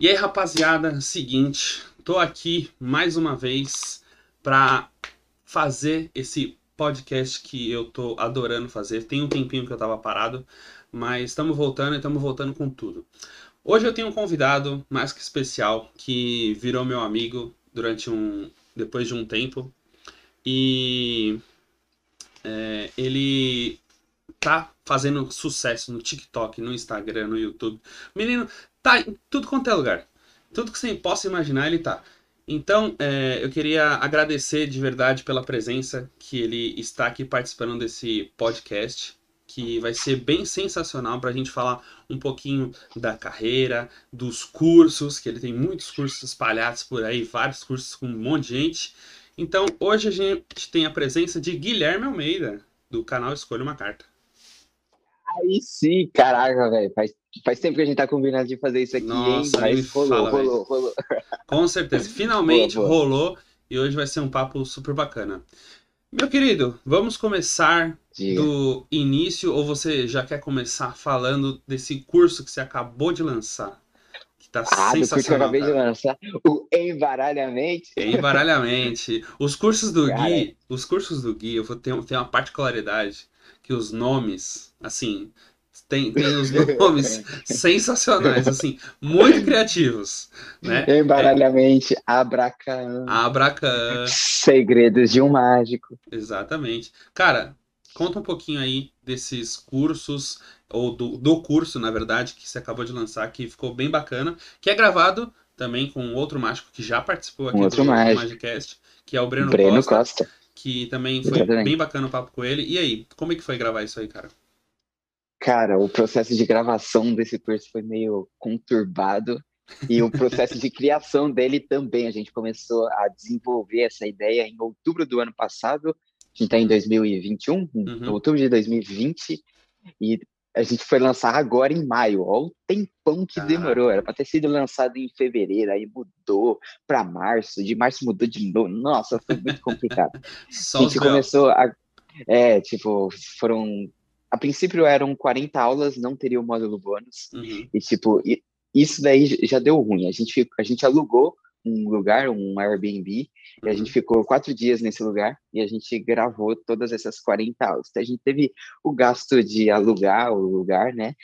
E aí, rapaziada, seguinte, tô aqui mais uma vez para fazer esse podcast que eu tô adorando fazer. Tem um tempinho que eu tava parado, mas estamos voltando e estamos voltando com tudo. Hoje eu tenho um convidado mais que especial que virou meu amigo durante um depois de um tempo e é, ele tá fazendo sucesso no TikTok, no Instagram, no YouTube. Menino, tá em tudo quanto é lugar. Tudo que você possa imaginar, ele tá. Então, é, eu queria agradecer de verdade pela presença que ele está aqui participando desse podcast, que vai ser bem sensacional para a gente falar um pouquinho da carreira, dos cursos, que ele tem muitos cursos espalhados por aí, vários cursos com um monte de gente. Então, hoje a gente tem a presença de Guilherme Almeida, do canal Escolha uma Carta. Aí sim, caraca, velho. Faz, faz tempo que a gente tá combinando de fazer isso aqui, Nossa, hein? Mas rolou, fala, rolou, rolou. Com certeza. Finalmente Boa, boa. rolou e hoje vai ser um papo super bacana. Meu querido, vamos começar Diga. do início ou você já quer começar falando desse curso que você acabou de lançar? Que tá Ah, curso que eu sensacional. acabei de cara. lançar, o Embaralhamente. Embaralhamente. Os cursos do Cara. Gui, os cursos do Gui, eu vou ter, ter uma particularidade que os nomes, assim, tem, tem os nomes sensacionais, assim, muito criativos, né? Embaralhamente, Abracan, Abracan, Segredos de um Mágico. exatamente. Cara, conta um pouquinho aí desses cursos, ou do, do curso, na verdade, que você acabou de lançar, que ficou bem bacana, que é gravado também com outro mágico que já participou aqui Um do mágico. Magicast, que é o Breno, Breno Costa. Costa. Que também foi Exatamente. bem bacana o papo com ele. E aí, como é que foi gravar isso aí, cara? Cara, o processo de gravação desse curso foi meio conturbado. E o processo de criação dele também. A gente começou a desenvolver essa ideia em outubro do ano passado. A gente está em 2021, em Uhum. outubro de 2020. E a gente foi lançar agora em maio. Olha o tempão que Caraca. demorou. Era para ter sido lançado em fevereiro, aí mudou para março. De março mudou de novo. Nossa, foi muito complicado. A gente começou a. É, tipo, foram. A princípio eram 40 aulas, não teria o módulo bônus. Uhum. E, tipo, isso daí já deu ruim. A gente, a gente alugou um lugar, um Airbnb, e a Uhum. gente ficou quatro dias nesse lugar e a gente gravou todas essas 40 aulas. Então, a gente teve o gasto de alugar o lugar, né?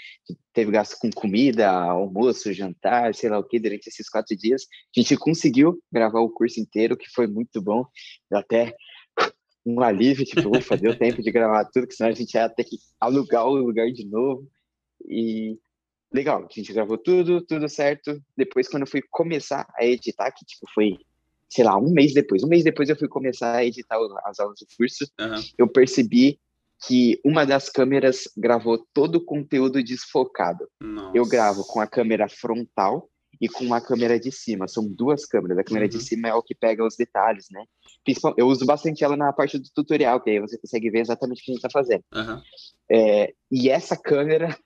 Teve gasto com comida, almoço, jantar, sei lá o que, durante esses quatro dias. A gente conseguiu gravar o curso inteiro, que foi muito bom. Até um alívio, tipo, ufa, deu tempo de gravar tudo, que senão a gente ia ter que alugar o lugar de novo. E legal, a gente gravou tudo, tudo certo. Depois, quando eu fui começar a editar, que tipo foi, sei lá, um mês depois, um mês depois eu fui começar a editar as aulas do curso, Aham. eu percebi que uma das câmeras gravou todo o conteúdo desfocado. Nossa. Eu gravo com a câmera frontal e com a câmera de cima. São duas câmeras. A câmera de Uhum. cima é o que pega os detalhes, né? Eu uso bastante ela na parte do tutorial, que aí você consegue ver exatamente o que a gente tá fazendo. Aham. É, e essa câmera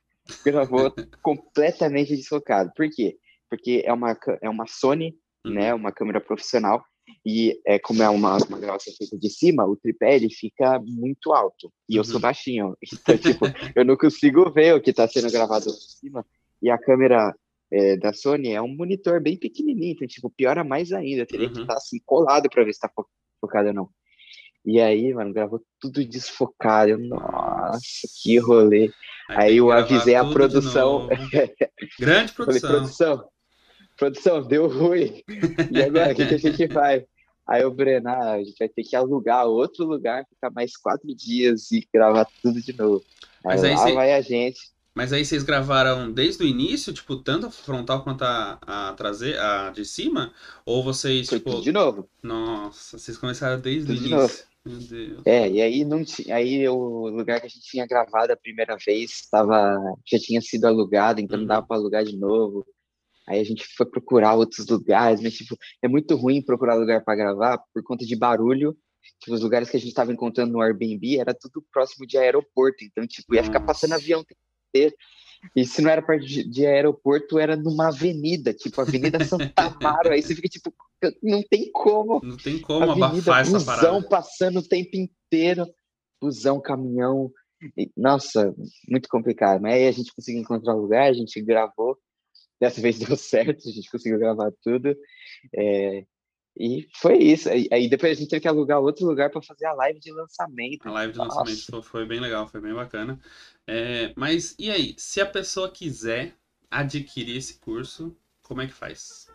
gravou completamente desfocado. Por quê? Porque é uma, é uma Sony, Uhum. né? Uma câmera profissional. E é como é uma, uma gravação feita de cima, o tripé ele fica muito alto. E eu sou Uhum. baixinho. Então, tipo, eu não consigo ver o que está sendo gravado de cima. E a câmera é, da Sony é um monitor bem pequenininho. Então, tipo, piora mais ainda. Eu teria que Uhum. estar assim, colado para ver se está focado ou não. E aí, mano, gravou tudo desfocado. Eu, Nossa, que rolê. Aí que eu avisei a produção. Grande Falei, produção. produção, produção, deu ruim. E agora, o que, que a gente faz? Aí o Breno, ah, a gente vai ter que alugar outro lugar, ficar mais quatro dias e gravar tudo de novo. Aí, Mas aí lá cê- vai a gente. Mas aí vocês gravaram desde o início, tipo, tanto a frontal quanto a, a traseira, a de cima? Ou vocês, Foi tipo, tudo de novo. nossa, vocês começaram desde o Tudo de início? Meu Deus. É, e aí não tinha, aí o lugar que a gente tinha gravado a primeira vez tava, já tinha sido alugado, então Uhum. não dava para alugar de novo. Aí a gente foi procurar outros lugares, mas tipo, é muito ruim procurar lugar para gravar por conta de barulho. Tipo, os lugares que a gente estava encontrando no Airbnb era tudo próximo de aeroporto, então tipo, ia ficar passando Nossa. avião inteiro. E se não era perto de, de aeroporto, era numa avenida, tipo, Avenida Santa Amaro. aí você fica tipo, não tem como Não tem como avenida, abafar essa busão parada. passando o tempo inteiro, busão, caminhão. E, nossa, muito complicado. Mas aí a gente conseguiu encontrar um lugar, a gente gravou. dessa vez deu certo, a gente conseguiu gravar tudo. É, e foi isso. Aí depois a gente teve que alugar outro lugar para fazer a live de lançamento. A live de Nossa. lançamento foi bem legal, foi bem bacana. É, mas e aí, se a pessoa quiser adquirir esse curso, como é que faz?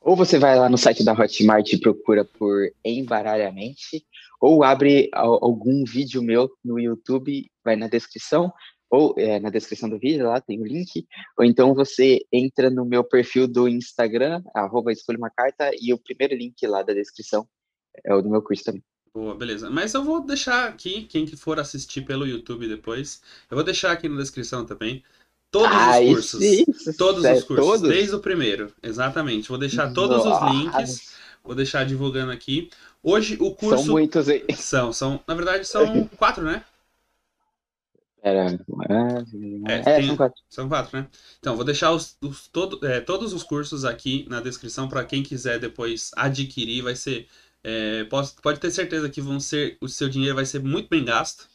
Ou você vai lá no site da Hotmart e procura por Embaralhamente, ou abre algum vídeo meu no YouTube, vai na descrição, ou é, na descrição do vídeo, lá tem o link, ou então você entra no meu perfil do Instagram, arroba escolha uma carta, e o primeiro link lá da descrição é o do meu curso também. Boa, beleza. Mas eu vou deixar aqui, quem que for assistir pelo YouTube depois, eu vou deixar aqui na descrição também, todos ah, os cursos. Isso, todos é, os cursos, todos? desde o primeiro, exatamente. Vou deixar todos Nossa. os links, vou deixar divulgando aqui. Hoje o curso... São muitos aí. São, são, na verdade são quatro, né? Era. É, é, tem, são quatro. São quatro, né? Então, vou deixar os, os todo, é, todos os cursos aqui na descrição para quem quiser depois adquirir. Vai ser. É, pode, pode ter certeza que vão ser. O seu dinheiro vai ser muito bem gasto,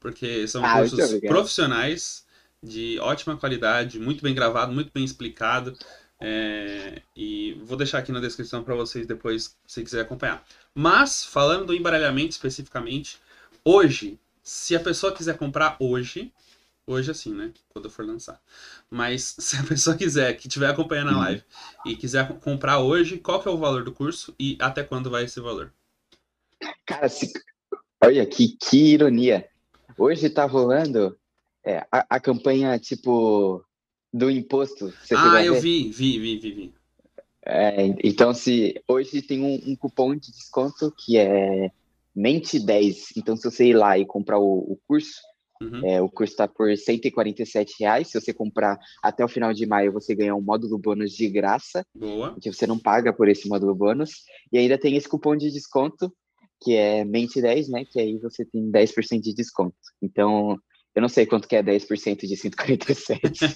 porque são ah, cursos profissionais de ótima qualidade, muito bem gravado, muito bem explicado. É, e vou deixar aqui na descrição para vocês depois, se quiser acompanhar. Mas, falando do embaralhamento especificamente, hoje se a pessoa quiser comprar hoje, hoje assim, né? Quando eu for lançar. Mas se a pessoa quiser, que estiver acompanhando a uhum. live e quiser comprar hoje, qual que é o valor do curso e até quando vai esse valor? Cara, se... olha que, que ironia. Hoje tá rolando é, a, a, campanha, tipo, do imposto. ah, eu vi, vi, vi, vi, vi. É, então, se hoje tem um, um cupom de desconto que é Mente 10. Então, se você ir lá e comprar o, o curso, uhum. é, o curso está por 147 reais. Se você comprar até o final de maio, você ganha um módulo bônus de graça. Boa. Que você não paga por esse módulo bônus. E ainda tem esse cupom de desconto, que é Mente 10, né? Que aí você tem 10% de desconto. Então, eu não sei quanto que é 10% de 147.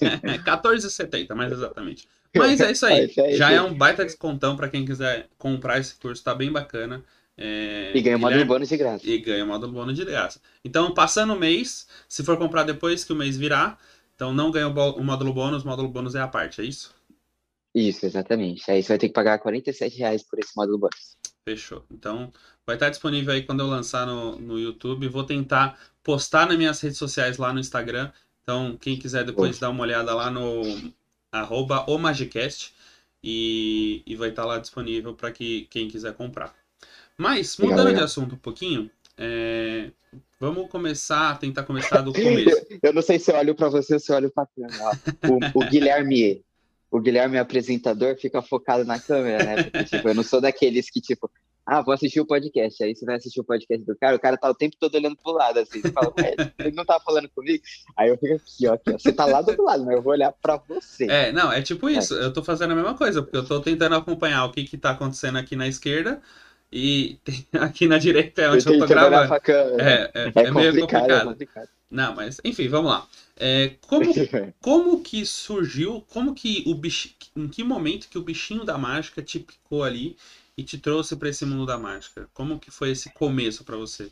14,70, mais exatamente. Mas é isso aí. Já é um baita descontão para quem quiser comprar esse curso, tá bem bacana. É, e ganha o módulo bônus de graça. E ganha o módulo bônus de graça. Então, passando o mês, se for comprar depois que o mês virar, então não ganha o, módulo bônus, o módulo bônus é a parte, é isso? Isso, exatamente. Aí você vai ter que pagar 47 reais por esse módulo bônus. Fechou. Então, vai estar disponível aí quando eu lançar no, no YouTube. Vou tentar postar nas minhas redes sociais lá no Instagram. Então, quem quiser depois dar uma olhada lá no arroba o Magicast e, e vai estar lá disponível para que quem quiser comprar. Mas, mudando legal, de assunto um pouquinho, é... vamos começar, tentar começar do começo. eu não sei se eu olho para você ou se eu olho para câmera. O, o Guilherme, o Guilherme apresentador fica focado na câmera, né? Porque, tipo, eu não sou daqueles que, tipo, ah, vou assistir o podcast. Aí você vai assistir o podcast do cara, o cara tá o tempo todo olhando pro lado, assim. Você fala, ele não tá falando comigo? Aí eu fico aqui, ó, aqui, ó. Você tá lá do outro lado, mas eu vou olhar pra você. É, não, é tipo isso. É. Eu tô fazendo a mesma coisa, porque eu tô tentando acompanhar o que que tá acontecendo aqui na esquerda e aqui na direita é onde eu, eu tô gravando. É, é, é, é, meio complicado, complicado. complicado. Não, mas enfim, vamos lá. É, como, como que surgiu, como que o bichinho, em que momento que o bichinho da mágica te picou ali e te trouxe para esse mundo da mágica? Como que foi esse começo para você?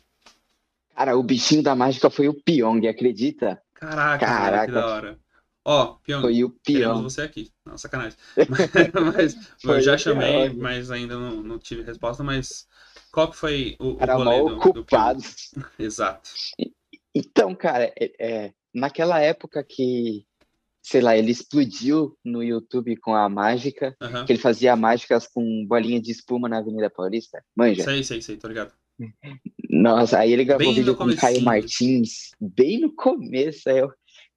Cara, o bichinho da mágica foi o Pyong, acredita? Caraca, Caraca. Cara, que da hora. Ó, Pyong, foi o Pyong. você aqui. Não, sacanagem. mas, mas eu já chamei, Pyong. mas ainda não, não, tive resposta, mas qual que foi o, Era o rolê do, ocupado. Do Exato. Então, cara, é, é, naquela época que, sei lá, ele explodiu no YouTube com a mágica, uhum. que ele fazia mágicas com bolinha de espuma na Avenida Paulista. Manja? Sei, sei, sei, tô ligado. Nossa, aí ele gravou bem vídeo com o Caio Martins, bem no começo, aí eu,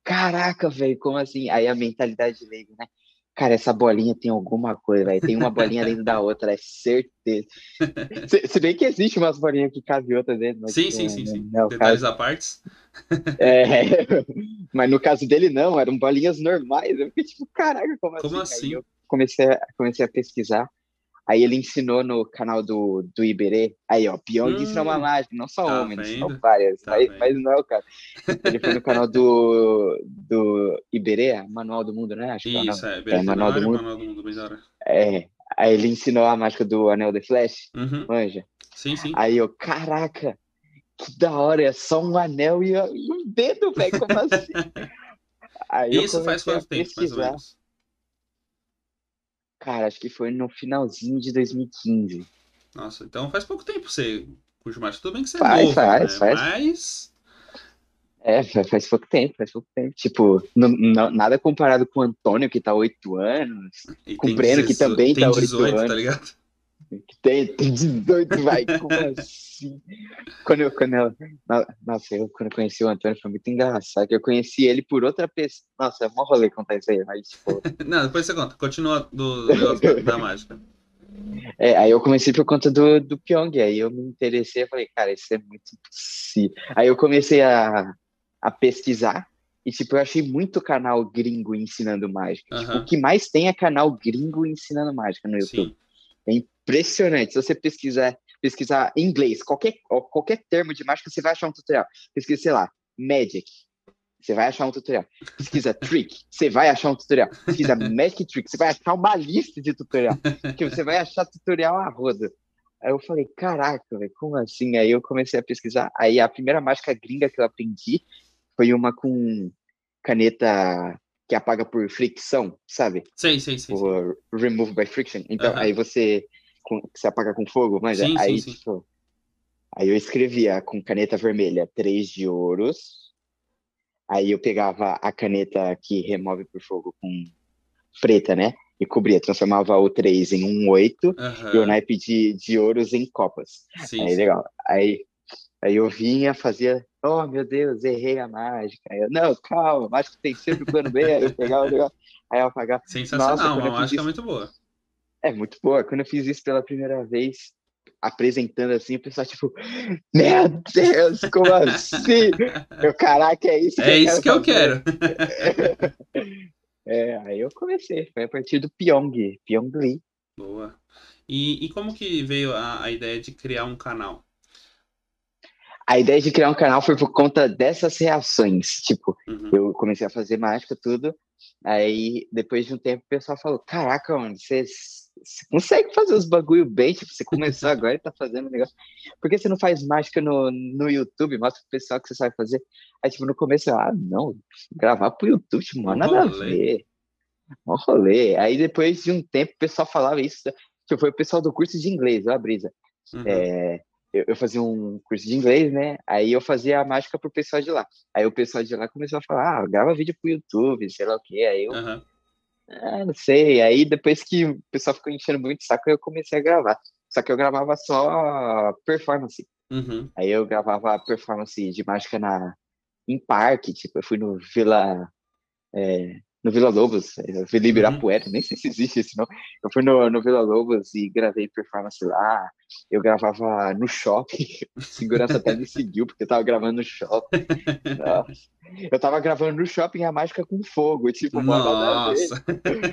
caraca, velho, como assim? Aí a mentalidade leiga, né? Cara, essa bolinha tem alguma coisa, velho. Tem uma bolinha dentro da outra, é certeza. se, se, bem que existe umas bolinhas que cabem outra dentro. Mas, sim, sim, sim, sim. Não, Detalhes caso... à parte. É, mas no caso dele não, eram bolinhas normais. Eu fiquei tipo, caraca, como, como assim? assim? Eu comecei, comecei a pesquisar. Aí ele ensinou no canal do, do Iberê. Aí, ó, Pyong hum, ensina uma mágica, não só tá homens, são várias, tá mas, mas, não é cara. Ele foi no canal do, do Iberê, Manual do Mundo, né? Acho Isso, que é, é, é Manual do Mundo. Manual do Mundo é, aí ele ensinou a mágica do Anel de Flash, uhum. manja. Sim, sim. Aí eu, caraca, que da hora, é só um anel e, um dedo, velho, como assim? Isso faz quanto tempo, mais ou menos? Cara, acho que foi no finalzinho de 2015. Nossa, então faz pouco tempo você curte mágica. Tudo bem que você Faz, é novo, faz, né? faz. Mas. É, fa- faz pouco tempo, faz pouco tempo. Tipo, não- não- nada comparado com o Antônio, que tá oito anos, e Com o Breno, que 18 também tá oito 18, tá anos. ligado? Que tem, tem 18, vai, como assim? Quando eu, quando eu, no- nossa, eu quando eu conheci o Antônio foi muito engraçado, que eu conheci ele por outra pessoa. Nossa, é mó rolê contar isso aí, mas tipo, Não, depois você conta. Continua do, da, mágica. É, aí eu comecei por conta do, do Pyong, aí eu me interessei, eu falei, cara, isso é muito impossível. Aí eu comecei a, a pesquisar, e tipo, eu achei muito canal gringo ensinando mágica. Tipo, Aham. o que mais tem é canal gringo ensinando mágica no YouTube. Sim. É impressionante. Se você pesquisar, pesquisar em inglês, qualquer, qualquer termo de mágica, você vai achar um tutorial. Pesquisa, sei lá, Magic. Você vai achar um tutorial. Pesquisa Trick, você vai achar um tutorial. Pesquisa Magic Trick, você vai achar uma lista de tutorial. Que você vai achar tutorial a roda. Aí eu falei, caraca, velho, como assim? Aí eu comecei a pesquisar. Aí a primeira mágica gringa que eu aprendi foi uma com caneta que apaga por fricção, sabe? Sei, sei, sei. sei. o remove by friction. Então, Aham. aí você, com, você apaga com fogo, mas Sim, sim, aí, sim. tipo, aí eu escrevia com caneta vermelha três de ouros. Aí eu pegava a caneta que remove por fogo com preta, né? E cobria, transformava o 3 em um 8 e o naipe de, de ouros em copas. Sim, aí sim. legal. Aí, aí eu vinha, fazia, oh meu Deus, errei a mágica. Aí eu, não, calma, mágica tem sempre plano B. Aí eu pegava o negócio, aí eu apagava. Sensacional, Nossa, uma eu mágica isso- muito boa. É muito boa. Quando eu fiz isso pela primeira vez, apresentando assim, o pessoal, tipo, meu Deus, como assim? Eu, caraca, é isso que É eu isso que eu fazer." quero. É, aí eu comecei. Foi a partir do Pyong, Pyong Lee. Boa. E, e como que veio a, a ideia de criar um canal? A ideia de criar um canal foi por conta dessas reações. Tipo, Uhum. eu comecei a fazer mágica, tudo. Aí, depois de um tempo, o pessoal falou: Caraca, mano, você, consegue fazer os bagulho bem? Tipo, você começou agora e tá fazendo negócio. Por que você não faz mágica no, no YouTube? Mostra pro pessoal que você sabe fazer. Aí, tipo, no começo, eu, ah, não, gravar pro YouTube, tipo, Mó nada a ver. Mó rolê. Aí, depois de um tempo, o pessoal falava isso. Que foi o pessoal do curso de inglês, ó, a brisa. Uhum. É, eu, eu fazia um curso de inglês, né? Aí eu fazia a mágica pro pessoal de lá. Aí o pessoal de lá começou a falar, ah, grava vídeo pro YouTube, sei lá o quê. Aí eu, Aham. ah, não sei. Aí depois que o pessoal ficou enchendo muito o saco, eu comecei a gravar. Só que eu gravava só performance. Uhum. Aí eu gravava performance de mágica na, em parque, tipo, eu fui no Vila. é, no Vila Lobos, é, Vila Ibirapuera, nem sei se existe esse não. Eu fui no, no Vila Lobos e gravei performance lá. Eu gravava no shopping. Segurança até me seguiu, porque eu tava gravando no shopping. Nossa. Eu tava gravando no shopping a mágica com fogo, tipo, Nossa.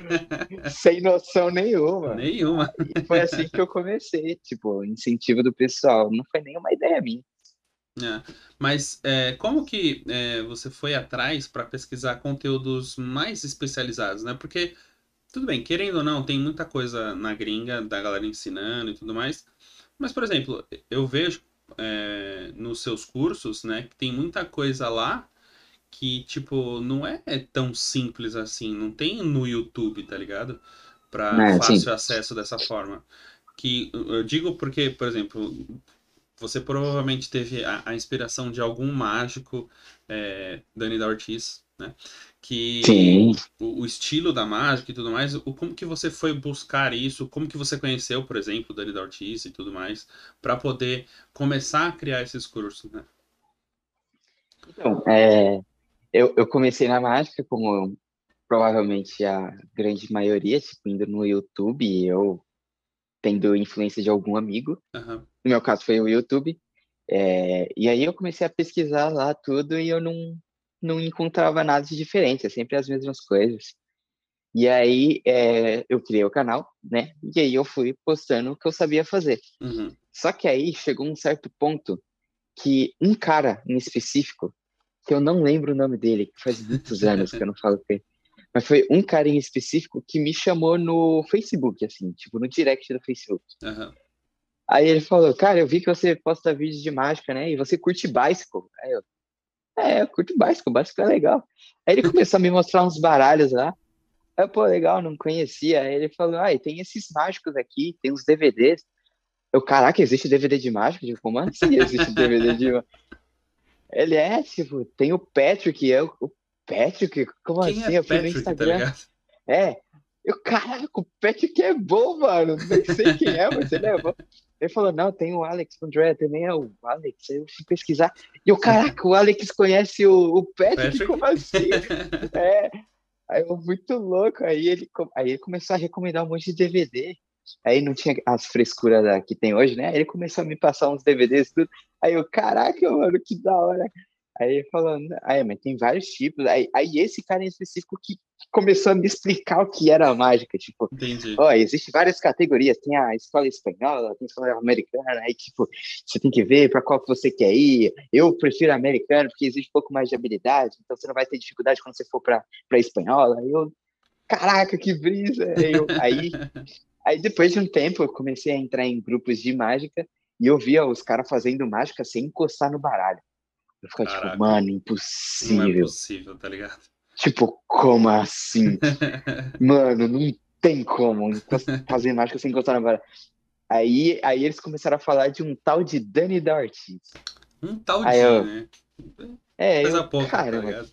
sem noção nenhuma. Nenhuma. E foi assim que eu comecei, tipo, incentivo do pessoal. Não foi nenhuma ideia minha. É. Mas é, como que é, você foi atrás para pesquisar conteúdos mais especializados, né? Porque, tudo bem, querendo ou não, tem muita coisa na gringa da galera ensinando e tudo mais. Mas, por exemplo, eu vejo é, nos seus cursos, né, que tem muita coisa lá que, tipo, não é tão simples assim. Não tem no YouTube, tá ligado? Para É, fácil sim. acesso dessa forma. Que eu digo porque, por exemplo, você provavelmente teve a, a inspiração de algum mágico, é, Dani da Ortiz, né? Que Sim. o, o estilo da mágica e tudo mais, o, como que você foi buscar isso? Como que você conheceu, por exemplo, Dani da Ortiz e tudo mais, para poder começar a criar esses cursos, né? Então, é, eu, eu comecei na mágica, como provavelmente a grande maioria, tipo, indo no YouTube, eu tendo influência de algum amigo. Aham. No meu caso foi o YouTube. É, e aí eu comecei a pesquisar lá tudo e eu não, não encontrava nada de diferente, é sempre as mesmas coisas. E aí é, eu criei o canal, né? E aí eu fui postando o que eu sabia fazer. Uhum. Só que aí chegou um certo ponto que um cara em específico, que eu não lembro o nome dele, que faz muitos anos que eu não falo com ele, mas foi um cara em específico que me chamou no Facebook, assim, tipo, no direct do Facebook. Aham. Aí ele falou, cara, eu vi que você posta vídeos de mágica, né? E você curte bicycle. Aí eu, é, eu curto bicycle, bicycle é legal. Aí ele começou a me mostrar uns baralhos lá. Aí pô, legal, não conhecia. Aí ele falou, ah, tem esses mágicos aqui, tem uns DVDs. Eu, caraca, existe DVD de mágico? Tipo, como assim existe DVD de? Ele é, tipo, tem o Patrick, é o, Patrick? Como Quem assim? é eu fui no Patrick, tá Instagram. ligado? é, eu, caraca, o Patrick é bom, mano. Nem sei quem é, mas ele é bom. Ele falou, não, tem o Alex André, também é o Alex. Aí eu fui pesquisar. E eu, caraca, o Alex conhece o, o Patrick, Patrick? como assim? É. Aí eu, muito louco. Aí ele, aí ele começou a recomendar um monte de DVD. Aí não tinha as frescuras que tem hoje, né? Aí ele começou a me passar uns DVDs e tudo. Aí eu, caraca, mano, que da hora. Aí ele falando, aí, mas tem vários tipos. Aí, aí esse cara em específico que que começou a me explicar o que era a mágica. Tipo, Entendi. ó, existe várias categorias. Tem a escola espanhola, tem a escola americana. Aí, tipo, você tem que ver para qual que você quer ir. Eu prefiro a americana porque exige um pouco mais de habilidade. Então você não vai ter dificuldade quando você for para para espanhola. Aí eu, caraca, que brisa. Aí, eu- aí, aí depois de um tempo eu comecei a entrar em grupos de mágica e eu via os caras fazendo mágica sem encostar no baralho. Eu ficava Caraca. tipo, mano, Não é impossível. possível, tá ligado? Tipo, como assim? Mano, não tem como fazer mágica sem encostar na baralho. Aí, aí eles começaram a falar de um tal de Dani da Ortiz. Um tal Aí de, eu- né? É, Coisa eu, pouca, tá ligado?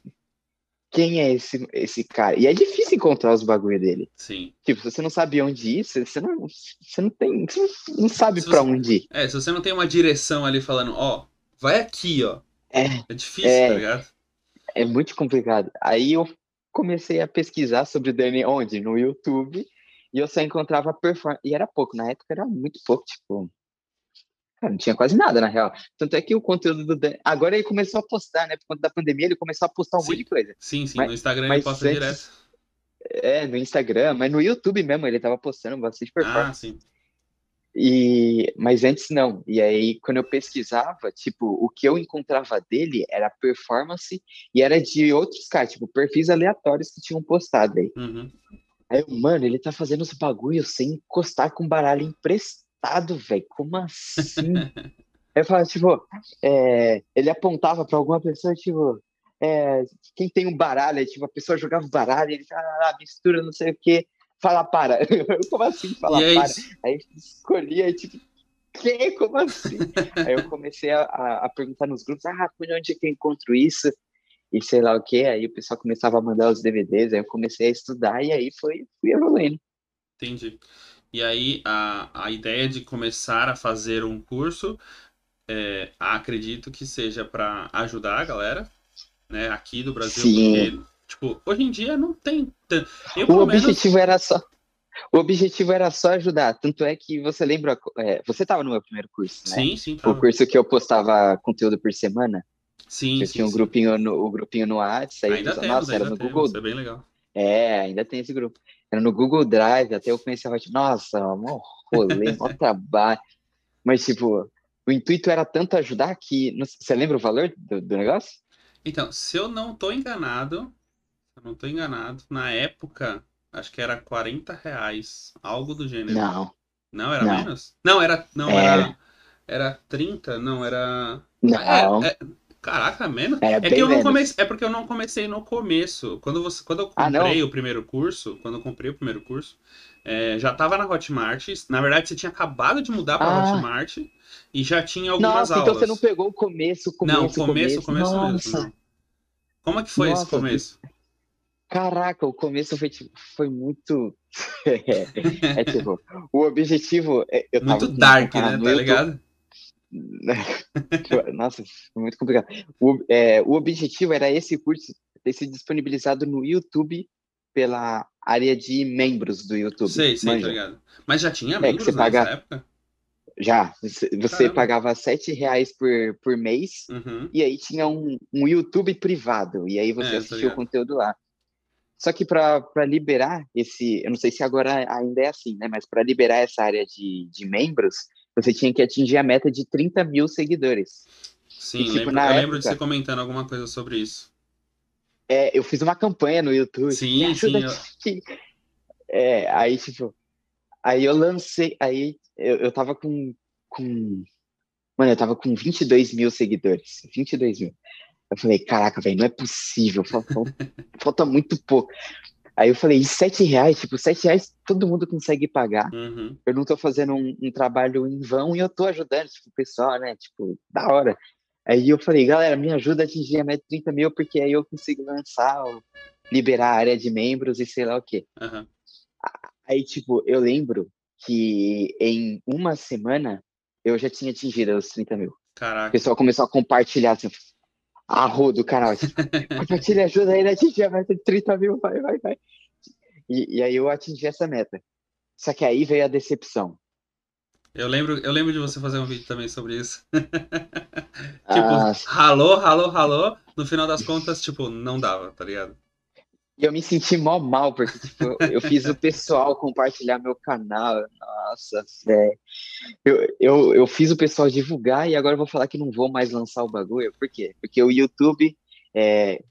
quem é esse, esse cara? E é difícil encontrar os bagulho dele. Sim. Tipo, se você não sabe onde ir, você não, você não tem, você não- sabe você- onde ir. É, se você não tem uma direção ali falando, ó, vai aqui, ó. É, É difícil, É. tá ligado? é muito complicado. Aí eu comecei a pesquisar sobre o Dani onde? No YouTube. E eu só encontrava performance. E era pouco, na época era muito pouco, tipo. Cara, não tinha quase nada, na real. Tanto é que o conteúdo do Dani. Agora ele começou a postar, né? Por conta da pandemia, ele começou a postar um Sim. monte de coisa. Sim, sim. Mas- no Instagram ele posta antes- direto. É, no Instagram, mas no YouTube mesmo, ele tava postando bastante performance. Ah, sim. E, mas antes não. E aí, quando eu pesquisava, tipo, o que eu encontrava dele era performance e era de outros caras, tipo, perfis aleatórios que tinham postado aí. Uhum. Aí mano, ele tá fazendo os bagulho sem encostar com baralho emprestado, velho. Como assim? Eu falava, tipo, é, ele apontava pra alguma pessoa, tipo, é, quem tem um baralho, aí, tipo, a pessoa jogava baralho, ele ah, mistura não sei o que, fala para. Como assim fala é para? isso. Aí escolhia, aí, tipo, que? Como assim? aí eu comecei a, a- a perguntar nos grupos, ah, por onde é que eu encontro isso? E sei lá o que, aí o pessoal começava a mandar os DVDs, aí eu comecei a estudar e aí foi, fui evoluindo. Entendi. E aí, a, a ideia de começar a fazer um curso, é, acredito que seja para ajudar a galera, né, aqui do Brasil, Sim. porque, tipo, hoje em dia não tem tanto. Eu, O pelo menos, objetivo era só. O objetivo era só ajudar. Tanto é que você lembra. é, você estava no meu primeiro curso, né? sim, sim, O tava. curso que eu postava conteúdo por semana. sim, eu sim, tinha um sim. grupinho no, o grupinho no WhatsApp. Aí, Ainda nossa, temos, era ainda no temos, Google. é bem legal. É, ainda tem esse grupo. Era no Google Drive, até eu comecei a nossa, mó rolê, mó trabalho. Mas, tipo, o intuito era tanto ajudar que. Você lembra o valor do, do negócio? Então, se eu não tô enganado, eu não tô enganado, na época, acho que era 40 reais, algo do gênero. Não, Não, era Não. menos? Não, era, não, Era. era, era 30, não, era... não. É, é- caraca, menos? Era É que eu não comecei, é porque eu não comecei no começo. Quando você, quando eu Ah, comprei o primeiro curso, quando eu comprei o primeiro curso, é, já tava na Hotmart. Na verdade, você tinha acabado de mudar pra Ah. Hotmart e já tinha algumas Nossa, aulas. então você não pegou o começo, começo, Não, o começo, começo Nossa. mesmo. Não. Como é que foi esse Nossa, começo? Caraca, o começo foi, tipo, foi muito. é, tipo, o objetivo. é- Eu Muito dark, né? Tá ligado? Nossa, foi muito complicado. O, é, o objetivo era esse curso ter sido disponibilizado no YouTube pela área de membros do YouTube. Sei, sei, manja? tá ligado. Mas já tinha que membros nessa paga- época? Já, você, Caramba. pagava sete reais por, por mês Uhum. e aí tinha um, um YouTube privado, e aí você É, tô assistia o conteúdo lá. Só que para liberar esse, eu não sei se agora ainda é assim, né? Mas para liberar essa área de, de membros, você tinha que atingir a meta de 30 mil seguidores. Sim, E, tipo, lembro, eu lembro de época- você comentando alguma coisa sobre isso. É, eu fiz uma campanha no YouTube. Sim, sim, aqui. É, aí, tipo, aí eu lancei, aí eu, eu tava com, com, mano, eu tava com 22 mil seguidores, 22 mil. Eu falei, caraca, velho, não é possível, falta, falta muito pouco. Aí eu falei, sete reais? Tipo, sete reais todo mundo consegue pagar. Uhum. Eu não tô fazendo um, um, trabalho em vão e eu tô ajudando, tipo, o pessoal, né? Tipo, da hora. Aí eu falei, galera, me ajuda a atingir a meta de 30 mil, porque aí eu consigo lançar, liberar a área de membros e sei lá o quê. Uhum. Aí, tipo, eu lembro que em uma semana eu já tinha atingido os 30 mil. Caraca. O pessoal começou a compartilhar, assim, a do canal. Compartilha, ajuda ele a atingir a meta de 30 mil, vai, vai, vai. E, e aí eu atingi essa meta. Só que aí veio a decepção. Eu lembro, eu lembro de você fazer um vídeo também sobre isso. tipo, ah, ralou, ralou, ralou. No final das contas, tipo, não dava, tá ligado? E eu me senti mó mal, porque tipo, eu fiz o pessoal compartilhar meu canal. Nossa, velho. Eu, eu, eu fiz o pessoal divulgar e agora eu vou falar que não vou mais lançar o bagulho. Por quê? Porque o YouTube. É,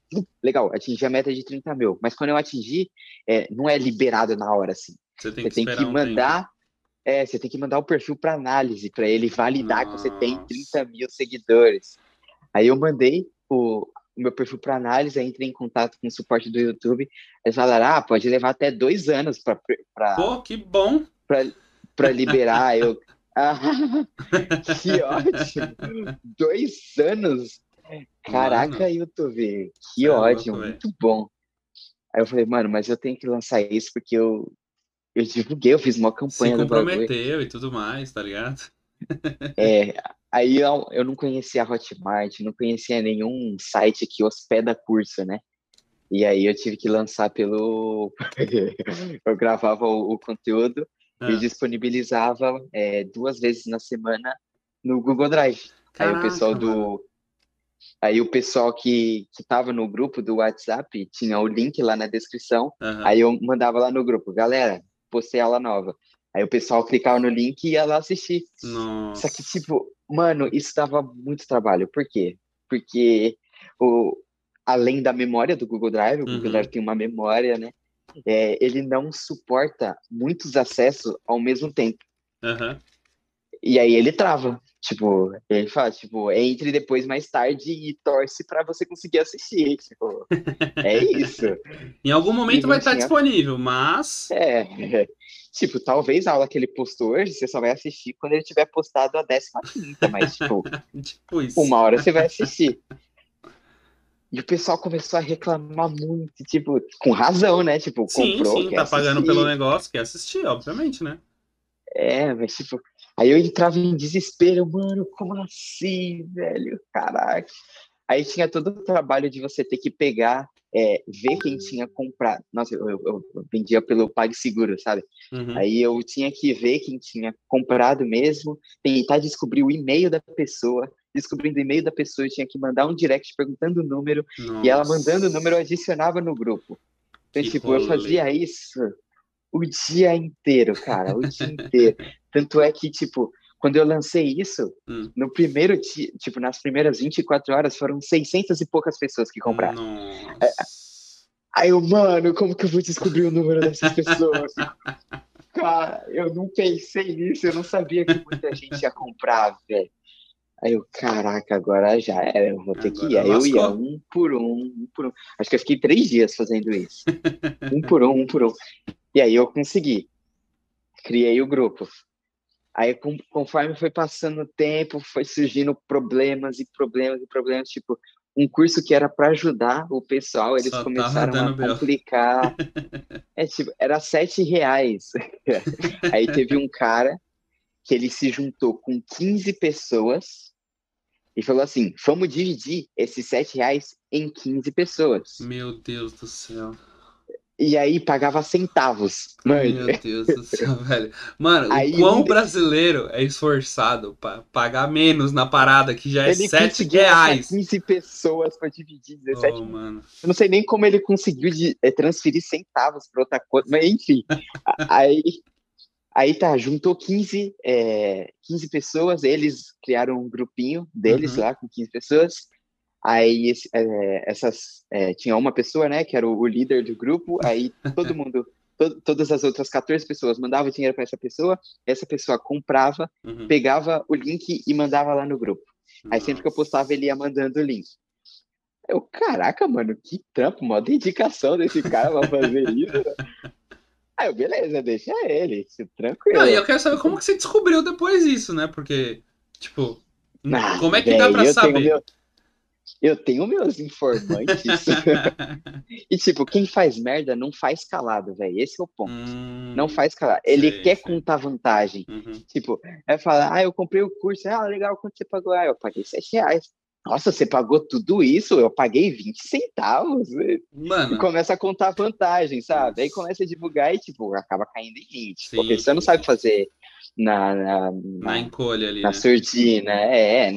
legal, atingi a meta de 30 mil, mas quando eu atingir, é, não é liberado na hora assim. Você tem que, você tem que mandar. Um é, você tem que mandar o perfil para análise, para ele validar Nossa. que você tem 30 mil seguidores. Aí eu mandei o, o meu perfil para análise, entrei em contato com o suporte do YouTube. Eles falaram: ah, pode levar até dois anos para. Pô, que bom! Para liberar. eu. Ah, que ótimo! Dois anos! Caraca, mano. YouTube, que é ótimo, louco, muito bom. Aí eu falei, mano, mas eu tenho que lançar isso porque eu, eu divulguei, eu fiz uma campanha. Se comprometeu e tudo mais, tá ligado? É, Aí eu, eu não conhecia a Hotmart, não conhecia nenhum site que hospeda curso, né? E aí eu tive que lançar pelo. eu gravava o, o conteúdo ah. e disponibilizava é, duas vezes na semana no Google Drive. Caraca, aí o pessoal do. Aí o pessoal que, que tava no grupo do WhatsApp tinha o link lá na descrição. Uhum. Aí eu mandava lá no grupo, galera, postei aula nova. Aí o pessoal clicava no link e ia lá assistir. Nossa. Só que, tipo, Mano, isso dava muito trabalho. Por quê? Porque o, além da memória do Google Drive, o uhum. Google Drive tem uma memória, né? É, ele não suporta muitos acessos ao mesmo tempo. Uhum. E aí ele trava. Tipo, ele fala, tipo, entre depois mais tarde e torce para você conseguir assistir. Tipo, é isso. em algum momento vai estar disponível, mas. É. Tipo, talvez a aula que ele postou hoje, você só vai assistir quando ele tiver postado a 15, mas, tipo, tipo uma hora você vai assistir. E o pessoal começou a reclamar muito, tipo, com razão, né? Tipo, sim, comprou. Sim, tá assistir. pagando pelo negócio, quer assistir, obviamente, né? É, mas tipo, aí eu entrava em desespero, mano, como assim, velho? Caraca. Aí tinha todo o trabalho de você ter que pegar é, ver quem tinha comprado. Nossa, eu, eu, eu vendia pelo PagSeguro, sabe? Uhum. Aí eu tinha que ver quem tinha comprado mesmo, tentar descobrir o e-mail da pessoa. Descobrindo o e-mail da pessoa, eu tinha que mandar um direct perguntando o número, Nossa. e ela mandando o número, eu adicionava no grupo. Então, que tipo, rolê. eu fazia isso o dia inteiro, cara, o dia inteiro. Tanto é que, tipo, quando eu lancei isso, hum. no primeiro dia, tipo, nas primeiras 24 horas, foram 600 e poucas pessoas que compraram. É, aí eu, mano, como que eu vou descobrir o número dessas pessoas? Cara, eu não pensei nisso, eu não sabia que muita gente ia comprar, velho. Aí eu, caraca, agora já era, eu vou ter agora que ir. Aí eu ia um por um, um por um. Acho que eu fiquei três dias fazendo isso. um por um, um por um. E aí eu consegui. Criei o grupo. Aí, com, conforme foi passando o tempo, foi surgindo problemas e problemas e problemas. Tipo, um curso que era para ajudar o pessoal, eles Só começaram a complicar. é tipo, era sete reais. Aí teve um cara que ele se juntou com 15 pessoas e falou assim: vamos dividir esses sete reais em 15 pessoas. Meu Deus do céu. E aí pagava centavos. Mano. Meu Deus do céu, velho. Mano, aí, o quão brasileiro é esforçado pra pagar menos na parada, que já é ele 7 reais. 15 pessoas pra dividir 17. Oh, mano. Eu não sei nem como ele conseguiu de, é, transferir centavos pra outra coisa, mas enfim. aí, aí tá, juntou 15, é, 15 pessoas, eles criaram um grupinho deles uhum. lá com 15 pessoas. Aí é, essas é, tinha uma pessoa, né, que era o, o líder do grupo. Aí todo mundo, to, todas as outras 14 pessoas mandavam dinheiro para essa pessoa. Essa pessoa comprava, uhum. pegava o link e mandava lá no grupo. Nossa. Aí sempre que eu postava ele ia mandando o link. Eu, caraca, mano, que trampo, mó dedicação desse cara pra fazer isso. Aí eu, beleza, deixa ele, tranquilo. Não, e eu quero saber como que você descobriu depois isso, né? Porque, tipo, Ah, como é que dá pra saber? Meu- Eu tenho meus informantes. e, tipo, quem faz merda não faz calado, velho. Esse é o ponto. Hum, Não faz calado. Ele sei, quer sei. contar vantagem. uhum. Tipo, aí fala, ah, eu comprei o curso. Ah, legal, quanto você pagou? Ah, eu paguei 7 reais. Nossa, você pagou tudo isso? Eu paguei 20 centavos. E Mano, começa a contar vantagem, sabe? Aí começa a divulgar e, tipo, acaba caindo em 20. Sim, porque você não sabe fazer na, na, na encolha ali, na né? surdina. É,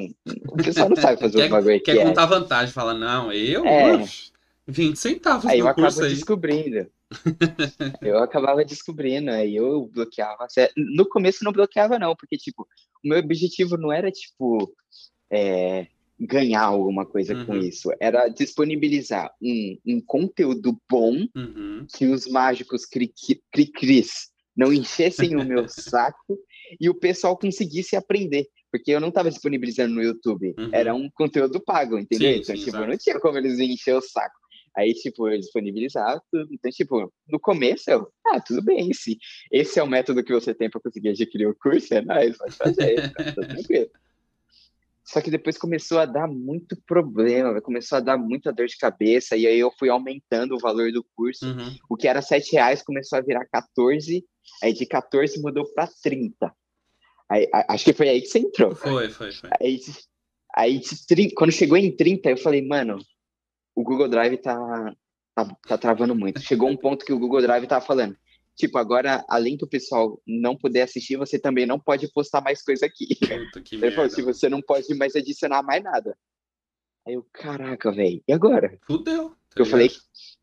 o pessoal não sabe fazer os bagulho que Quer é. contar vantagem, fala, não, eu, É. uf, 20 centavos Aí eu acabo aí. descobrindo. eu acabava descobrindo, aí eu bloqueava. No começo não bloqueava, não, porque, tipo, o meu objetivo não era, tipo, é, ganhar alguma coisa com Uhum. isso. Era disponibilizar um, um conteúdo bom Uhum. que os mágicos cri-cri- cri-cris não enchessem o meu saco e o pessoal conseguisse aprender. Porque eu não estava disponibilizando no YouTube. Uhum. Era um conteúdo pago, entendeu? Sim, então, sim, tipo, exato. não tinha como eles encher o saco. Aí, tipo, eu disponibilizava tudo. Então, tipo, no começo eu, ah, tudo bem, se esse é o método que você tem para conseguir adquirir o curso, é nóis, pode fazer, tá tudo tranquilo. Só que depois começou a dar muito problema, começou a dar muita dor de cabeça, e aí eu fui aumentando o valor do curso. Uhum. O que era 7 reais começou a virar 14, aí de 14 mudou para 30. Aí, acho que foi aí que você entrou. Foi, foi, foi. Aí, aí de 30, quando chegou em 30, eu falei, mano, o Google Drive tá, tá, tá travando muito. Chegou um ponto que o Google Drive tava falando, tipo, agora, além do pessoal não poder assistir, você também não pode postar mais coisa aqui. Puta que falou, você não pode mais adicionar mais nada. Aí eu, caraca, velho, e agora? Fudeu. tá Eu ligado? falei,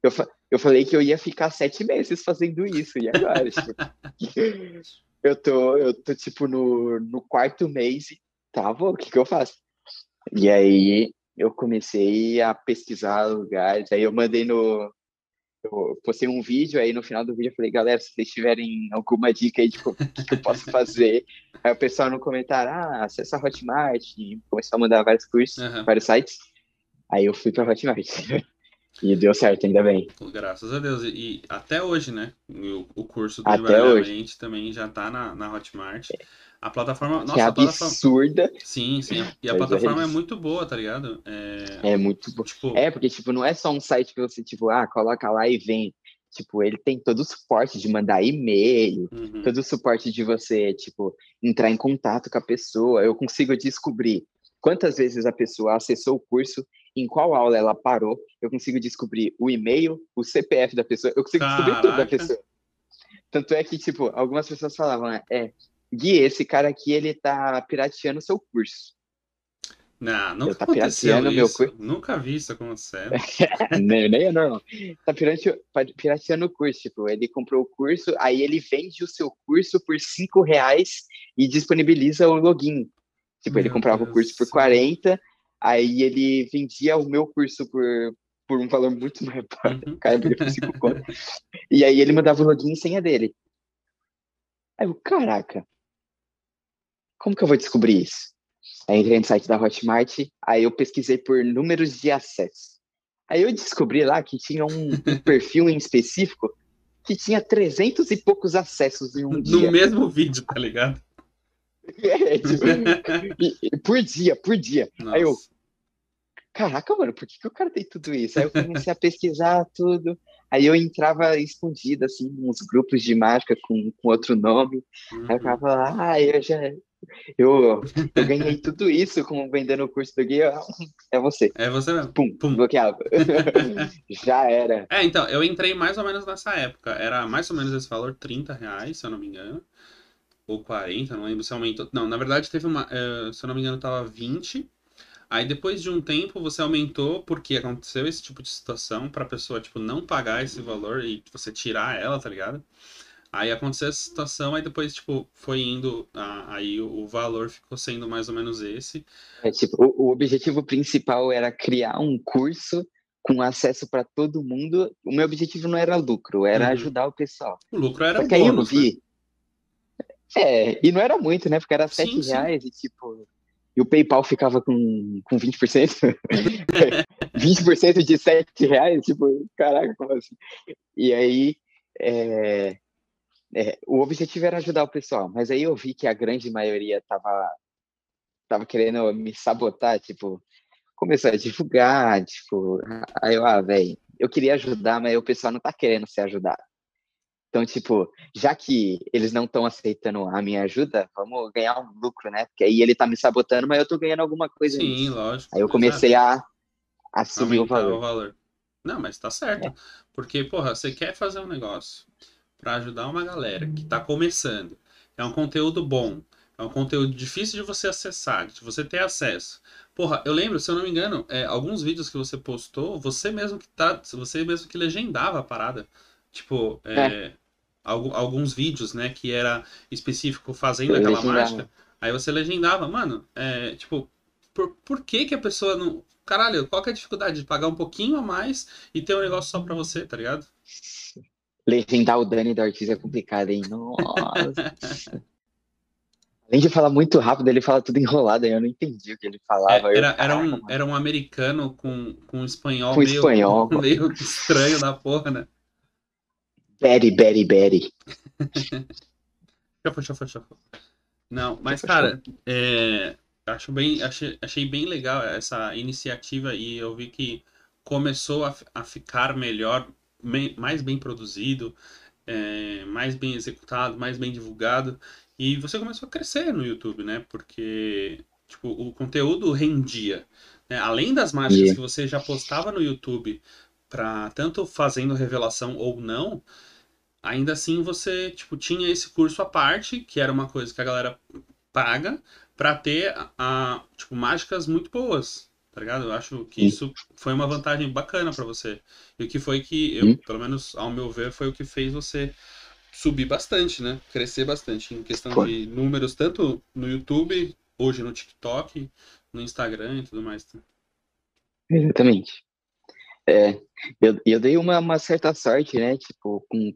eu, eu falei que eu ia ficar sete meses fazendo isso, e agora? Tipo, eu tô, eu tô tipo no, no quarto mês e tá bom, o que que eu faço? E aí eu comecei a pesquisar lugares, aí eu mandei no. Eu postei um vídeo, aí no final do vídeo eu falei, galera, se vocês tiverem alguma dica aí de o que, que eu posso fazer. Aí o pessoal no comentário, ah, acessa a Hotmart, e começou a mandar vários cursos, Aham. vários sites. Aí eu fui pra Hotmart. E deu certo, ainda bem. Graças a Deus. E, até hoje, né? O, o curso do Até Embaralhamento também já tá na, na Hotmart. A plataforma. que Nossa, a plataforma. absurda. Sim, sim. E a Mas é plataforma é isso. muito boa, tá ligado? É, É muito bom. tipo, É, porque, tipo, não é só um site que você, tipo, ah, coloca lá e vem. Tipo, ele tem todo o suporte de mandar e-mail, uhum. todo o suporte de você, tipo, entrar em contato com a pessoa. Eu consigo descobrir quantas vezes a pessoa acessou o curso, em qual aula ela parou. Eu consigo descobrir o e-mail, o CPF da pessoa. Eu consigo descobrir tudo da Caraca. pessoa. Tanto é que, tipo, algumas pessoas falavam, né, é, Gui, esse cara aqui, ele tá pirateando o seu curso. Não, nunca tá pirateando meu isso. curso. Nunca vi isso acontecer. nem, nem é normal. Tá pirateando o curso. Tipo, ele comprou o curso, aí ele vende o seu curso por 5 reais e disponibiliza o login. Tipo, ele Meu comprava o Deus curso do por céu. 40, aí ele vendia o meu curso por, por um valor muito mais baixo. Uhum. O cara por 5 conto. E aí ele mandava o login e senha dele. Aí eu, caraca, como que eu vou descobrir isso? Aí entrei no site da Hotmart, aí eu pesquisei por números de acesso. Aí eu descobri lá que tinha um, um perfil em específico que tinha 300 e poucos acessos em um No dia. mesmo vídeo, tá ligado? É, tipo, por dia, por dia. Aí eu, Nossa. caraca, mano, por que, que o cara tem tudo isso? Aí eu comecei a pesquisar tudo. Aí eu entrava escondido, assim, nos grupos de mágica com, com outro nome. Aí eu Uhum. ficava lá, ah, eu já. Eu, eu ganhei tudo isso com vendendo o curso do guia. É você. É você mesmo. Pum, Pum. bloqueava. já era. É, então, eu entrei mais ou menos nessa época. Era mais ou menos esse valor, 30 reais, se eu não me engano. Ou 40, não lembro se aumentou. Não, na verdade teve uma. eh, se eu não me engano, tava 20. Aí depois de um tempo você aumentou porque aconteceu esse tipo de situação pra pessoa, tipo, não pagar esse valor e você tirar ela, tá ligado? Aí aconteceu essa situação, aí depois, tipo, foi indo. aí o, valor ficou sendo mais ou menos esse. É, tipo, o, o objetivo principal era criar um curso com acesso para todo mundo. O meu objetivo não era lucro, era Uhum. ajudar o pessoal. O lucro era Só um que aí eu bônus, né? vi. É, e não era muito, né? Porque era Sim, sete sim. reais e tipo. e o PayPal ficava com, com 20%. 20% de 7 reais, tipo, caraca, como assim? E aí, é, é, o objetivo era ajudar o pessoal, mas aí eu vi que a grande maioria tava, tava querendo me sabotar, tipo, começou a divulgar, tipo, aí eu, ah, velho, eu queria ajudar, mas o pessoal não tá querendo ser ajudado. Então, tipo, já que eles não estão aceitando a minha ajuda, vamos ganhar um lucro, né? Porque aí ele tá me sabotando, mas eu tô ganhando alguma coisa Sim, nisso. lógico. Aí eu comecei a, a subir o valor. o valor. Não, mas tá certo. É. Porque, porra, você quer fazer um negócio pra ajudar uma galera que tá começando. É um conteúdo bom. É um conteúdo difícil de você acessar, de você ter acesso. Porra, eu lembro, se eu não me engano, é, alguns vídeos que você postou, você mesmo que tá. Você mesmo que legendava a parada. Tipo, é, algu- alguns vídeos, né, que era específico fazendo Eu aquela legendava. mágica. Aí você legendava, mano, é, tipo, por, por que que a pessoa não. Caralho, qual que é a dificuldade de pagar um pouquinho a mais e ter um negócio só pra você, tá ligado? Legendar o Dani da Ortiz é complicado, hein? Nossa. Além de falar muito rápido, ele fala tudo enrolado, eu não entendi o que ele É, falava. Eu, era, era, caraca, um, era um americano com, com um espanhol Com meio, espanhol. meio estranho da porra, né? Betty, Betty, Betty. Chafou, chafou, chafou. Não, mas, cara, é, acho bem, achei, achei bem legal essa iniciativa e eu vi que começou a, a ficar melhor, mais bem produzido, é, mais bem executado, mais bem divulgado. E você começou a crescer no YouTube, né? Porque, tipo, o conteúdo rendia. né? Além das mágicas Yeah. que você já postava no YouTube, para tanto fazendo revelação ou não, ainda assim você, tipo, tinha esse curso à parte, que era uma coisa que a galera paga pra ter a, a, tipo, mágicas muito boas, tá ligado? Eu acho que isso foi uma vantagem bacana pra você. E o que foi que, eu, pelo menos ao meu ver, foi o que fez você subir bastante, né? Crescer bastante em questão Foi. de números, tanto no YouTube, hoje no TikTok, no Instagram e tudo mais. tá? Exatamente. É, eu, eu dei uma, uma certa sorte, né? Tipo, com,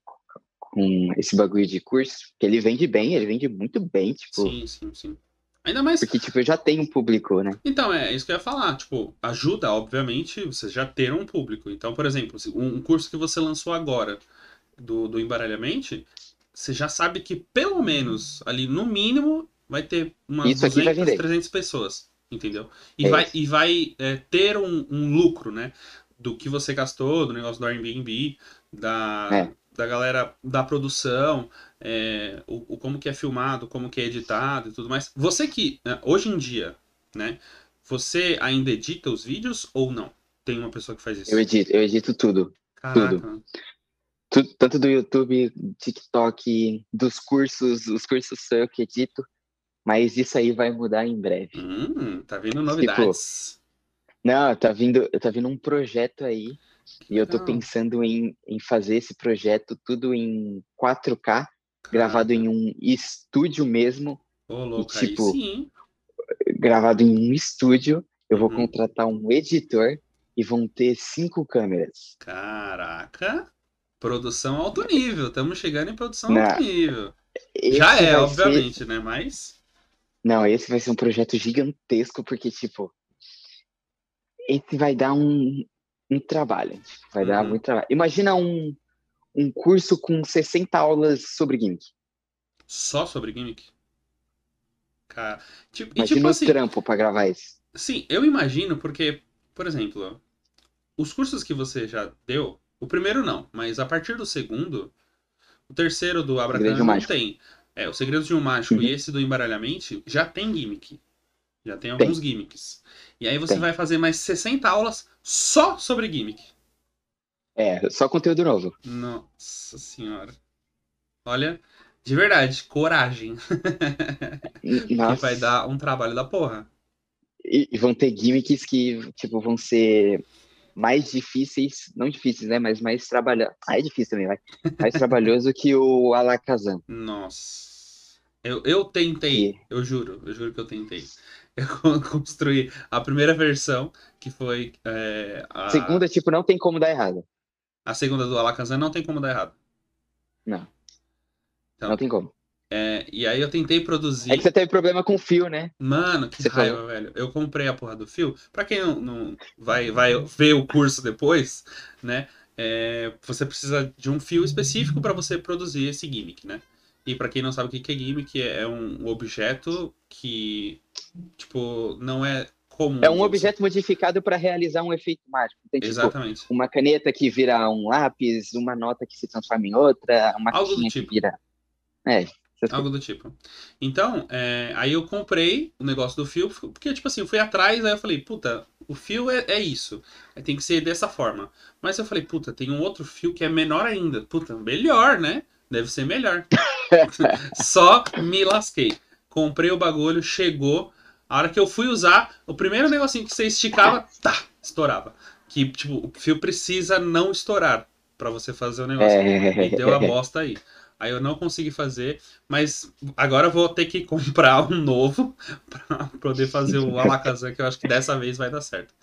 com esse bagulho de curso, que ele vende bem, ele vende muito bem, tipo, Sim, sim, sim. Ainda mais porque, tipo, eu já tenho um público, né? Então, é isso que eu ia falar. Tipo, ajuda, obviamente, você já ter um público. Então, por exemplo, um curso que você lançou agora do, do Embaralhamente, você já sabe que pelo menos ali, no mínimo, vai ter umas Isso aqui vai 200, vender. 300 pessoas. Entendeu? E É vai, isso. e vai é, ter um, um lucro, né? Do que você gastou, do negócio do Airbnb, da, É. da galera da produção, é, o, o como que é filmado, como que é editado e tudo mais. Você que, né, hoje em dia, né? Você ainda edita os vídeos ou não? Tem uma pessoa que faz isso? Eu edito, eu edito tudo. Caraca. Tu- Tanto do YouTube, TikTok, dos cursos, os cursos sou eu que edito, mas isso aí vai mudar em breve. Hum, tá vindo Tipo, novidades. Não, tá vindo, tá vindo um projeto aí, e eu tô legal. pensando em, em fazer esse projeto tudo em 4K, gravado em um estúdio mesmo, Ô, louco, tipo, aí sim. gravado em um estúdio. Eu vou Uhum. contratar um editor e vão ter cinco câmeras. Caraca. Produção alto nível. Estamos chegando em produção Não, alto nível. Já é, obviamente, né? Mas. Não, esse vai ser um projeto gigantesco, porque, tipo, esse vai dar um, um trabalho. vai dar Uhum. muito trabalho. Imagina um, um curso com 60 aulas sobre gimmick. Só sobre gimmick. Cara. Tipo, e Imagina tipo o assim. trampo pra gravar isso. Sim, eu imagino, porque, por exemplo, os cursos que você já deu, o primeiro não, mas a partir do segundo, o terceiro do Abracadabra um não Mágico. tem. É, o Segredo de um Mágico Uhum. e esse do Embaralhamente já tem gimmick. Já tem alguns gimmicks. E aí você Tem. vai fazer mais 60 aulas só sobre gimmick. É, só conteúdo novo. Nossa senhora. Olha, de verdade, coragem. que Nossa. vai dar um trabalho da porra. E, e vão ter gimmicks que, tipo, vão ser mais difíceis, não difíceis, né? Mas mais trabalhosos. Ah, é difícil também, vai. Mais trabalhoso que o Alakazam. Nossa. Eu, eu tentei, Que- eu juro, eu juro que eu tentei. Eu con- construí a primeira versão, que foi é, a, Segunda, tipo, não tem como dar errado. a segunda do Alakazam, não tem como dar errado. Não. Então, Não tem como. É, e aí eu tentei produzir. É que você teve problema com o fio, né? Mano, que Você raiva, falou. velho. Eu comprei a porra do fio. Pra quem não, não vai, vai ver o curso depois, né? é, você precisa de um fio específico para você produzir esse gimmick, né? E pra quem não sabe o que que é gimmick, é um objeto que, tipo, não é comum. É um você- objeto modificado para realizar um efeito mágico. Tem tipo Exatamente. uma caneta que vira um lápis, uma nota que se transforma em outra, uma Algo do tipo. que vira. É, Algo do tipo. Então, é, aí eu comprei o negócio do fio, porque, tipo assim, eu fui atrás, aí eu falei, puta, o fio é, é isso. Tem que ser dessa forma. Mas eu falei, puta, tem um outro fio que é menor ainda. Puta, melhor, né? Deve ser melhor. Só me lasquei. Comprei o bagulho, chegou. A hora que eu fui usar, o primeiro negocinho que você esticava, tá, estourava. Que, tipo, o fio precisa não estourar pra você fazer o negócio. É... E deu a bosta aí. Aí eu não consegui fazer, mas agora eu vou ter que comprar um novo pra poder fazer o Alakazam, que eu acho que dessa vez vai dar certo.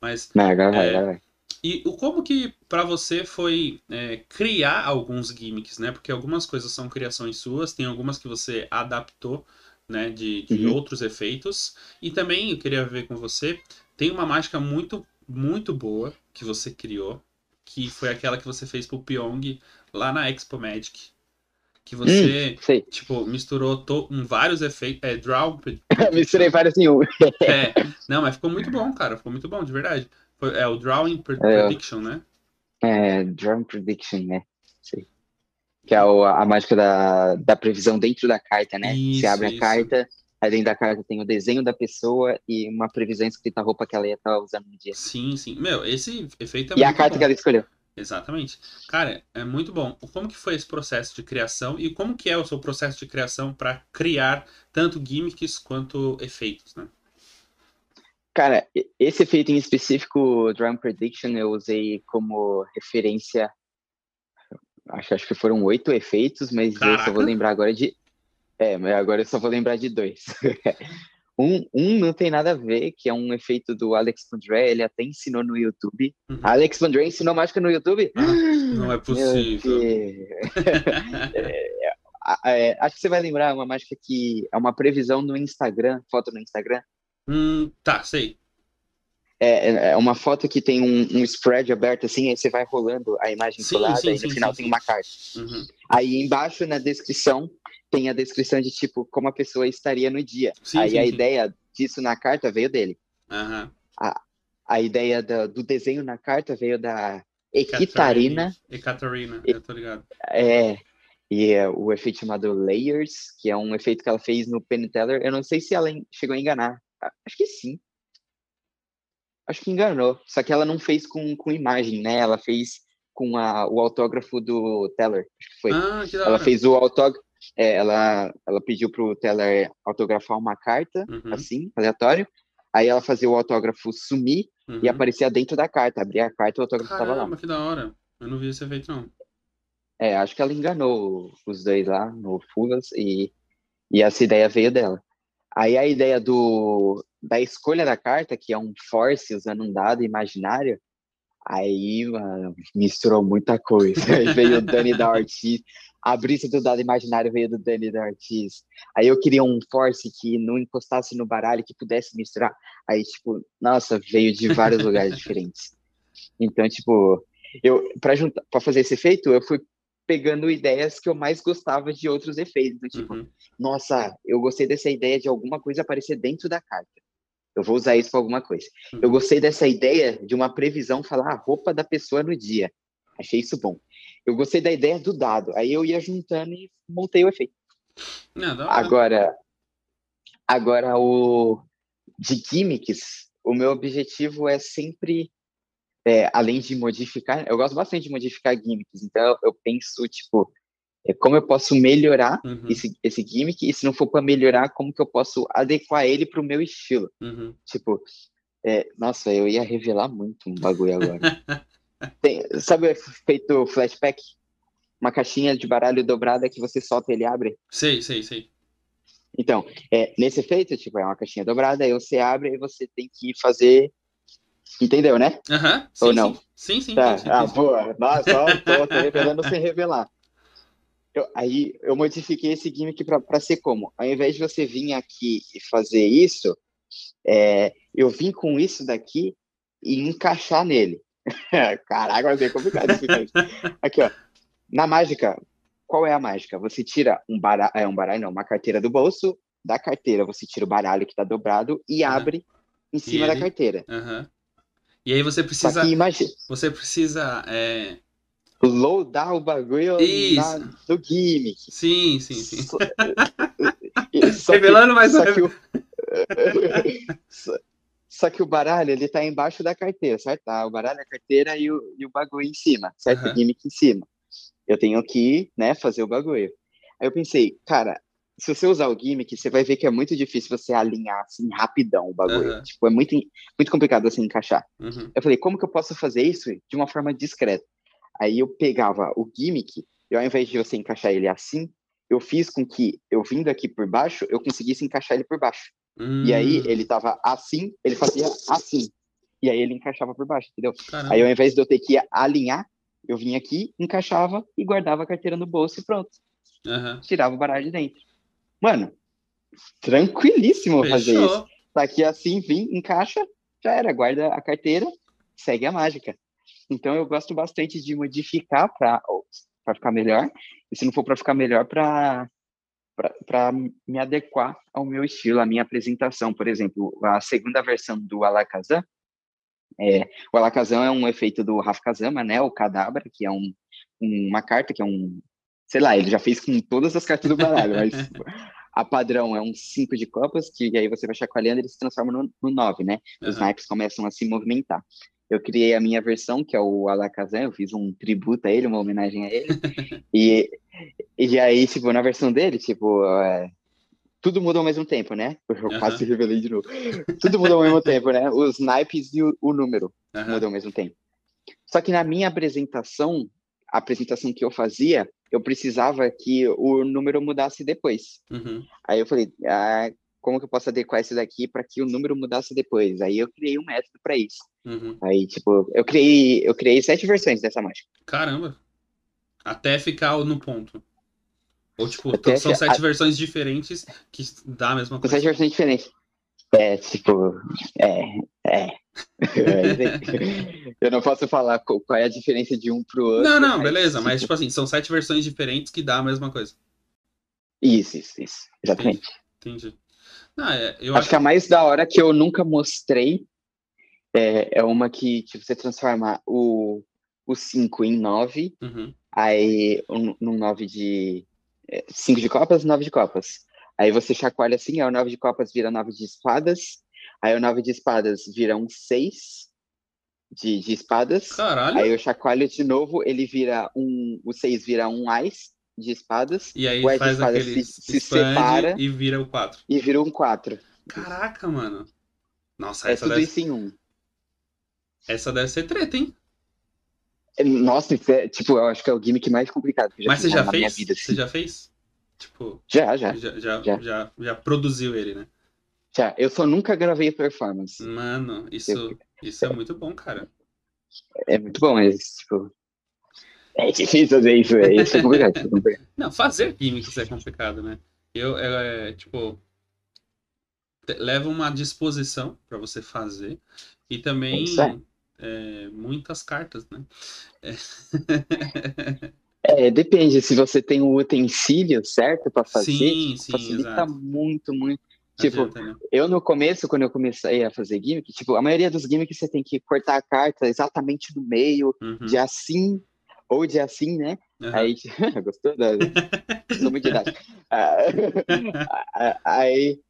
Mas Não, agora vai, É. agora vai. e o como que pra você foi é, criar alguns gimmicks, né? Porque algumas coisas são criações suas, tem algumas que você adaptou, né? De, de Uhum. outros efeitos. E também eu queria ver com você, tem uma mágica muito, muito boa que você criou, que foi aquela que você fez pro Pyong lá na Expo Magic. Que você, Sei. tipo, misturou to- um, vários efeitos. É, draw. Misturei vários em um. É, não, mas ficou muito bom, cara. Ficou muito bom, de verdade. Foi- é o Drawing Pre- É. Prediction, né? É, Drum Prediction, né? Sei. Que é o- a mágica da, da previsão dentro da carta, né? Isso, Você abre isso. a carta, aí dentro da carta tem o desenho da pessoa e uma previsão escrita a roupa que ela ia estar usando no dia. Sim, sim. Meu, esse efeito é E a carta bom. que ela escolheu. Exatamente. Cara, é muito bom. Como que foi esse processo de criação e como que é o seu processo de criação para criar tanto gimmicks quanto efeitos, né? Cara, esse efeito em específico, Drum Prediction, eu usei como referência. Acho, acho que foram oito efeitos, mas eu só Caraca. vou lembrar agora de. É, mas agora eu só vou lembrar de dois. um, um não tem nada a ver, que é um efeito do Alex Pandré, ele até ensinou no YouTube. Uhum. Alex Pandré ensinou mágica no YouTube? Ah, não é possível. Ah, é, acho que você vai lembrar uma mágica que é uma previsão no Instagram, foto no Instagram. hum, tá, sei. É, é- é uma foto que tem um, um spread aberto assim, aí você vai rolando a imagem Sim, colada sim, e no sim, final tem uma carta. Uhum. Aí embaixo na descrição tem a descrição de tipo como a pessoa estaria no dia. Aí a ideia disso na carta veio dele. Aham. A ideia da- do desenho na carta veio da Equitarina, E Catarina, eu tô ligado. é, e é o efeito chamado Layers, que é um efeito que ela fez no Penn Teller. Eu não sei se ela chegou a enganar. A- Acho que sim. Acho que enganou. Só que ela não fez com, com imagem, né? Ela fez com a, o autógrafo do Teller. Acho que foi. Ah, que ela fez o autógrafo. ela, ela pediu pro Teller autografar uma carta, Uhum, assim, aleatório. Aí ela fazia o autógrafo sumir uhum. e aparecia dentro da carta. Abria a carta e o autógrafo estava lá. Caramba, que da hora. Eu não vi esse efeito, não. É, acho que ela enganou os dois lá no Fulas e, e essa ideia veio dela. Aí a ideia do, da escolha da carta, que é um force usando um dado imaginário, aí mano, misturou muita coisa. Aí veio o Dani da Ortiz, a brisa do dado imaginário veio do Dani da Ortiz. Aí eu queria um force que não encostasse no baralho, que pudesse misturar. Aí, tipo, nossa, veio de vários lugares diferentes. Então, tipo, eu para juntar, para fazer esse efeito, eu fui pegando ideias que eu mais gostava de outros efeitos, do tipo, Uhum. nossa, eu gostei dessa ideia de alguma coisa aparecer dentro da carta. Eu vou usar isso para alguma coisa. Eu Uhum. gostei dessa ideia de uma previsão falar a roupa da pessoa no dia. Achei isso bom. Eu gostei da ideia do dado. Aí eu ia juntando e montei o efeito. Não. Agora, agora o de gimmicks, o meu objetivo é sempre, é, além de modificar, eu gosto bastante de modificar gimmicks. Então eu penso tipo, como eu posso melhorar Uhum, esse, esse gimmick e se não for para melhorar, como que eu posso adequar ele para o meu estilo? uhum. Tipo, é, nossa, eu ia revelar muito um bagulho agora. Tem- sabe o efeito flashback? Uma caixinha de baralho dobrada que você solta e ele abre? Sei, sei, sei. Então, é, nesse efeito, tipo, é uma caixinha dobrada, aí você abre e você tem que fazer. Entendeu, né? Aham. Ou sim, não? Sim, sim. sim, Tá. entendi, Ah, entendi. boa. Nossa, ó, tô revelando sem revelar. Eu, aí eu modifiquei esse gimmick para ser como? Ao invés de você vir aqui e fazer isso, é, eu vim com isso daqui e encaixar nele. Caraca, vai ser complicado explicar isso. Aqui, ó. Na mágica, qual é a mágica? Você tira um baralho, é um baralho, não, uma carteira do bolso, da carteira você tira o baralho que tá dobrado e uhum. abre em cima da carteira. Uhum. E aí você precisa. Imagina... Você precisa. É... Loadar o bagulho na, no gimmick. Sim, sim, sim. Só, só Revelando que, mais só que o... só, só, que o baralho, ele tá embaixo da carteira, certo? Tá, o baralho, a carteira e o, e o bagulho em cima, certo? Uhum. O gimmick em cima. Eu tenho que, né, fazer o bagulho. Aí eu pensei, cara, se você usar o gimmick, você vai ver que é muito difícil você alinhar assim rapidão o bagulho. Uhum. Tipo, é muito, muito complicado assim encaixar. Uhum. Eu falei, como que eu posso fazer isso de uma forma discreta? Aí eu pegava o gimmick, e ao invés de você encaixar ele assim, eu fiz com que eu vindo aqui por baixo, eu conseguisse encaixar ele por baixo. Uhum. E aí hum. ele tava assim, ele fazia assim. E aí ele encaixava por baixo, entendeu? Caramba. Aí ao invés de eu ter que alinhar, eu vinha aqui, encaixava e guardava a carteira no bolso e pronto. Tirava o baralho de dentro. Mano, tranquilíssimo Fechou. fazer isso. Tá aqui assim, vim, encaixa, já era, guarda a carteira, segue a mágica. Então eu gosto bastante de modificar para ficar melhor, e se não for para ficar melhor, para para me adequar ao meu estilo, à minha apresentação. Por exemplo, a segunda versão do Alakazam, é, o Alakazam é um efeito do Rafa Kazama, né? O Cadabra, que é um, uma carta que é um sei lá, ele já fez com todas as cartas do baralho, mas a padrão é um 5 de copas, que aí você vai chacoalhando e ele se transforma no, no 9, né? Uhum. Os naipes começam a se movimentar. Eu criei a minha versão, que é o Alakazam, eu fiz um tributo a ele, uma homenagem a ele. e, e aí, tipo, na versão dele, tipo, é, tudo muda ao mesmo tempo, né? Eu uhum. quase revelei de novo. Tudo muda ao mesmo tempo, né? Os naipes e o, o número uhum. mudam ao mesmo tempo. Só que na minha apresentação, a apresentação que eu fazia, eu precisava que o número mudasse depois. Uhum. Aí eu falei, ah, como que eu posso adequar isso daqui para que o número mudasse depois? Aí eu criei um método para isso. Uhum. Aí, tipo, eu criei, eu criei sete versões dessa mágica. Caramba! Até ficar no ponto. Ou, tipo, Até são sete a... versões diferentes que dá a mesma coisa. São sete versões diferentes. É, tipo, é, é. eu não posso falar qual é a diferença de um pro outro. Não, não, mas... beleza, mas tipo assim, são sete versões diferentes que dá a mesma coisa. Isso, isso, isso. Exatamente. Entendi. É, eu acho, acho que a mais da hora que eu nunca mostrei é, é uma que tipo, você transforma o, o 5 em 9, uhum. aí um, num 9 de. 5 é, de copas, 9 de copas. Aí você chacoalha assim, aí o nove de copas vira nove de espadas. Aí o nove de espadas vira um seis de, de espadas. Caralho. Aí eu chacoalho de novo, ele vira um. O seis vira um ás de espadas. E aí o faz de espadas se, se separa. E vira o quatro. E vira um quatro. Caraca, mano. Nossa, é essa tudo deve... isso em um. Essa deve ser treta, hein? É, nossa, é, tipo, eu acho que é o gimmick mais complicado que eu já Mas você já fez? Vida, assim. Você já fez? Tipo, já, já. Já, já, já. já, já produziu ele, né? Já, eu só nunca gravei performance. Mano, isso, eu... isso é muito bom, cara. É muito bom, mas, tipo. É difícil fazer isso, é, isso é complicado. Não, fazer gimmicks é complicado, né? Eu, é, tipo. Leva uma disposição para você fazer e também é, muitas cartas, né? É. É, depende. Se você tem o utensílio certo para fazer, sim, sim, facilita exato. muito, muito. Tipo, Adianta, né? eu no começo, quando eu comecei a fazer gimmick, tipo, a maioria dos gimmicks você tem que cortar a carta exatamente no meio, uhum. de assim ou de assim, né? Uhum. Aí, gostou? Da... Sou muito didático. aí,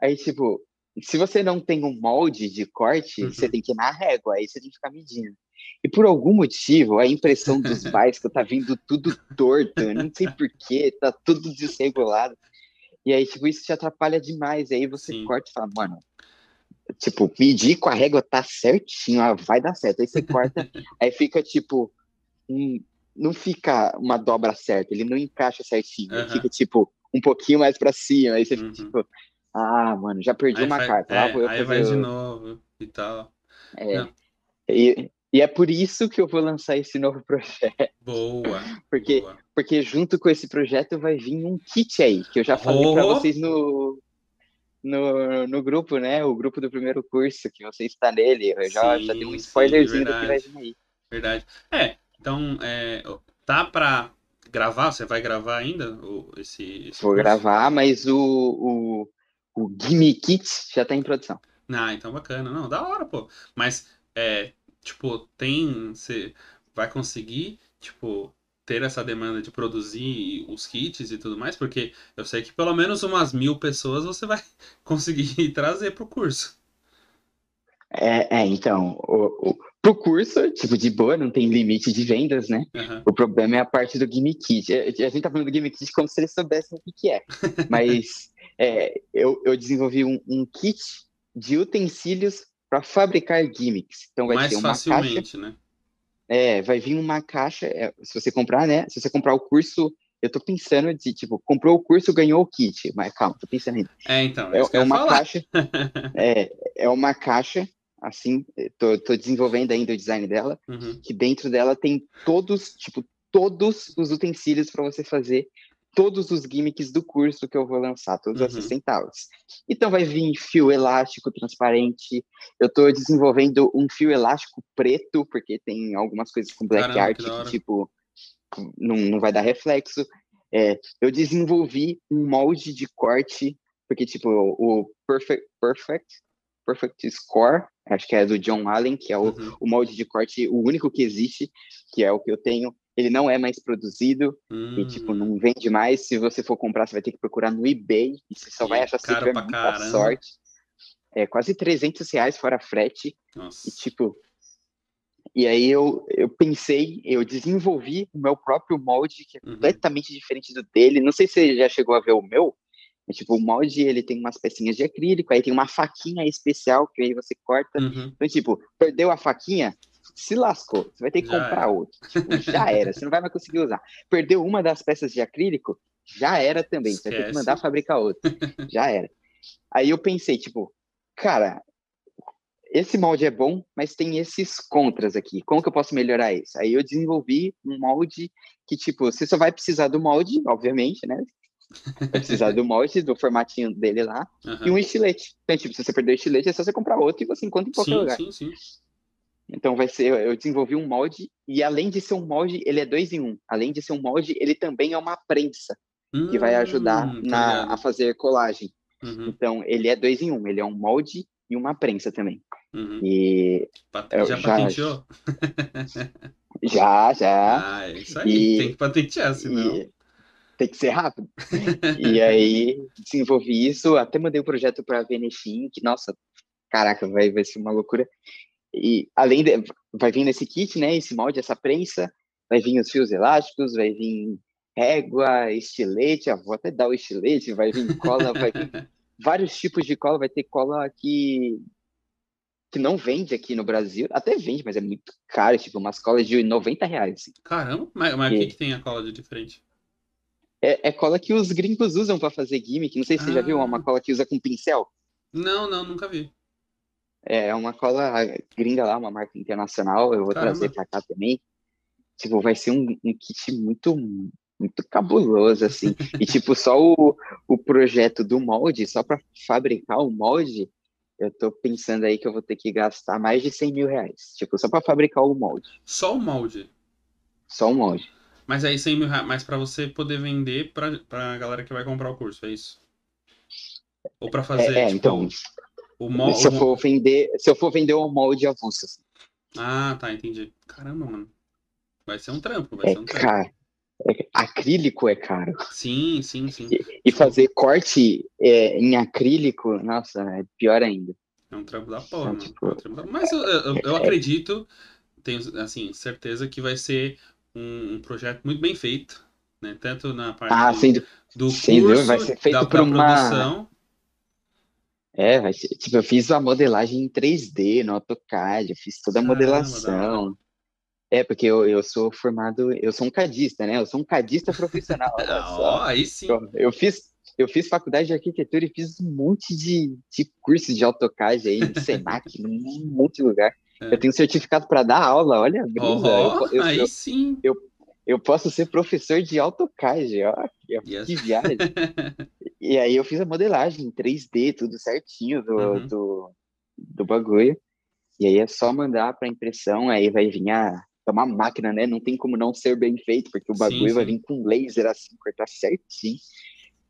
aí, tipo, se você não tem um molde de corte, uhum. você tem que ir na régua, aí você tem que ficar medindo. E por algum motivo, a impressão dos que tá vindo tudo torto, eu não sei porquê, tá tudo desregulado. E aí, tipo, isso te atrapalha demais. E aí você Sim. corta e fala, mano, tipo, medir com a régua tá certinho, ó, vai dar certo. Aí você corta, aí fica tipo, um, não fica uma dobra certa, ele não encaixa certinho, uhum. fica tipo um pouquinho mais para cima. Aí você fica uhum. tipo, ah, mano, já perdi aí uma vai, carta. É, aí vai de novo e tal. É. E, E é por isso que eu vou lançar esse novo projeto. Boa. Porque, boa. porque junto com esse projeto vai vir um kit aí, que eu já falei Oh. para vocês no, no, no grupo, né? O grupo do primeiro curso, que você está nele. Eu já, já dei um Sim, spoilerzinho sim, do que vai vir aí. Verdade. É, então, é, tá pra gravar? Você vai gravar ainda esse, esse Vou curso? gravar, mas o, o, o Gimme Kit já está em produção. Ah, então bacana. Não, da hora, pô. Mas, é, tipo, tem. Você vai conseguir, tipo, ter essa demanda de produzir os kits e tudo mais? Porque eu sei que pelo menos umas mil pessoas você vai conseguir trazer pro curso. É, é então, o, o, pro curso, tipo, de boa, não tem limite de vendas, né? Aham. O problema é a parte do Gimme Kit. A a gente tá falando do Gimme Kit como se eles soubessem o que, que é. Mas é, eu, eu desenvolvi um, um kit de utensílios para fabricar gimmicks. Então vai Mais ter uma caixa. facilmente, né? É, vai vir uma caixa. é, se você comprar, né? Se você comprar o curso, eu tô pensando de, tipo, comprou o curso, ganhou o kit. Mas calma, tô pensando ainda. É, então, é É, uma falar. caixa. É, é uma caixa, assim, tô, tô desenvolvendo ainda o design dela Uhum. que dentro dela tem todos, tipo, todos os utensílios para você fazer todos os gimmicks do curso que eu vou lançar, todos Uhum. as 60 aulas. Então vai vir fio elástico transparente. Eu estou desenvolvendo um fio elástico preto, porque tem algumas coisas com black Caramba, art que que, tipo, não, não vai dar reflexo. É, eu desenvolvi um molde de corte, porque, tipo, o, o Perfect, Perfect, Perfect Score, acho que é do John Allen, que é o, Uhum. o molde de corte, o único que existe, que é o que eu tenho, ele não é mais produzido e, tipo, Hum, não vende mais. Se você for comprar, você vai ter que procurar no eBay e você só E vai achar se tiver muita caramba. sorte. É quase 300 reais fora frete Nossa. e, tipo... E aí eu, eu pensei, eu desenvolvi o meu próprio molde, que é Uhum. completamente diferente do dele. Não sei se você já chegou a ver o meu, mas, tipo, o molde, ele tem umas pecinhas de acrílico, aí tem uma faquinha especial que aí você corta. Uhum. Então, tipo, perdeu a faquinha, se lascou. Você vai ter que Já comprar era. outro. Tipo, já era. Você não vai mais conseguir usar. Perdeu uma das peças de acrílico, já era também. Você vai ter que Esquece. mandar fabricar outra. já era. Aí eu pensei, tipo, cara, esse molde é bom, mas tem esses contras aqui. Como que eu posso melhorar isso? Aí eu desenvolvi um molde que, tipo, você só vai precisar do molde, obviamente, né? Vai precisar do molde, do formatinho dele lá, e Aham. um estilete. Então, tipo, se você perder o estilete, é só você comprar outro e você encontra em qualquer Sim, lugar. sim, sim. Então vai ser, eu desenvolvi um molde e além de ser um molde, ele é dois em um. Além de ser um molde, ele também é uma prensa que vai ajudar Hum, na, a fazer colagem. Uhum, Então ele é dois em um, ele é um molde e uma prensa também. uhum. E Já já- patenteou? já, já. Ah, é isso aí. E- Tem que patentear, senão. Tem que ser rápido. e aí desenvolvi isso, até mandei o projeto para a Venefim, que nossa, caraca, vai, vai ser uma loucura. E além de, vai vir nesse kit, né, esse molde, essa prensa, vai vir os fios elásticos, vai vir régua, estilete, ah, vou até dar o estilete, vai vir cola, vai vir vários tipos de cola, vai ter cola que que não vende aqui no Brasil, até vende, mas é muito caro, tipo umas colas de 90 reais. assim. Caramba, mas, mas o que, que tem a cola de diferente? É, é cola que os gringos usam para fazer gimmick, não sei se você já viu, é Ah. uma cola que usa com pincel. Não, não, nunca vi. É uma cola gringa lá, uma marca internacional, eu vou Caramba. trazer para cá também. Tipo, vai ser um, um kit muito, muito cabuloso, assim. e, tipo, só o, o projeto do molde, só para fabricar o molde, eu tô pensando aí que eu vou ter que gastar mais de 100 mil reais. Tipo, só para fabricar o molde. Só o molde. Só o molde. Mas aí 100 mil reais, mas pra você poder vender pra, pra galera que vai comprar o curso, é isso? Ou pra fazer, É, é, tipo, então, o molde. se eu for vender, se eu for vender o molde avulso, assim, Ah, tá, entendi. Caramba, mano. Vai ser um trampo, vai é ser um trampo. caro. É- acrílico é caro. Sim, sim, sim. E fazer corte é, em acrílico, nossa, é pior ainda. É um trampo da porra, É, mano. tipo, É um da- Mas eu, eu, eu acredito, tenho, assim, certeza que vai ser um, um projeto muito bem feito, né? Tanto na parte Ah, sem, dú- do sem dúvida, curso, vai ser feito da, por da uma- produção. É, vai ser, tipo, eu fiz a modelagem em 3D no AutoCAD, eu fiz toda a Caramba, modelação. É, porque eu, eu sou formado, eu sou um cadista, né? Eu sou um cadista profissional, ó, aí sim. Eu, eu fiz, eu fiz faculdade de arquitetura e fiz um monte de, de cursos de AutoCAD aí, no Senac, num monte de lugar. Eu tenho certificado para dar aula, olha brisa. Oh, eu, eu, aí eu, sim. eu posso ser professor de AutoCAD, ó, que, Yes. que viagem. E aí eu fiz a modelagem em 3D, tudo certinho do, Uhum. do, do bagulho. E aí é só mandar para impressão, aí vai vir a. É uma máquina, né? Não tem como não ser bem feito, porque o Sim, bagulho vai sim. vir com laser assim, cortar certinho.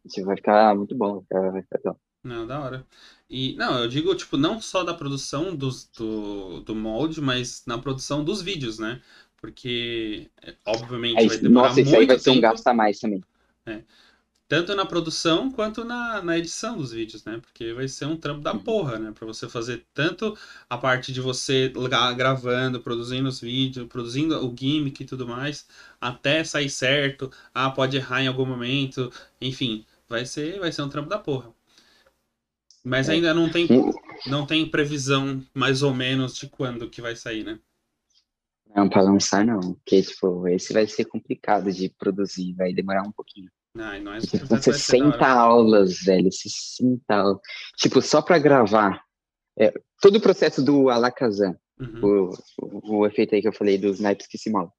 Isso vai ficar muito bom, vai ficar, vai ficar top. Não, da hora. E, não, eu digo, tipo, não só da produção dos, do, do molde, mas na produção dos vídeos, né? Porque, é, obviamente, Aí, vai demorar nossa, isso aí muito vai ser um gasto a mais também. tanto na produção quanto na, na edição dos vídeos, né? Porque vai ser um trampo da Uhum. porra, né? Pra você fazer tanto a parte de você gra- gravando, produzindo os vídeos, produzindo o gimmick e tudo mais, até sair certo. Ah, pode errar em algum momento. Enfim, vai ser, vai ser um trampo da porra. Mas É. ainda não tem, não tem previsão mais ou menos de quando que vai sair, né? Não, para lançar não, porque, tipo, esse vai ser complicado de produzir, vai demorar um pouquinho. Ai, não é Tipo, ser da 60 hora. aulas, velho, 60 aulas. Tipo, só para gravar. é, todo o processo do Alakazam, Uhum. o, o, o efeito aí que eu falei dos naipes que se molam.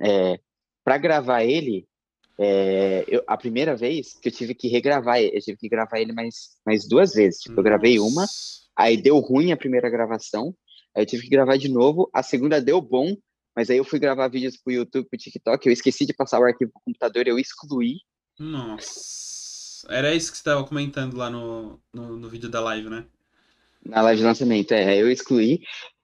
É, para gravar ele, é, eu- a primeira vez que eu tive que regravar eu tive que gravar ele mais, mais duas vezes. Tipo, eu gravei uma, Nossa. aí deu ruim a primeira gravação, aí eu tive que gravar de novo, a segunda deu bom, mas aí eu fui gravar vídeos pro YouTube, pro TikTok, eu esqueci de passar o arquivo pro computador, eu excluí. Nossa. Era isso que você estava comentando lá no, no, no vídeo da live, né? Na live de lançamento, é, aí eu excluí,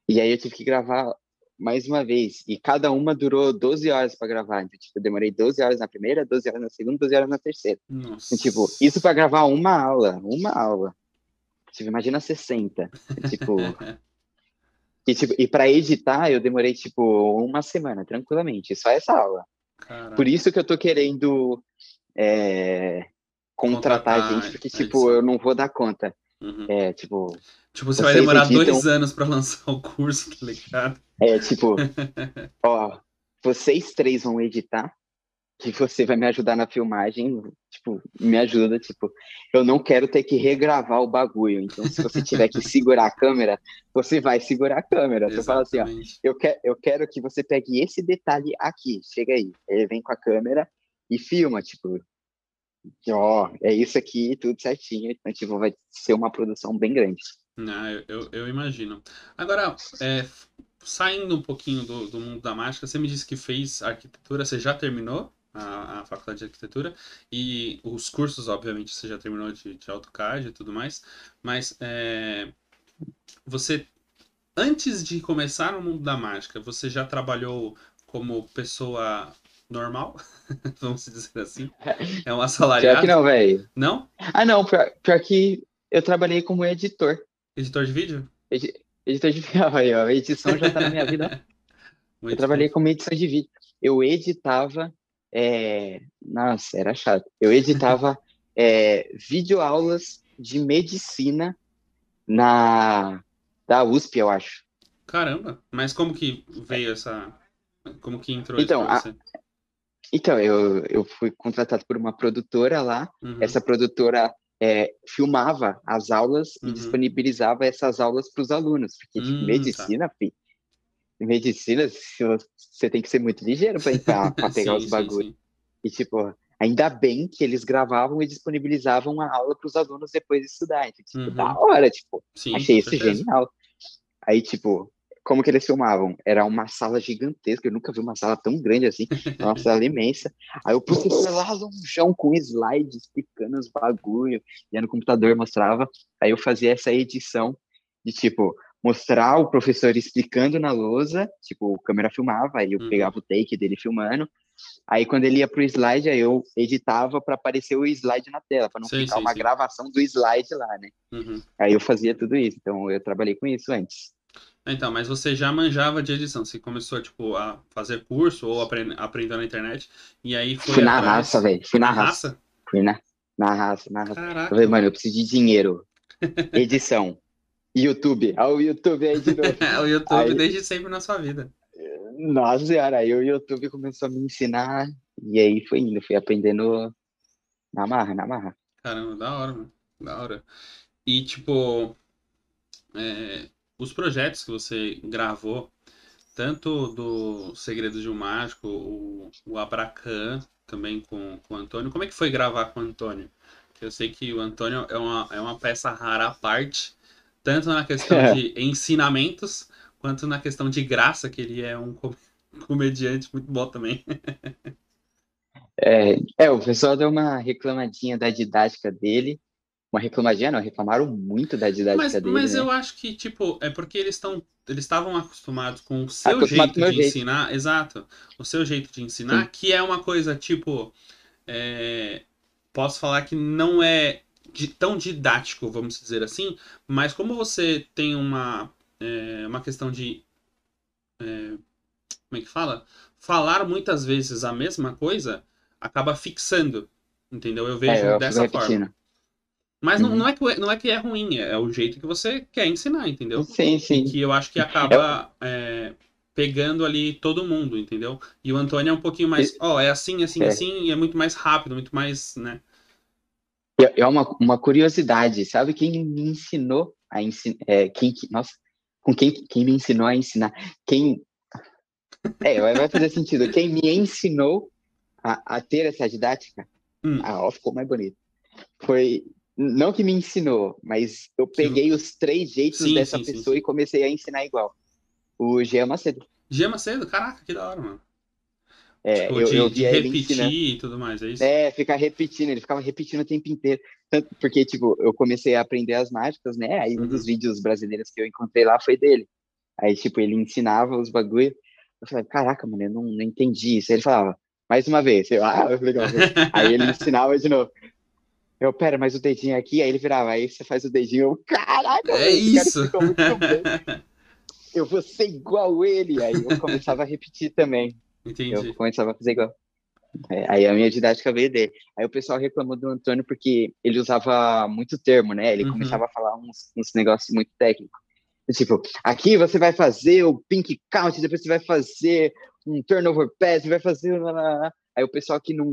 e aí eu tive que gravar mais uma vez, e cada uma durou 12 horas para gravar, então, tipo, eu demorei 12 horas na primeira, 12 horas na segunda, 12 horas na terceira. Nossa. Então, tipo, isso para gravar uma aula, uma aula. Tipo, imagina 60. Tipo, e, tipo, e para editar eu demorei, tipo, uma semana, tranquilamente, só essa aula. Caraca. Por isso que eu tô querendo é, contratar Contratar gente, porque, a tipo, edição. eu não vou dar conta. Uhum. É, tipo, Tipo, você vai demorar editam- dois anos pra lançar o curso, tá ligado? É tipo, ó, vocês três vão editar, que você vai me ajudar na filmagem, tipo, me ajuda, tipo, eu não quero ter que regravar o bagulho, então se você tiver que segurar a câmera, você vai segurar a câmera. Você fala assim, ó, eu, que, eu quero que você pegue esse detalhe aqui, chega aí. Ele vem com a câmera e filma, tipo, ó, é isso aqui, tudo certinho, então, tipo, vai ser uma produção bem grande. Ah, eu, eu, eu imagino. Agora, é, saindo um pouquinho do, do mundo da mágica, você me disse que fez arquitetura, você já terminou a, a faculdade de arquitetura e os cursos, obviamente, você já terminou de, de AutoCAD e tudo mais, mas é, você, antes de começar no mundo da mágica, você já trabalhou como pessoa normal? Vamos dizer assim? É um Pior assalariado? que não, velho. Não? Ah, não, pior, pior que eu trabalhei como editor. Editor de vídeo? Edi- Editor de vídeo, aí, ó, edição já tá na minha vida. Eu trabalhei como edição de vídeo. Eu editava, é, nossa, era chato. Eu editava é, videoaulas de medicina na da USP, eu acho. Caramba, mas como que veio essa. Como que entrou Então, isso a-? Então, eu, eu fui contratado por uma produtora lá. Uhum. Essa produtora é, filmava as aulas e Uhum. disponibilizava essas aulas para os alunos. Porque, tipo, Hum, tá. medicina, fi, medicina, você- tem que ser muito ligeiro para pegar Sim, os bagulhos. sim. E, tipo, ainda bem que eles gravavam e disponibilizavam a aula para os alunos depois de estudar. Então, tipo, Uhum. da hora, tipo, achei isso certeza. genial. Aí, tipo, como que eles filmavam? Era uma sala gigantesca, eu nunca vi uma sala tão grande assim, uma sala imensa. Aí o professor lá longeão com slide explicando os bagulho, e aí no computador mostrava. Aí eu fazia essa edição de, tipo, mostrar o professor explicando na lousa, tipo, a câmera filmava, aí eu Uhum. pegava o take dele filmando. Aí quando ele ia pro slide, aí eu editava para aparecer o slide na tela, para não Sim, ficar sim, uma sim. gravação do slide lá, né? Uhum. Aí eu fazia tudo isso, então eu trabalhei com isso antes. Então, mas você já manjava de edição. Você começou, tipo, a fazer curso ou apre- aprendeu na internet. E aí foi Fui na atrás- raça, velho. Fui na Na raça. raça? Fui na, na raça, na raça. Eu Caraca. falei, mano, eu preciso de dinheiro. Edição. YouTube. Ah, o YouTube aí de novo. o YouTube Aí- desde sempre na sua vida. Nossa senhora, aí o YouTube começou a me ensinar. E aí foi indo, fui aprendendo na marra, na marra. Caramba, da hora, mano. Da hora. E, tipo, é, os projetos que você gravou, tanto do Segredos de um Mágico, o, o Abracan, também com, com o Antônio. Como é que foi gravar com o Antônio? Eu sei que o Antônio é uma, é uma peça rara à parte, tanto na questão é. de ensinamentos, quanto na questão de graça, que ele é um comediante muito bom também. É, é, o pessoal deu uma reclamadinha da didática dele. Uma reclamadinha, não, reclamaram muito da didática mas, dele. Mas né? eu acho que, tipo, é porque eles estão. Eles estavam acostumados com o seu Acostumado jeito de jeito. ensinar. Exato. O seu jeito de ensinar, Sim. que é uma coisa, tipo. É, posso falar que não é de, tão didático, vamos dizer assim, mas como você tem uma, é, uma questão de. É, como é que fala? Falar muitas vezes a mesma coisa acaba fixando. Entendeu? Eu vejo é, eu dessa forma. Mas uhum. não, não, é que, não é que é ruim, é, é o jeito que você quer ensinar, entendeu? Sim, sim. Que eu acho que acaba é, pegando ali todo mundo, entendeu? E o Antônio é um pouquinho mais, ó, oh, é assim, assim, é. assim, e é muito mais rápido, muito mais, né? É, é uma, uma curiosidade, sabe? Quem me ensinou a ensinar, é, quem, nossa, com quem, quem me ensinou a ensinar, quem, é, vai fazer sentido, quem me ensinou a, a ter essa didática, hum. ah, ó, ficou mais bonito, foi, não que me ensinou, mas eu peguei sim. os três jeitos sim, dessa sim, pessoa e comecei a ensinar igual. O Jean Macedo. Jean Macedo? Caraca, que da hora, mano. É, tipo, eu, de, eu de repetir e tudo mais, é isso? É, ficar repetindo, ele ficava repetindo o tempo inteiro. Tanto porque, tipo, eu comecei a aprender as mágicas, né? Aí uhum. um dos uhum. vídeos brasileiros que eu encontrei lá foi dele. Aí, tipo, ele ensinava os bagulho. Eu falei, caraca, mano, eu não, não entendi isso. Aí ele falava, mais uma vez. Eu, ah, legal. aí ele ensinava de novo. Eu, pera, mas o dedinho aqui, aí ele virava, aí você faz o dedinho, eu, caraca, é isso. eu vou ser igual ele. Aí eu começava a repetir também. Entendi. Eu começava a fazer igual. É, aí a minha didática veio dele. Aí o pessoal reclamou do Antônio porque ele usava muito termo, né? Ele uhum. começava a falar uns, uns negócios muito técnicos. Tipo, aqui você vai fazer o pink count, depois você vai fazer um turnover pass, você vai fazer... Aí o pessoal que não,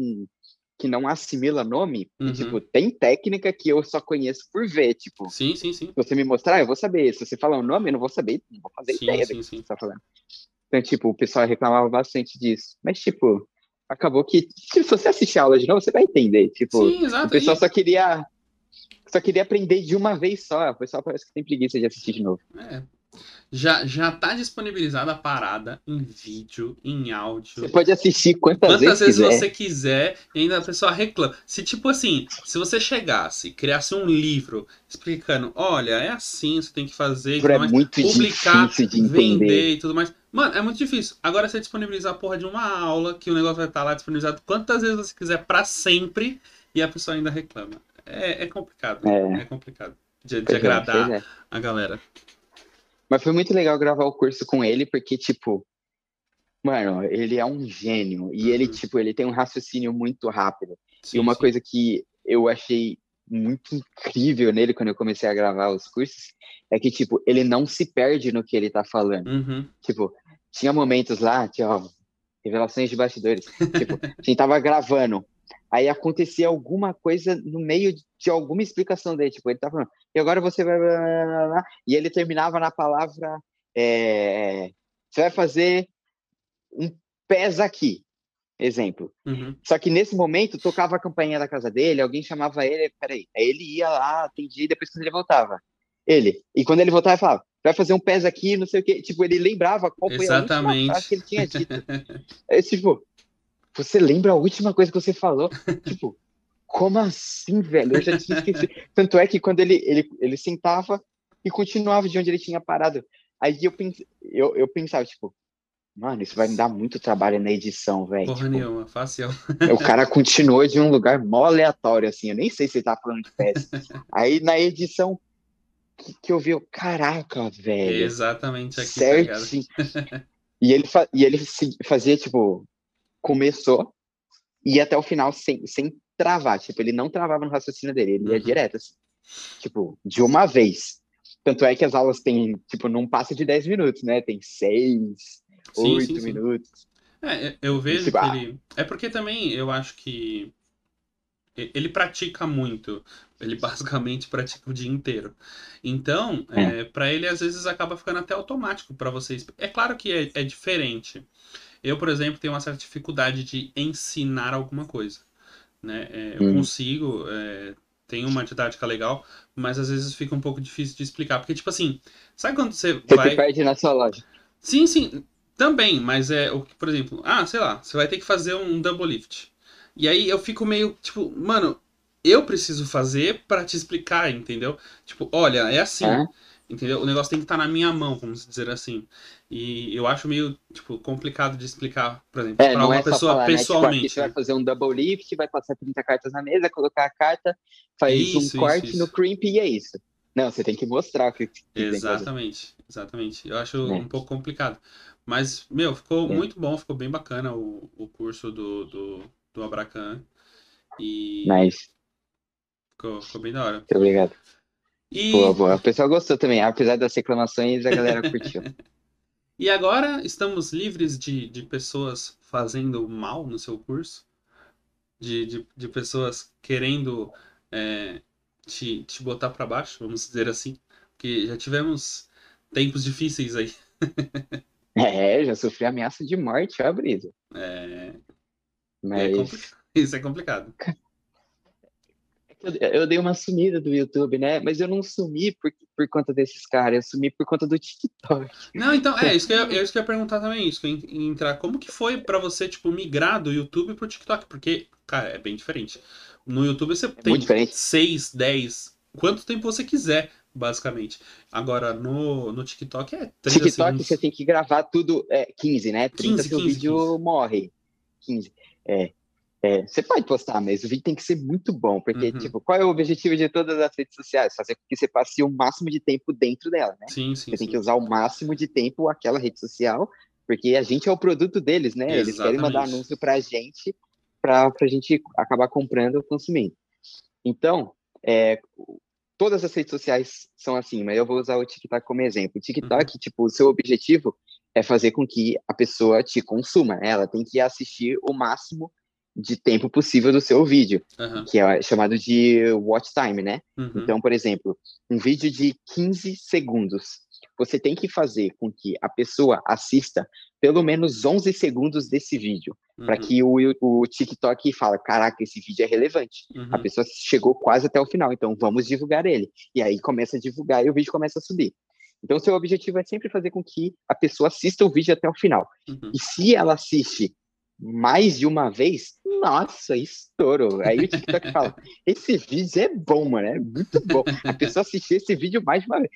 que não assimila nome, uhum. tipo, tem técnica que eu só conheço por ver, tipo. Sim, sim, sim. Se você me mostrar, eu vou saber. Se você falar um nome, eu não vou saber, não vou fazer sim, ideia sim, do que sim. você tá falando. Então, tipo, o pessoal reclamava bastante disso. Mas, tipo, acabou que, se você assistir a aula de novo, você vai entender. Tipo, sim, exato. o pessoal só queria só queria aprender de uma vez só. O pessoal parece que tem preguiça de assistir de novo. É, já, já tá disponibilizada a parada em vídeo, em áudio. Você pode assistir quantas, quantas vezes, vezes você quiser e ainda a pessoa reclama. Se, tipo assim, se você chegasse, criasse um livro explicando, olha, é assim, você tem que fazer, é mais, muito publicar, de vender e tudo mais. Mano, é muito difícil. Agora você disponibilizar a porra de uma aula, que o negócio vai estar lá disponibilizado quantas vezes você quiser para sempre, e a pessoa ainda reclama. É, é complicado. É, é complicado de, de é, agradar é. a galera. Mas foi muito legal gravar o curso com ele, porque, tipo, mano, ele é um gênio. E uhum. ele, tipo, ele tem um raciocínio muito rápido. Sim, e uma sim. coisa que eu achei muito incrível nele quando eu comecei a gravar os cursos é que, tipo, ele não se perde no que ele tá falando. Uhum. Tipo, tinha momentos lá, tinha, ó, revelações de bastidores. tipo, a gente tava gravando, aí acontecia alguma coisa no meio de alguma explicação dele, tipo, ele tá falando, e agora você vai. E ele terminava na palavra. É, você vai fazer um pés aqui. Exemplo. Uhum. Só que nesse momento tocava a campainha da casa dele, alguém chamava ele, peraí. Aí ele ia lá, atendia, e depois quando ele voltava. Ele. E quando ele voltava, ele falava, vai fazer um pés aqui, não sei o quê. Tipo, ele lembrava qual foi Exatamente. a última frase que ele tinha dito. é, tipo, você lembra a última coisa que você falou? tipo, como assim, velho? Eu já tinha esquecido. Tanto é que quando ele, ele, ele sentava e continuava de onde ele tinha parado. Aí eu, pens, eu, eu pensava, tipo, mano, isso vai me dar muito trabalho na edição, velho. Porra tipo, nenhuma, fácil. O cara continuou de um lugar mó aleatório, assim. Eu nem sei se ele tá falando de peça. Aí na edição que, que eu vi, eu, caraca, velho. exatamente aqui, tá certo. e ele, fa e ele fazia, tipo, começou e até o final sem, sem travar. Tipo, ele não travava no raciocínio dele, ele ia uhum. direto, assim. Tipo, de uma vez. Tanto é que as aulas têm, tipo, não passa de 10 minutos, né? Tem 6, 8 minutos. É, eu vejo tipo, que ah, ele. É porque também eu acho que. ele pratica muito. Ele basicamente pratica o dia inteiro. Então, é. é para ele, às vezes, acaba ficando até automático para vocês. É claro que é, é, diferente. Eu, por exemplo, tenho uma certa dificuldade de ensinar alguma coisa. Né? É, eu hum. consigo, é, tenho uma didática legal, mas às vezes fica um pouco difícil de explicar. Porque, tipo assim, sabe quando você, você vai. Você perde na sua loja. Sim, sim. Também, mas é, por exemplo, ah, sei lá, você vai ter que fazer um double lift. E aí eu fico meio, tipo, mano, eu preciso fazer para te explicar, entendeu? Tipo, olha, é assim. É. Entendeu? O negócio tem que estar tá na minha mão, vamos dizer assim. E eu acho meio, tipo, complicado de explicar, por exemplo, é, para uma é pessoa falar, pessoalmente. Né? Tipo, você vai fazer um double lift, vai passar 30 cartas na mesa, colocar a carta, faz isso, um corte isso, no crimp e é isso. Não, você tem que mostrar o que, que Exatamente, exatamente. Eu acho é. um pouco complicado. Mas, meu, ficou é. muito bom, ficou bem bacana o, o curso do, do, do Abracan. E. Nice. Ficou, ficou bem da hora. Muito obrigado. E... Boa, boa. O pessoal gostou também, apesar das reclamações, a galera curtiu. e agora estamos livres de, de pessoas fazendo mal no seu curso? De, de, de pessoas querendo é, te, te botar para baixo, vamos dizer assim? Porque já tivemos tempos difíceis aí. é, já sofri ameaça de morte, ó, Brisa. É. Mas... É Isso é complicado. Eu, dei uma sumida do YouTube, né? Mas eu não sumi por, por conta desses caras, eu sumi por conta do TikTok. Não, então, é isso que eu, é isso que eu ia perguntar também, isso que eu ia entrar. Como que foi para você, tipo, migrar do YouTube pro TikTok? Porque, cara, é bem diferente. No YouTube você é tem 6, 10, quanto tempo você quiser, basicamente. Agora, no, no TikTok é 30 TikTok segundos. você tem que gravar tudo, é, 15, né? 30 15, 15, o vídeo 15. morre. 15. É. É, você pode postar, mas o vídeo tem que ser muito bom, porque, uhum. tipo, qual é o objetivo de todas as redes sociais? Fazer com que você passe o máximo de tempo dentro dela, né? Sim, sim. Você sim. tem que usar o máximo de tempo aquela rede social, porque a gente é o produto deles, né? Exatamente. Eles querem mandar anúncio pra gente, pra, pra gente acabar comprando ou consumindo. Então, é, todas as redes sociais são assim, mas eu vou usar o TikTok como exemplo. O TikTok, uhum. tipo, o seu objetivo é fazer com que a pessoa te consuma, né? Ela tem que assistir o máximo de tempo possível do seu vídeo, uhum. que é chamado de watch time, né? Uhum. Então, por exemplo, um vídeo de 15 segundos, você tem que fazer com que a pessoa assista pelo menos 11 segundos desse vídeo, uhum. para que o, o TikTok fala, caraca, esse vídeo é relevante. A uhum. pessoa chegou quase até o final, então vamos divulgar ele. E aí começa a divulgar e o vídeo começa a subir. Então, seu objetivo é sempre fazer com que a pessoa assista o vídeo até o final. Uhum. E se ela assiste mais de uma vez, nossa, estouro. Aí o TikTok fala: esse vídeo é bom, mano, é muito bom. A pessoa assistiu esse vídeo mais de uma vez.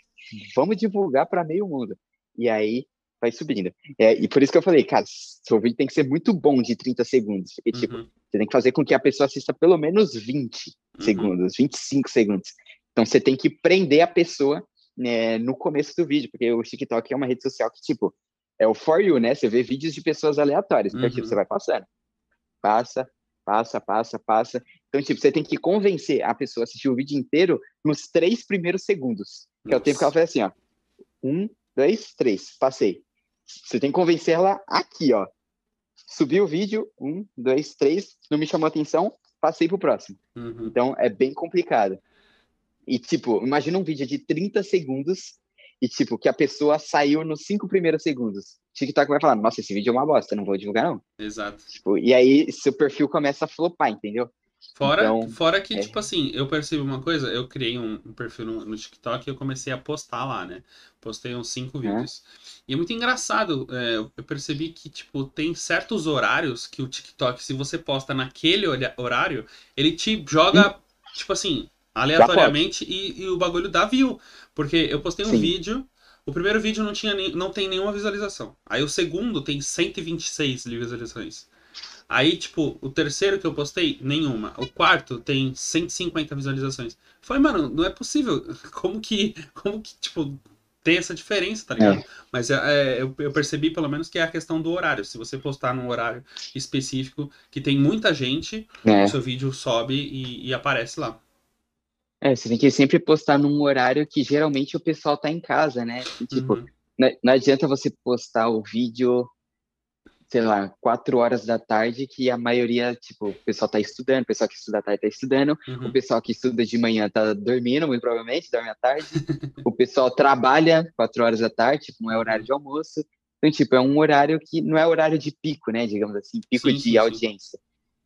Vamos divulgar para meio mundo. E aí vai subindo. É, e por isso que eu falei, cara, seu vídeo tem que ser muito bom de 30 segundos. Porque, tipo, uhum. você tem que fazer com que a pessoa assista pelo menos 20 uhum. segundos, 25 segundos. Então você tem que prender a pessoa né, no começo do vídeo, porque o TikTok é uma rede social que, tipo, é o For You, né? Você vê vídeos de pessoas aleatórias. Então, tipo, uhum. você vai passando. Passa, passa, passa, passa. Então, tipo, você tem que convencer a pessoa a assistir o vídeo inteiro nos três primeiros segundos. Que Nossa. é o tempo que ela faz assim, ó. Um, dois, três. Passei. Você tem que convencer ela aqui, ó. Subiu o vídeo, um, dois, três, não me chamou atenção, passei pro próximo. Uhum. Então, é bem complicado. E, tipo, imagina um vídeo de 30 segundos e, tipo, que a pessoa saiu nos cinco primeiros segundos. TikTok vai falar, nossa, esse vídeo é uma bosta, não vou divulgar, não. Exato. Tipo, e aí, seu perfil começa a flopar, entendeu? Fora, então, fora que, é. tipo assim, eu percebi uma coisa, eu criei um, um perfil no, no, TikTok e eu comecei a postar lá, né? Postei uns cinco vídeos. É. E é muito engraçado, é, eu percebi que, tipo, tem certos horários que o TikTok, se você posta naquele horário, ele te joga, hum. tipo assim, aleatoriamente e, e, o bagulho dá view. Porque eu postei um Sim. vídeo, o primeiro vídeo não, tinha nem, não tem nenhuma visualização. Aí o segundo tem 126 visualizações. Aí, tipo, o terceiro que eu postei, nenhuma. O quarto tem 150 visualizações. Foi, mano, não é possível. Como que, como que tipo, tem essa diferença, tá ligado? É. Mas é, é, eu, eu, percebi, pelo menos, que é a questão do horário. Se você postar num horário específico que tem muita gente, é. o seu vídeo sobe e, e aparece lá. É, você tem que sempre postar num horário que geralmente o pessoal tá em casa, né? tipo, uhum. não, não, adianta você postar o vídeo sei lá, quatro horas da tarde, que a maioria, tipo, o pessoal tá estudando, o pessoal que estuda à tarde tá estudando, Uhum. o pessoal que estuda de manhã tá dormindo, muito provavelmente, dorme à tarde, o pessoal trabalha quatro horas da tarde, tipo, não é horário de almoço. Então, tipo, é um horário que não é horário de pico, né, digamos assim, pico Sim, de sim, sim.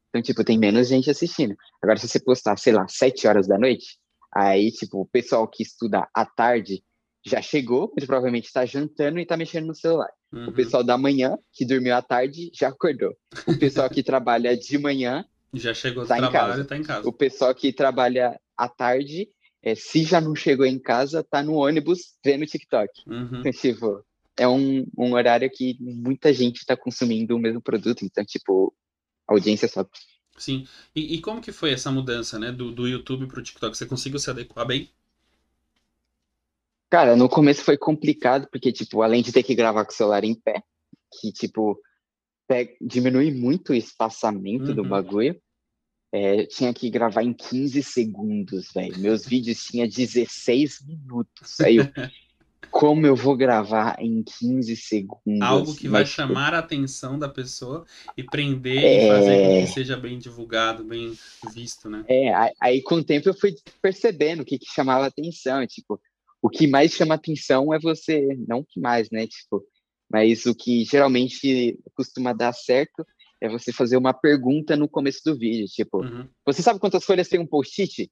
Então, tipo, tem menos gente assistindo. Agora, se você postar, sei lá, sete horas da noite, aí, tipo, o pessoal que estuda à tarde já chegou, muito provavelmente está jantando e tá mexendo no celular. Uhum. O pessoal da manhã, que dormiu à tarde, já acordou. O pessoal que trabalha de manhã, Já chegou do tá em trabalho casa. e tá em casa. o pessoal que trabalha à tarde, é, se já não chegou em casa, tá no ônibus vendo TikTok. Uhum. Então, tipo, é um, um horário que muita gente tá consumindo o mesmo produto. Então, tipo, a audiência sobe. Sim. E, e como que foi essa mudança, né, do, do YouTube pro TikTok? Você conseguiu se adequar bem? Cara, no começo foi complicado, porque, tipo, além de ter que gravar com o celular em pé, que, tipo, diminui muito o espaçamento do Uhum. bagulho, é, tinha que gravar em 15 segundos, velho. Meus vídeos tinham 16 minutos. Aí eu, como eu vou gravar em 15 segundos? Algo que vai chamar a atenção da pessoa e prender É. e fazer com que seja bem divulgado, bem visto, né? É, aí, aí com o tempo eu fui percebendo o que, que chamava atenção, tipo, o que mais chama atenção é você, não o que mais, né, tipo, mas o que geralmente costuma dar certo é você fazer uma pergunta no começo do vídeo, tipo, Uhum. você sabe quantas folhas tem um post-it?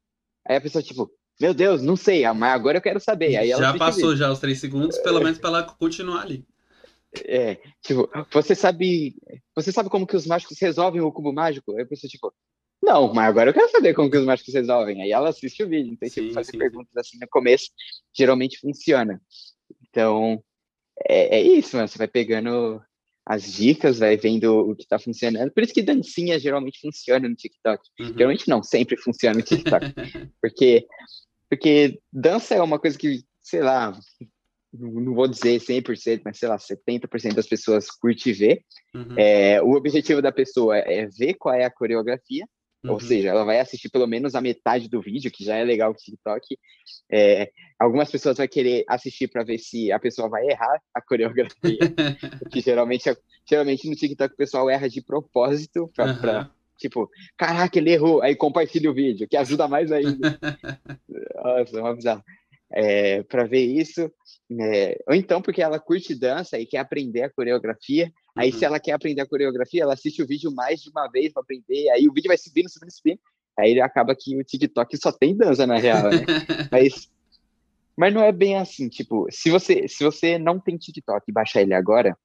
Aí a pessoa, tipo, meu Deus, não sei, ah, mas agora eu quero saber. Aí Já passou já os três segundos, pelo menos pra ela continuar ali. É, tipo, você sabe, você sabe como que os mágicos resolvem o cubo mágico? Aí a pessoa, tipo, não, mas agora eu quero saber como que os mágicos resolvem. Aí ela assiste o vídeo. Então, Sim, tipo, fazer sim. perguntas assim no começo geralmente funciona. Então, é, é isso, mano. Você vai pegando as dicas, vai vendo o que tá funcionando. Por isso que dancinha geralmente funciona no TikTok. Uhum. Geralmente não, sempre funciona no TikTok. porque, porque dança é uma coisa que, sei lá, não vou dizer 100%, mas sei lá, 70% das pessoas curte ver. Uhum. É, o objetivo da pessoa é ver qual é a coreografia, ou Uhum. seja, ela vai assistir pelo menos a metade do vídeo, que já é legal o TikTok. É, algumas pessoas vão querer assistir para ver se a pessoa vai errar a coreografia, que geralmente, geralmente no TikTok o pessoal erra de propósito para Aham. Tipo, caraca, ele errou, aí compartilha o vídeo, que ajuda mais ainda. Nossa, é uma bizarra. É, para ver isso, é, ou então porque ela curte dança e quer aprender a coreografia. Aí, Uhum. se ela quer aprender a coreografia, ela assiste o vídeo mais de uma vez para aprender. Aí o vídeo vai subindo, subindo, subindo. Aí acaba que o TikTok só tem dança na real, né? Mas, mas não é bem assim. Tipo, se você, se você não tem TikTok e baixar ele agora,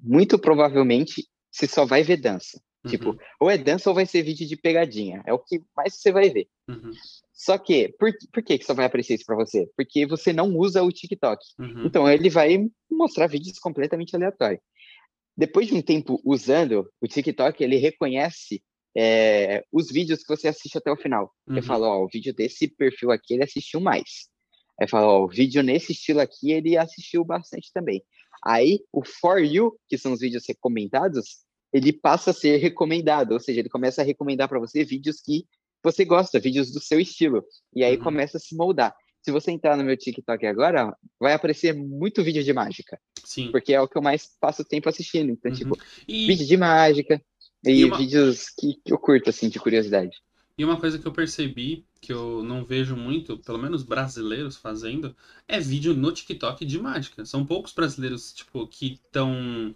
muito provavelmente você só vai ver dança. Tipo, Uhum. ou é dança ou vai ser vídeo de pegadinha. É o que mais você vai ver. Uhum. Só que, por, por que, que só vai aparecer isso pra você? Porque você não usa o TikTok. Uhum. Então, ele vai mostrar vídeos completamente aleatórios. Depois de um tempo usando o TikTok, ele reconhece é, os vídeos que você assiste até o final. Ele Uhum. fala, ó, o vídeo desse perfil aqui, ele assistiu mais. Aí fala, ó, o vídeo nesse estilo aqui, ele assistiu bastante também. Aí, o For You, que são os vídeos recomendados, ele passa a ser recomendado, ou seja, ele começa a recomendar para você vídeos que você gosta, vídeos do seu estilo. E aí Uhum. começa a se moldar. Se você entrar no meu TikTok agora, vai aparecer muito vídeo de mágica, Sim. porque é o que eu mais passo tempo assistindo. Então, Uhum. tipo, E, vídeo de mágica e, E uma- vídeos que, que eu curto, assim, de curiosidade. e uma coisa que eu percebi, que eu não vejo muito, pelo menos brasileiros fazendo, é vídeo no TikTok de mágica. São poucos brasileiros, tipo, que estão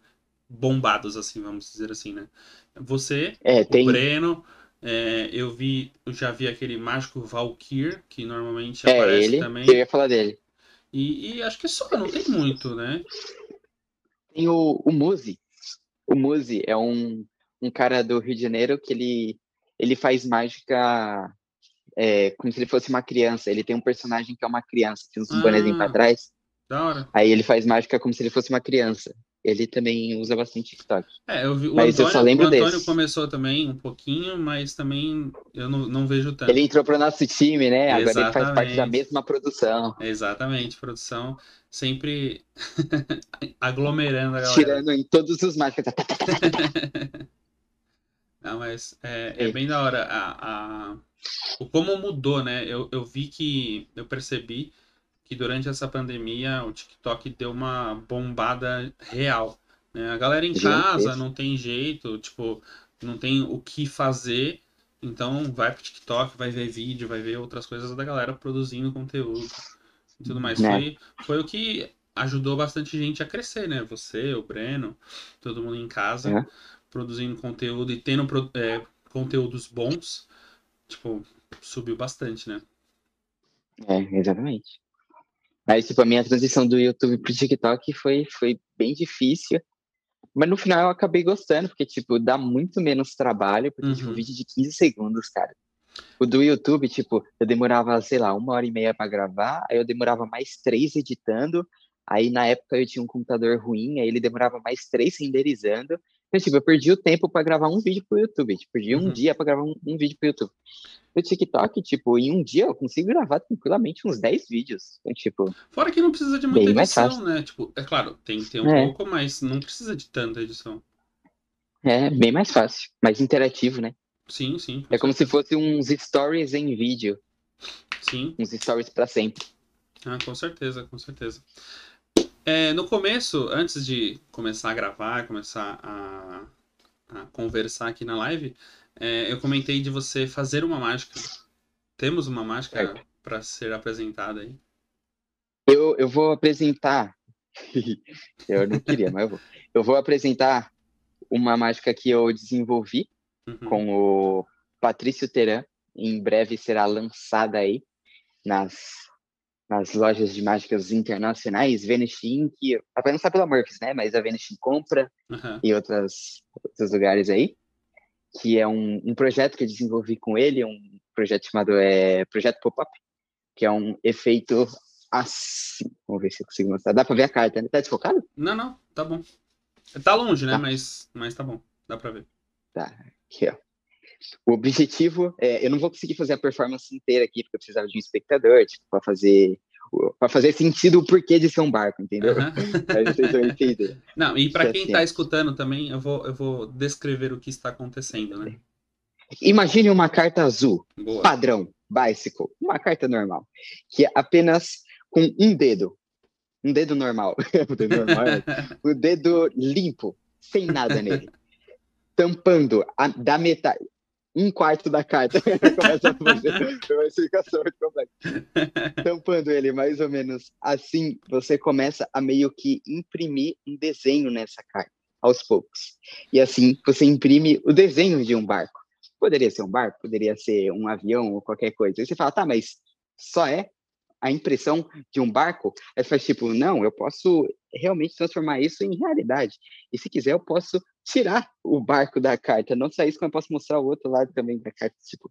bombados, assim, vamos dizer assim, né? Você, É, o tem. Breno, é, eu vi, eu já vi aquele mágico Valkyr, que normalmente É, aparece ele, também. eu ia falar dele. E, e acho que só, não tem muito, né? Tem o, o Muzi. O Muzi é um, um cara do Rio de Janeiro que ele, ele faz mágica é, como se ele fosse uma criança. Ele tem um personagem que é uma criança, tinha uns Ah. bonezinhos pra trás. Da hora. Aí ele faz mágica como se ele fosse uma criança. Ele também usa bastante TikTok. É, eu vi, o Mas eu Antônio, só lembro o Antônio desse. começou também um pouquinho, mas também eu não, não vejo tanto. Ele entrou pro nosso time, né? Agora ele faz parte da Exatamente. mesma produção. Exatamente, produção sempre aglomerando a galera. Tirando em todos os mágicos. Não, mas é, é É. bem da hora a, a- o como mudou, né? Eu, eu vi que, eu percebi que durante essa pandemia o TikTok deu uma bombada real, É, a galera em casa não tem jeito, tipo, não tem o que fazer, então vai pro TikTok, vai ver vídeo, vai ver outras coisas da galera produzindo conteúdo e tudo mais. Né? Foi, foi o que ajudou bastante gente a crescer, né? Você, o Breno, todo mundo em casa, é. produzindo conteúdo e tendo é, conteúdos bons, tipo, subiu bastante, né? É, exatamente. Aí, tipo, a minha transição do YouTube pro TikTok foi, foi bem difícil. Mas no final eu acabei gostando, porque, tipo, dá muito menos trabalho, porque, tipo, uhum. tipo, um vídeo de 15 segundos, cara. O do YouTube, tipo, eu demorava, sei lá, uma hora e meia para gravar, aí eu demorava mais três editando, aí na época eu tinha um computador ruim, aí ele demorava mais três renderizando, então, tipo, eu perdi o tempo para gravar um vídeo pro YouTube. Tipo, perdi um uhum. dia para gravar um, um, vídeo pro YouTube. No TikTok, tipo, em um dia eu consigo gravar tranquilamente uns 10 vídeos. Então, tipo. Fora que não precisa de muita edição, né? Tipo, é claro, tem que ter um é. pouco, mas não precisa de tanta edição. É, bem mais fácil. Mais interativo, né? Sim, sim. É como se fosse uns stories em vídeo. Sim. Uns stories para sempre. Ah, com certeza, com certeza. É, no começo, antes de começar a gravar, começar a, a conversar aqui na live, é, eu comentei de você fazer uma mágica. Temos uma mágica para ser apresentada aí? Eu, eu vou apresentar. eu não queria, mas eu vou. Eu vou apresentar uma mágica que eu desenvolvi uhum. com o Patrício Teran. Em breve será lançada aí nas nas lojas de mágicas internacionais, Venice Inc., vai lançar pela Murphys, né? Mas a Venice compra uhum. e outras, outros lugares aí, que é um, um projeto que eu desenvolvi com ele, um projeto chamado é, Projeto Pop-Up, que é um efeito assim. Vamos ver se eu consigo mostrar. Dá pra ver a carta, né? Tá desfocado? Não, não, tá bom. Tá longe, né? Tá. Mas, mas tá bom, dá pra ver. Tá, aqui, ó. O objetivo é, eu não vou conseguir fazer a performance inteira aqui, porque eu precisava de um espectador, tipo, para fazer para fazer sentido o porquê de ser um barco, entendeu? Uhum. Não, e para quem está escutando também, eu vou, eu vou descrever o que está acontecendo, né? Imagine uma carta azul, Boa. padrão, bicycle, uma carta normal, que é apenas com um dedo, um dedo normal, o dedo normal, é o dedo limpo, sem nada nele, tampando a, da metade, um quarto da carta. Começa a fazer uma explicação muito complexa. Tampando ele mais ou menos assim, você começa a meio que imprimir um desenho nessa carta, aos poucos. E assim, você imprime o desenho de um barco. Poderia ser um barco, poderia ser um avião ou qualquer coisa. Aí você fala, tá, mas só é a impressão de um barco, aí faz tipo, não, eu posso realmente transformar isso em realidade. E se quiser, eu posso tirar o barco da carta. Não só isso, como eu posso mostrar o outro lado também da carta. Tipo,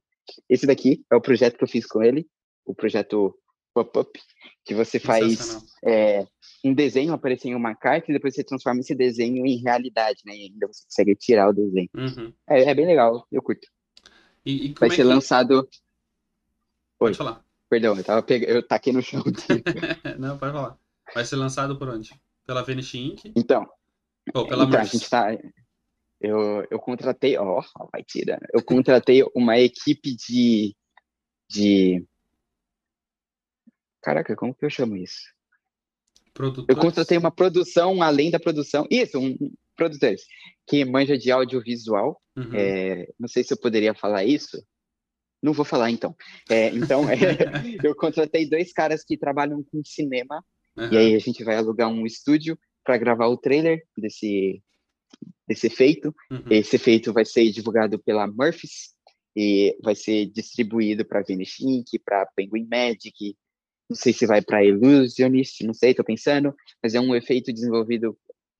esse daqui é o projeto que eu fiz com ele, o projeto Pop-Up, que você faz é, um desenho aparecer em uma carta e depois você transforma esse desenho em realidade, né? E ainda você consegue tirar o desenho. Uhum. É, é, bem legal, eu curto. E, e Vai ser é que... lançado. Pode Oi. falar. Perdão, eu, tava peg... eu taquei no chão. Não, pode falar. Vai ser lançado por onde? Pela Venice Inc? Então. Ou pela então, a gente tá. Eu, eu contratei, ó, oh, vai tirando. Eu contratei uma equipe de, de. Caraca, como que eu chamo isso? Produtores? Eu contratei uma produção além da produção. Isso, um, produtores que manja de audiovisual. Uhum. É, não sei se eu poderia falar isso. Não vou falar então. É, então, é, eu contratei dois caras que trabalham com cinema. Uhum. E aí a gente vai alugar um estúdio para gravar o trailer desse, desse efeito. Uhum. Esse efeito vai ser divulgado pela Murphys e vai ser distribuído para Venice Inc., para Penguin Magic. Não sei se vai para Illusionist, não sei, estou pensando. Mas é um efeito desenvolvido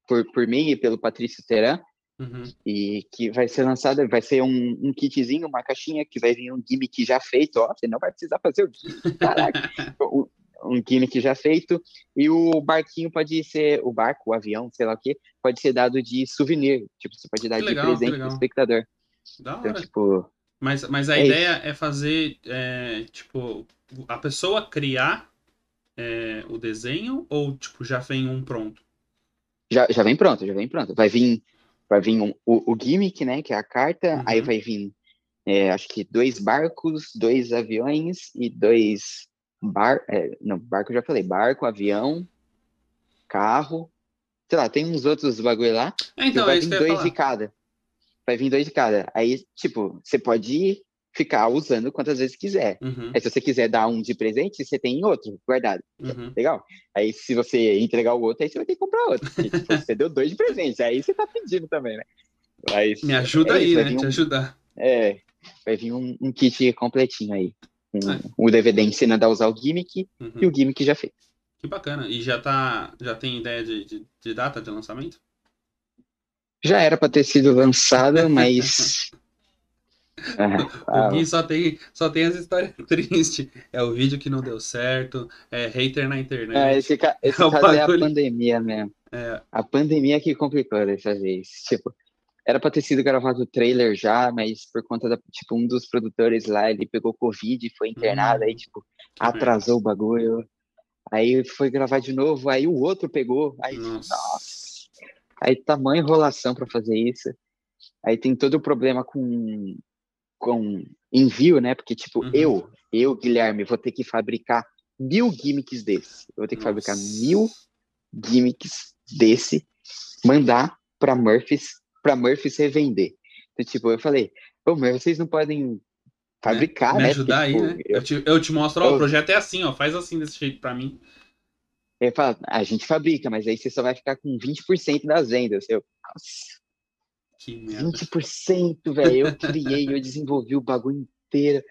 por, por mim e pelo Patrício Teran. Uhum. E que vai ser lançado, vai ser um, um, kitzinho, uma caixinha que vai vir um gimmick já feito, ó, você não vai precisar fazer o gimmick, caraca, um, um gimmick já feito, e o barquinho pode ser, o barco, o avião, sei lá o que, pode ser dado de souvenir, tipo, você pode dar legal, de presente pro espectador. Da então, hora. tipo... Mas, mas a é ideia isso. é fazer, é, tipo, a pessoa criar é, o desenho ou, tipo, já vem um pronto? Já, já vem pronto, já vem pronto. Vai vir vai vir um, o, o gimmick, né, que é a carta, uhum. aí vai vir, é, acho que dois barcos, dois aviões e dois bar, é, não, barco eu já falei, barco, avião, carro, sei lá, tem uns outros bagulho lá. Então, vai é vir dois falar. de cada. Vai vir dois de cada. Aí, tipo, você pode ficar usando quantas vezes quiser. Uhum, Aí, se você quiser dar um de presente, você tem outro guardado. uhum. Legal? Aí, se você entregar o outro, aí você vai ter que comprar outro. Porque, tipo, você deu dois de presente. Aí você tá pedindo também, né? Mas, Me ajuda é aí, isso, né? vir Te um- ajudar. É, vai vir um, um kit completinho aí. Um, É. O DVD ensinando a usar o gimmick Uhum. e o gimmick já fez. Que bacana. E já tá. Já tem ideia de, de, de data de lançamento? Já era pra ter sido lançado, mas. Ah, O Gui só tem, só tem as histórias tristes. É o vídeo que não deu certo, é hater na internet. ah, esse, ca- esse É o caso é a pandemia mesmo. É. A pandemia que complicou dessa vez. Tipo, era pra ter sido gravado o trailer já, mas por conta da. Tipo, um dos produtores lá, ele pegou Covid e foi internado, Hum, aí, tipo, atrasou o bagulho. Aí foi gravar de novo, aí o outro pegou. Aí, Nossa. nossa. Aí tamanha enrolação pra fazer isso. Aí tem todo o problema com, com envio, né? Porque, tipo, Uhum. eu, eu, Guilherme, vou ter que fabricar mil gimmicks desses. Eu vou ter que fabricar Nossa. mil gimmicks desse, mandar pra Murphys, pra Murphys revender. Então, tipo, eu falei, ô, mas vocês não podem fabricar, Me né? ajudar aí, Porque, né? tipo, Eu te, eu te mostro, ó, o eu- projeto é assim, ó. Faz assim desse jeito pra mim. Ele fala, a gente fabrica, mas aí você só vai ficar com 20% das vendas. Eu, nossa, Que merda. 20%, velho. Eu criei, eu desenvolvi o bagulho inteiro.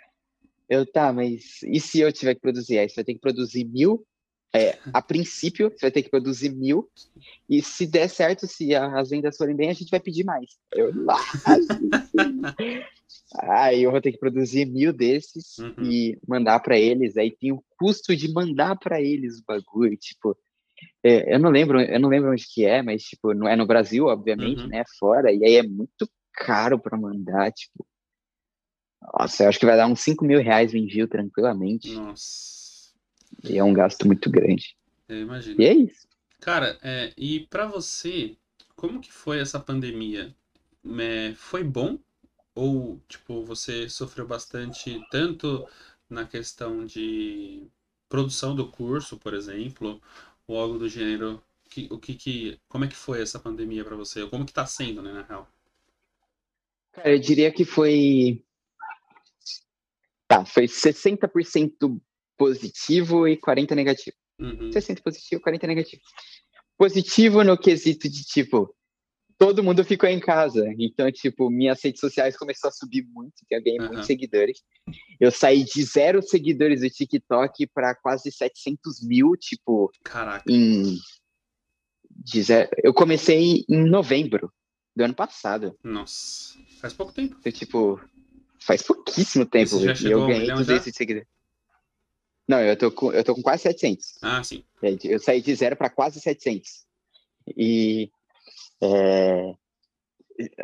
Eu, tá, mas e se eu tiver que produzir? Aí você vai ter que produzir mil. É, a princípio, você vai ter que produzir mil. E se der certo, se as vendas forem bem, a gente vai pedir mais. Eu, nossa! Aí eu vou ter que produzir mil desses Uhum. e mandar pra eles. Aí tem o custo de mandar pra eles o bagulho. Tipo, é, eu não lembro, eu não lembro onde que é, mas tipo, não é no Brasil, obviamente, Uhum. né? Fora. E aí é muito caro pra mandar, tipo. Nossa, eu acho que vai dar uns 5 mil reais o envio tranquilamente. Nossa. E é um gasto muito grande. Eu imagino. E é isso. Cara, é, e pra você, como que foi essa pandemia? É, foi bom? Ou, tipo, você sofreu bastante, tanto na questão de produção do curso, por exemplo, ou algo do gênero? Que, o que que, como é que foi essa pandemia pra você? Ou como que tá sendo, né, na real? Cara, eu diria que foi. Tá, foi 60% positivo e 40% negativo. Uhum, 60 positivo, 40 negativo. Positivo no quesito de, tipo, todo mundo ficou em casa. Então, tipo, minhas redes sociais começou a subir muito, que eu ganhei Aham. muitos seguidores. Eu saí de zero seguidores do TikTok para quase 700 mil, tipo, Caraca. em... De zero... Eu comecei em novembro do ano passado. Nossa. Faz pouco tempo. Então, tipo, faz pouquíssimo tempo. e chegou eu ganhei milhão tudo já? isso de seguidores. Não, eu tô com, eu tô com quase 700. Ah, sim. É, Eu saí de zero para quase 700. E é,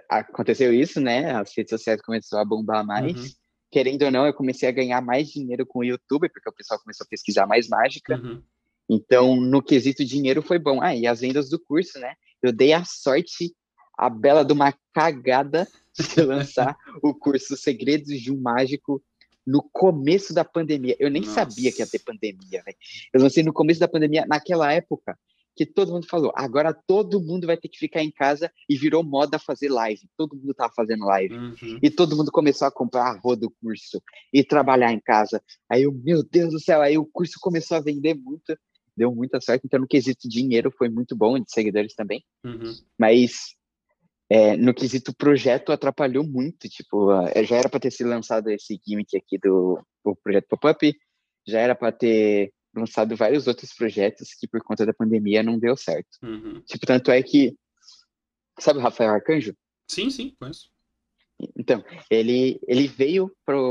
aconteceu isso, né? As redes sociais começaram a bombar mais. Uhum. Querendo ou não, eu comecei a ganhar mais dinheiro com o YouTube, porque o pessoal começou a pesquisar mais mágica. Uhum. Então, no quesito dinheiro foi bom. Ah, e as vendas do curso, né? Eu dei a sorte, a bela de uma cagada de lançar o curso Segredos de um Mágico no começo da pandemia. Eu nem Nossa. sabia que ia ter pandemia, velho. Eu lancei no começo da pandemia, naquela época que todo mundo falou, agora todo mundo vai ter que ficar em casa e virou moda fazer live. Todo mundo tava fazendo live. Uhum. E todo mundo começou a comprar a roda do curso e trabalhar em casa. Aí eu, meu Deus do céu, aí o curso começou a vender muito, deu muita sorte. Então, no quesito dinheiro, foi muito bom, de seguidores também. Uhum. Mas é, no quesito projeto, atrapalhou muito. Tipo, já era para ter sido lançado esse gimmick aqui do, do projeto Pop-Up, já era para ter lançado vários outros projetos que, por conta da pandemia, não deu certo. Uhum. Tipo, tanto é que. Sabe o Rafael Arcanjo? Sim, sim, conheço. Então, ele, ele veio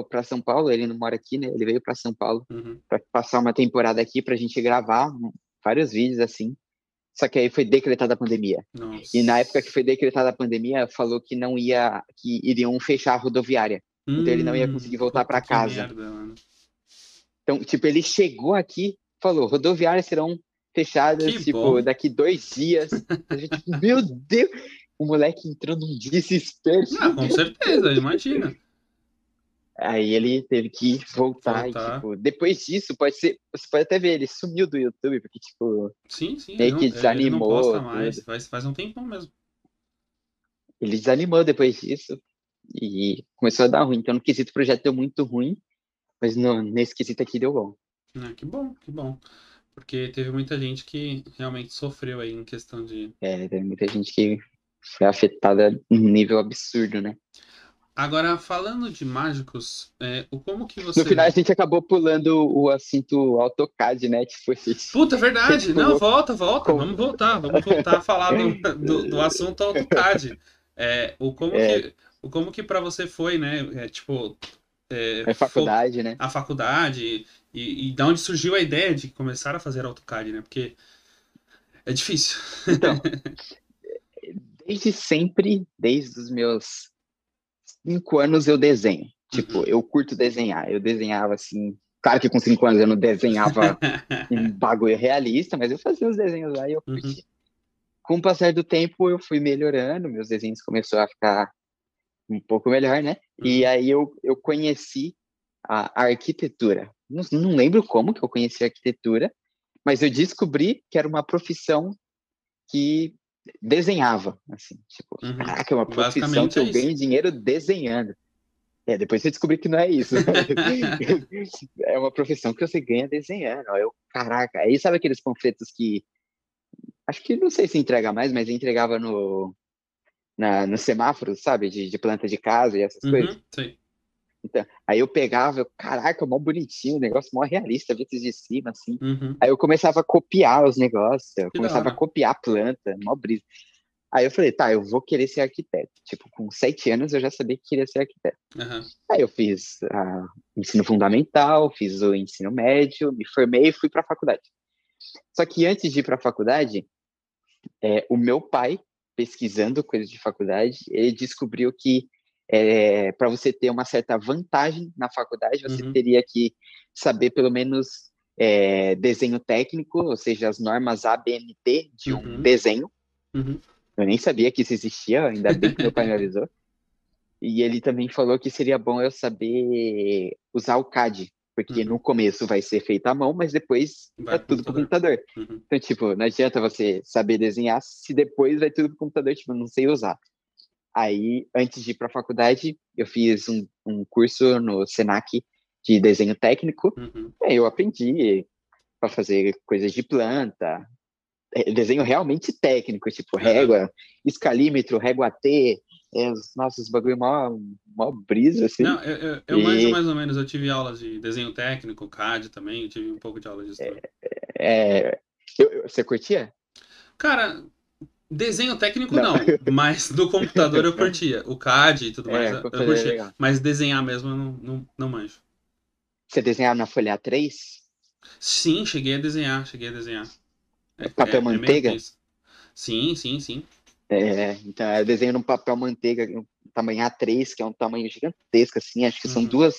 para São Paulo, ele não mora aqui, né? Ele veio para São Paulo Uhum. para passar uma temporada aqui para a gente gravar vários vídeos assim. Só que aí foi decretada a pandemia. Nossa. E na época que foi decretada a pandemia, falou que não ia, que iriam fechar a rodoviária. então ele não ia conseguir voltar que casa. merda, mano. Então, tipo, ele chegou aqui, falou, rodoviárias serão fechadas, Que tipo, bom. daqui dois dias. A gente, tipo, meu Deus! O moleque entrou num desespero. Ah, com certeza, imagina. Aí ele teve que voltar, Voltar. e, tipo, depois disso, pode ser, você pode até ver, ele sumiu do YouTube, porque, tipo, Sim, sim. Meio ele que não- ele não desanimou, posta mais. Faz, faz um tempão mesmo. ele desanimou depois disso e começou a dar ruim. Então, no quesito projeto deu muito ruim, mas no, nesse quesito aqui deu bom. Ah, que bom, que bom. Porque teve muita gente que realmente sofreu aí em questão de. É, teve muita gente que foi afetada num nível absurdo, né? Agora, falando de mágicos, é, o como que você. No final, a gente acabou pulando o assunto AutoCAD, né? Tipo, a gente- Puta, é verdade. Não, volta, volta. Vamos voltar. Vamos voltar a falar do, do, do assunto AutoCAD. É, o como É. que, o como que para você foi, né? É, tipo, é, é faculdade, né? a faculdade e, e da onde surgiu a ideia de começar a fazer AutoCAD, né? Porque é difícil. Então, desde sempre, desde os meus cinco anos, eu desenho. Tipo, Uhum. eu curto desenhar. Eu desenhava assim. Claro que com cinco anos eu não desenhava um bagulho realista, mas eu fazia os desenhos lá e eu Uhum. Com o passar do tempo, eu fui melhorando, meus desenhos começaram a ficar um pouco melhor, né? E Uhum. aí eu, eu conheci a, a arquitetura. Não, não lembro como que eu conheci a arquitetura, mas eu descobri que era uma profissão que desenhava, assim, tipo, Uhum. caraca, é uma profissão que é eu isso. ganho dinheiro desenhando. É, depois eu descobri que não é isso. é uma profissão que você ganha desenhando. Eu, caraca, aí sabe aqueles panfletos que acho que não sei se entrega mais, mas entregava no na, no semáforo, sabe, de, de planta de casa e essas coisas. Uhum, sei. Então, aí eu pegava, eu, caraca, mó bonitinho, negócio mó realista, visto de cima, assim. Uhum. Aí eu começava a copiar os negócios, eu Que começava a copiar a planta, mó brisa. Aí eu falei, tá, eu vou querer ser arquiteto. Tipo, com sete anos eu já sabia que queria ser arquiteto. Aham. Aí eu fiz ah, ensino fundamental, fiz o ensino médio, me formei e fui para a faculdade. Só que antes de ir para a faculdade, é, o meu pai, pesquisando coisas de faculdade, ele descobriu que para você ter uma certa vantagem na faculdade, você Uhum. teria que saber pelo menos é, desenho técnico, ou seja, as normas ABNT de um Uhum. desenho. Uhum. Eu nem sabia que isso existia, ainda bem que meu pai me avisou. E ele também falou que seria bom eu saber usar o CAD, porque Uhum. no começo vai ser feito à mão, mas depois Vai pro tudo pro computador. Uhum. Então, tipo, não adianta você saber desenhar se depois vai tudo pro computador, tipo, não sei usar. Aí, antes de ir para a faculdade, eu fiz um, um curso no Senac de desenho técnico. Uhum. Aí eu aprendi para fazer coisas de planta, é, desenho realmente técnico, tipo régua, escalímetro, régua T, é, os nossos bagulho mó, mó brisa, assim. Não, eu, eu, eu manjo E- mais ou menos, eu tive aulas de desenho técnico, CAD também, eu tive um pouco de aula disso. tudo. É, eu- eu- você curtia? Cara, desenho técnico Não. não, mas do computador eu curtia. O CAD e tudo É, mais, eu- é curtia. Mas desenhar mesmo eu não, não, não manjo. Você desenhava na folha A3? Sim, cheguei a desenhar, cheguei a desenhar. É- Papel manteiga? Sim, sim, sim. É, então eu desenho num papel manteiga, um tamanho A3, que é um tamanho gigantesco, assim, acho que são Uhum. duas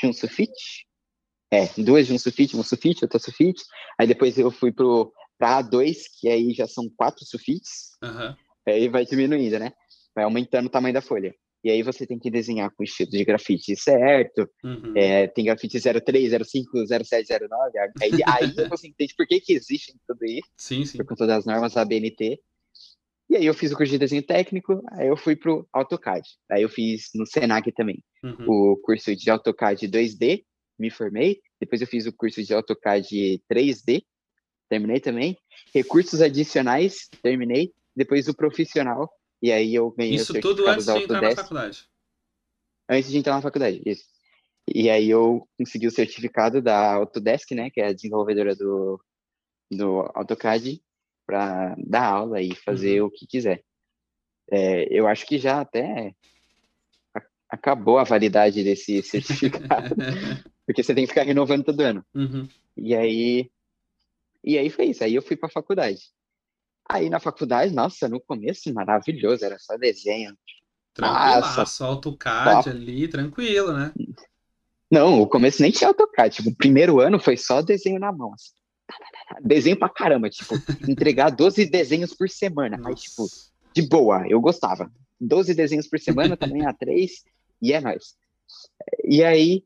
de um sulfite. É, duas de um sulfite, um sulfite, outra sulfite. Aí depois eu fui pro pra A2, que aí já são quatro sulfites. Aham. Aí vai diminuindo, né? Vai aumentando o tamanho da folha. E aí você tem que desenhar com estilo de grafite certo. Uhum. É, tem grafite 03, 05, 07, 09. Aí, aí você entende por que, que existe tudo isso, Sim, sim. por conta das normas ABNT. E aí eu fiz o curso de desenho técnico, aí eu fui pro AutoCAD. Aí eu fiz no Senac também Uhum. o curso de AutoCAD 2D, me formei. Depois eu fiz o curso de AutoCAD 3D, terminei também. Recursos adicionais, terminei. Depois o profissional, e aí eu ganhei Isso o tudo antes de entrar na faculdade. Antes de entrar na faculdade, isso. E aí eu consegui o certificado da Autodesk, né, que é a desenvolvedora do, do AutoCAD, para dar aula e fazer Uhum. o que quiser. É, eu acho que já até acabou a validade desse certificado, porque você tem que ficar renovando todo ano. Uhum. E aí, e aí foi isso. Aí eu fui para a faculdade. Aí na faculdade, nossa, no começo maravilhoso, era só desenho. Tranquilaço, AutoCAD ali, tranquilo, né? Não, o começo nem tinha AutoCAD. Tipo, o primeiro ano foi só desenho na mão. assim. Desenho pra caramba, tipo, entregar 12 desenhos por semana. Mas, tipo, de boa, eu gostava. 12 desenhos por semana, tamanho A3, e é nóis. E aí,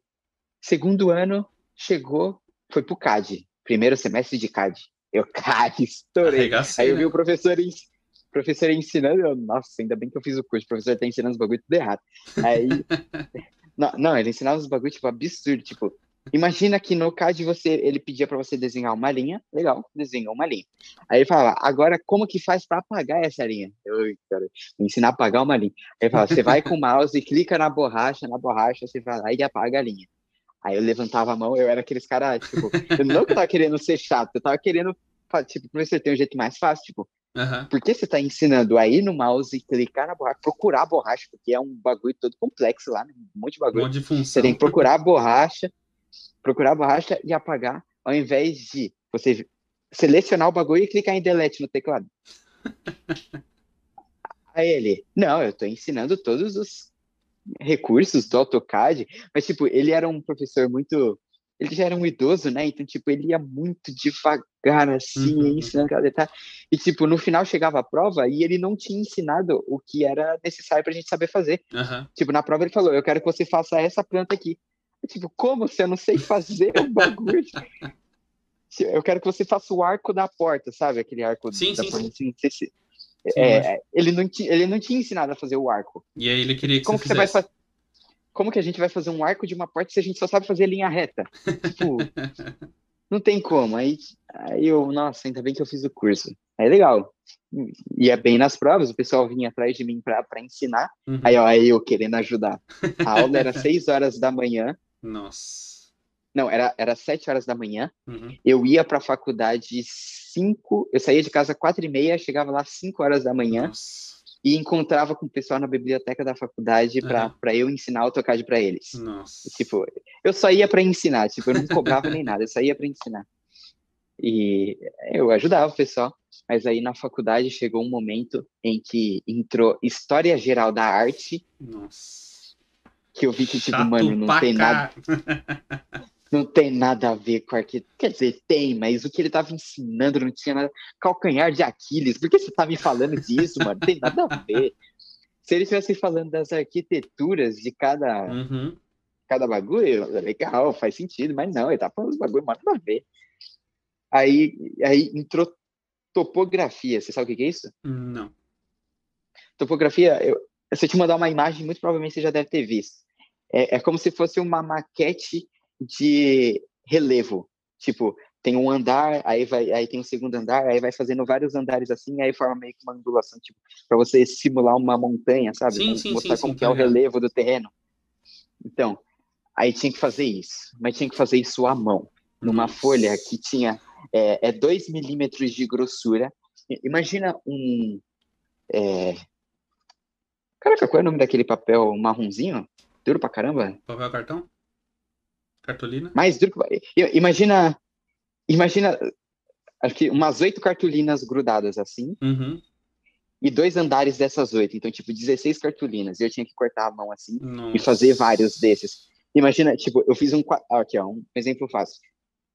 segundo ano, chegou, foi pro CAD, primeiro semestre de CAD. Eu, CAD, estourei. Aí eu vi né? o professor, professor ensinando, eu, nossa, ainda bem que eu fiz o curso, o professor tá ensinando os bagulho tudo errado. Aí, não, não, ele ensinava os bagulho, tipo, absurdo, tipo, imagina que no CAD você, ele pedia pra você desenhar uma linha, legal, desenhou uma linha. Aí ele falava, agora como que faz pra apagar essa linha? Eu, cara, vou ensinar a apagar uma linha. Aí ele falava, você vai com o mouse, clica na borracha, na borracha, você vai lá e apaga a linha. Aí eu levantava a mão, eu era aqueles caras, tipo, eu não tava querendo ser chato, eu tava querendo, tipo, professor, tem um jeito mais fácil, tipo, Aham. por que você tá ensinando aí no mouse, clicar na borracha, procurar a borracha, porque é um bagulho todo complexo lá, né? um monte de Um bagulho. monte de Você função. tem que procurar a borracha, procurar a borracha e apagar, ao invés de você selecionar o bagulho e clicar em delete no teclado. Aí ele, não, eu tô ensinando todos os recursos do AutoCAD, mas tipo, ele era um professor muito, ele já era um idoso, né? Então, tipo, ele ia muito devagar assim, Uhum. ensinando cada detalhe. E tipo, no final chegava a prova e ele não tinha ensinado o que era necessário pra gente saber fazer. Aham. Tipo, na prova ele falou, eu quero que você faça essa planta aqui. Tipo, como se eu não sei fazer o bagulho? Eu quero que você faça o arco da porta, sabe? Aquele arco Sim, da sim, porta. sim. assim, Sim, é, ele, não tinha, ele não tinha ensinado a fazer o arco. E aí ele queria que Como você que você vai fazer? Como que a gente vai fazer um arco de uma porta se a gente só sabe fazer linha reta? Tipo, não tem como. Aí, aí eu, nossa, ainda bem que eu fiz o curso. Aí legal. Ia bem nas provas, o pessoal vinha atrás de mim pra pra ensinar. Uhum. Aí, ó, aí eu querendo ajudar. A aula era 6 horas da manhã. Nossa. Não, era, era 7 horas da manhã. Uhum. Eu ia pra faculdade 5. Eu saía de casa 4 e meia, chegava lá 5 horas da manhã Nossa. e encontrava com o pessoal na biblioteca da faculdade pra Aham. pra eu ensinar AutoCAD pra eles. Nossa. Tipo, eu só ia pra ensinar, tipo, eu não cobrava nem nada, eu só ia pra ensinar. E eu ajudava o pessoal, mas aí na faculdade chegou um momento em que entrou História Geral da Arte, Nossa. Que eu vi que, tipo, Chato mano, não tem nada, cá. não tem nada a ver com arquitetura. Quer dizer, tem, mas o que ele tava ensinando não tinha nada. Calcanhar de Aquiles, por que você tá me falando disso, mano? Não tem nada a ver. Se ele estivesse falando das arquiteturas de cada, Uhum. cada bagulho, legal, faz sentido, mas não, ele tá falando dos bagulho, mas nada a ver. Aí, aí entrou topografia, você sabe o que que é isso? Não. Topografia, eu, se eu te mandar uma imagem, muito provavelmente você já deve ter visto. É, é como se fosse uma maquete de relevo. Tipo, tem um andar, aí vai, aí tem um segundo andar, aí vai fazendo vários andares assim, aí forma meio que uma ondulação, tipo, para você simular uma montanha, sabe? Sim, sim, Mostrar sim, como que é o relevo do terreno. Então, aí tinha que fazer isso, mas tinha que fazer isso à mão, numa Nossa. folha que tinha é, é 2 milímetros de grossura. Imagina um. É... Caraca, qual é o nome daquele papel marronzinho? Duro pra caramba? Papel cartão? Cartolina? Mais duro que... Imagina. Imagina. Acho que umas oito cartolinas grudadas assim, Uhum. e dois andares dessas oito. Então, tipo, 16 cartolinas. E eu tinha que cortar a mão assim Nossa. e fazer vários desses. Imagina, tipo, eu fiz um. ah, Aqui, ó, um exemplo fácil.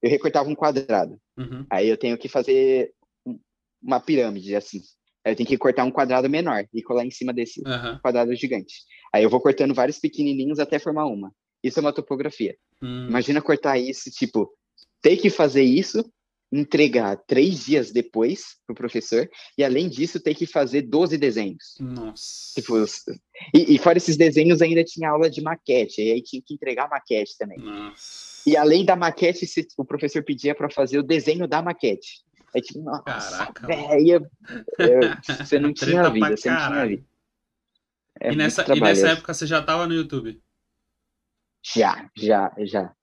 Eu recortava um quadrado. Uhum. Aí eu tenho que fazer um- uma pirâmide, assim. Aí eu tenho que cortar um quadrado menor e colar em cima desse Aham. quadrado gigante. Aí eu vou cortando vários pequenininhos até formar uma. Isso é uma topografia. Hum. Imagina cortar isso, tipo, ter que fazer isso, entregar três dias depois pro professor, e além disso, ter que fazer 12 desenhos. Nossa. Tipo, e, e fora esses desenhos, ainda tinha aula de maquete, e aí tinha que entregar a maquete também. Nossa. E além da maquete, o professor pedia para fazer o desenho da maquete. É tipo, nossa, Caraca, velho, você não tinha vida, você não tinha vida. É e, nessa, e nessa época você já tava no YouTube? Já, já, já.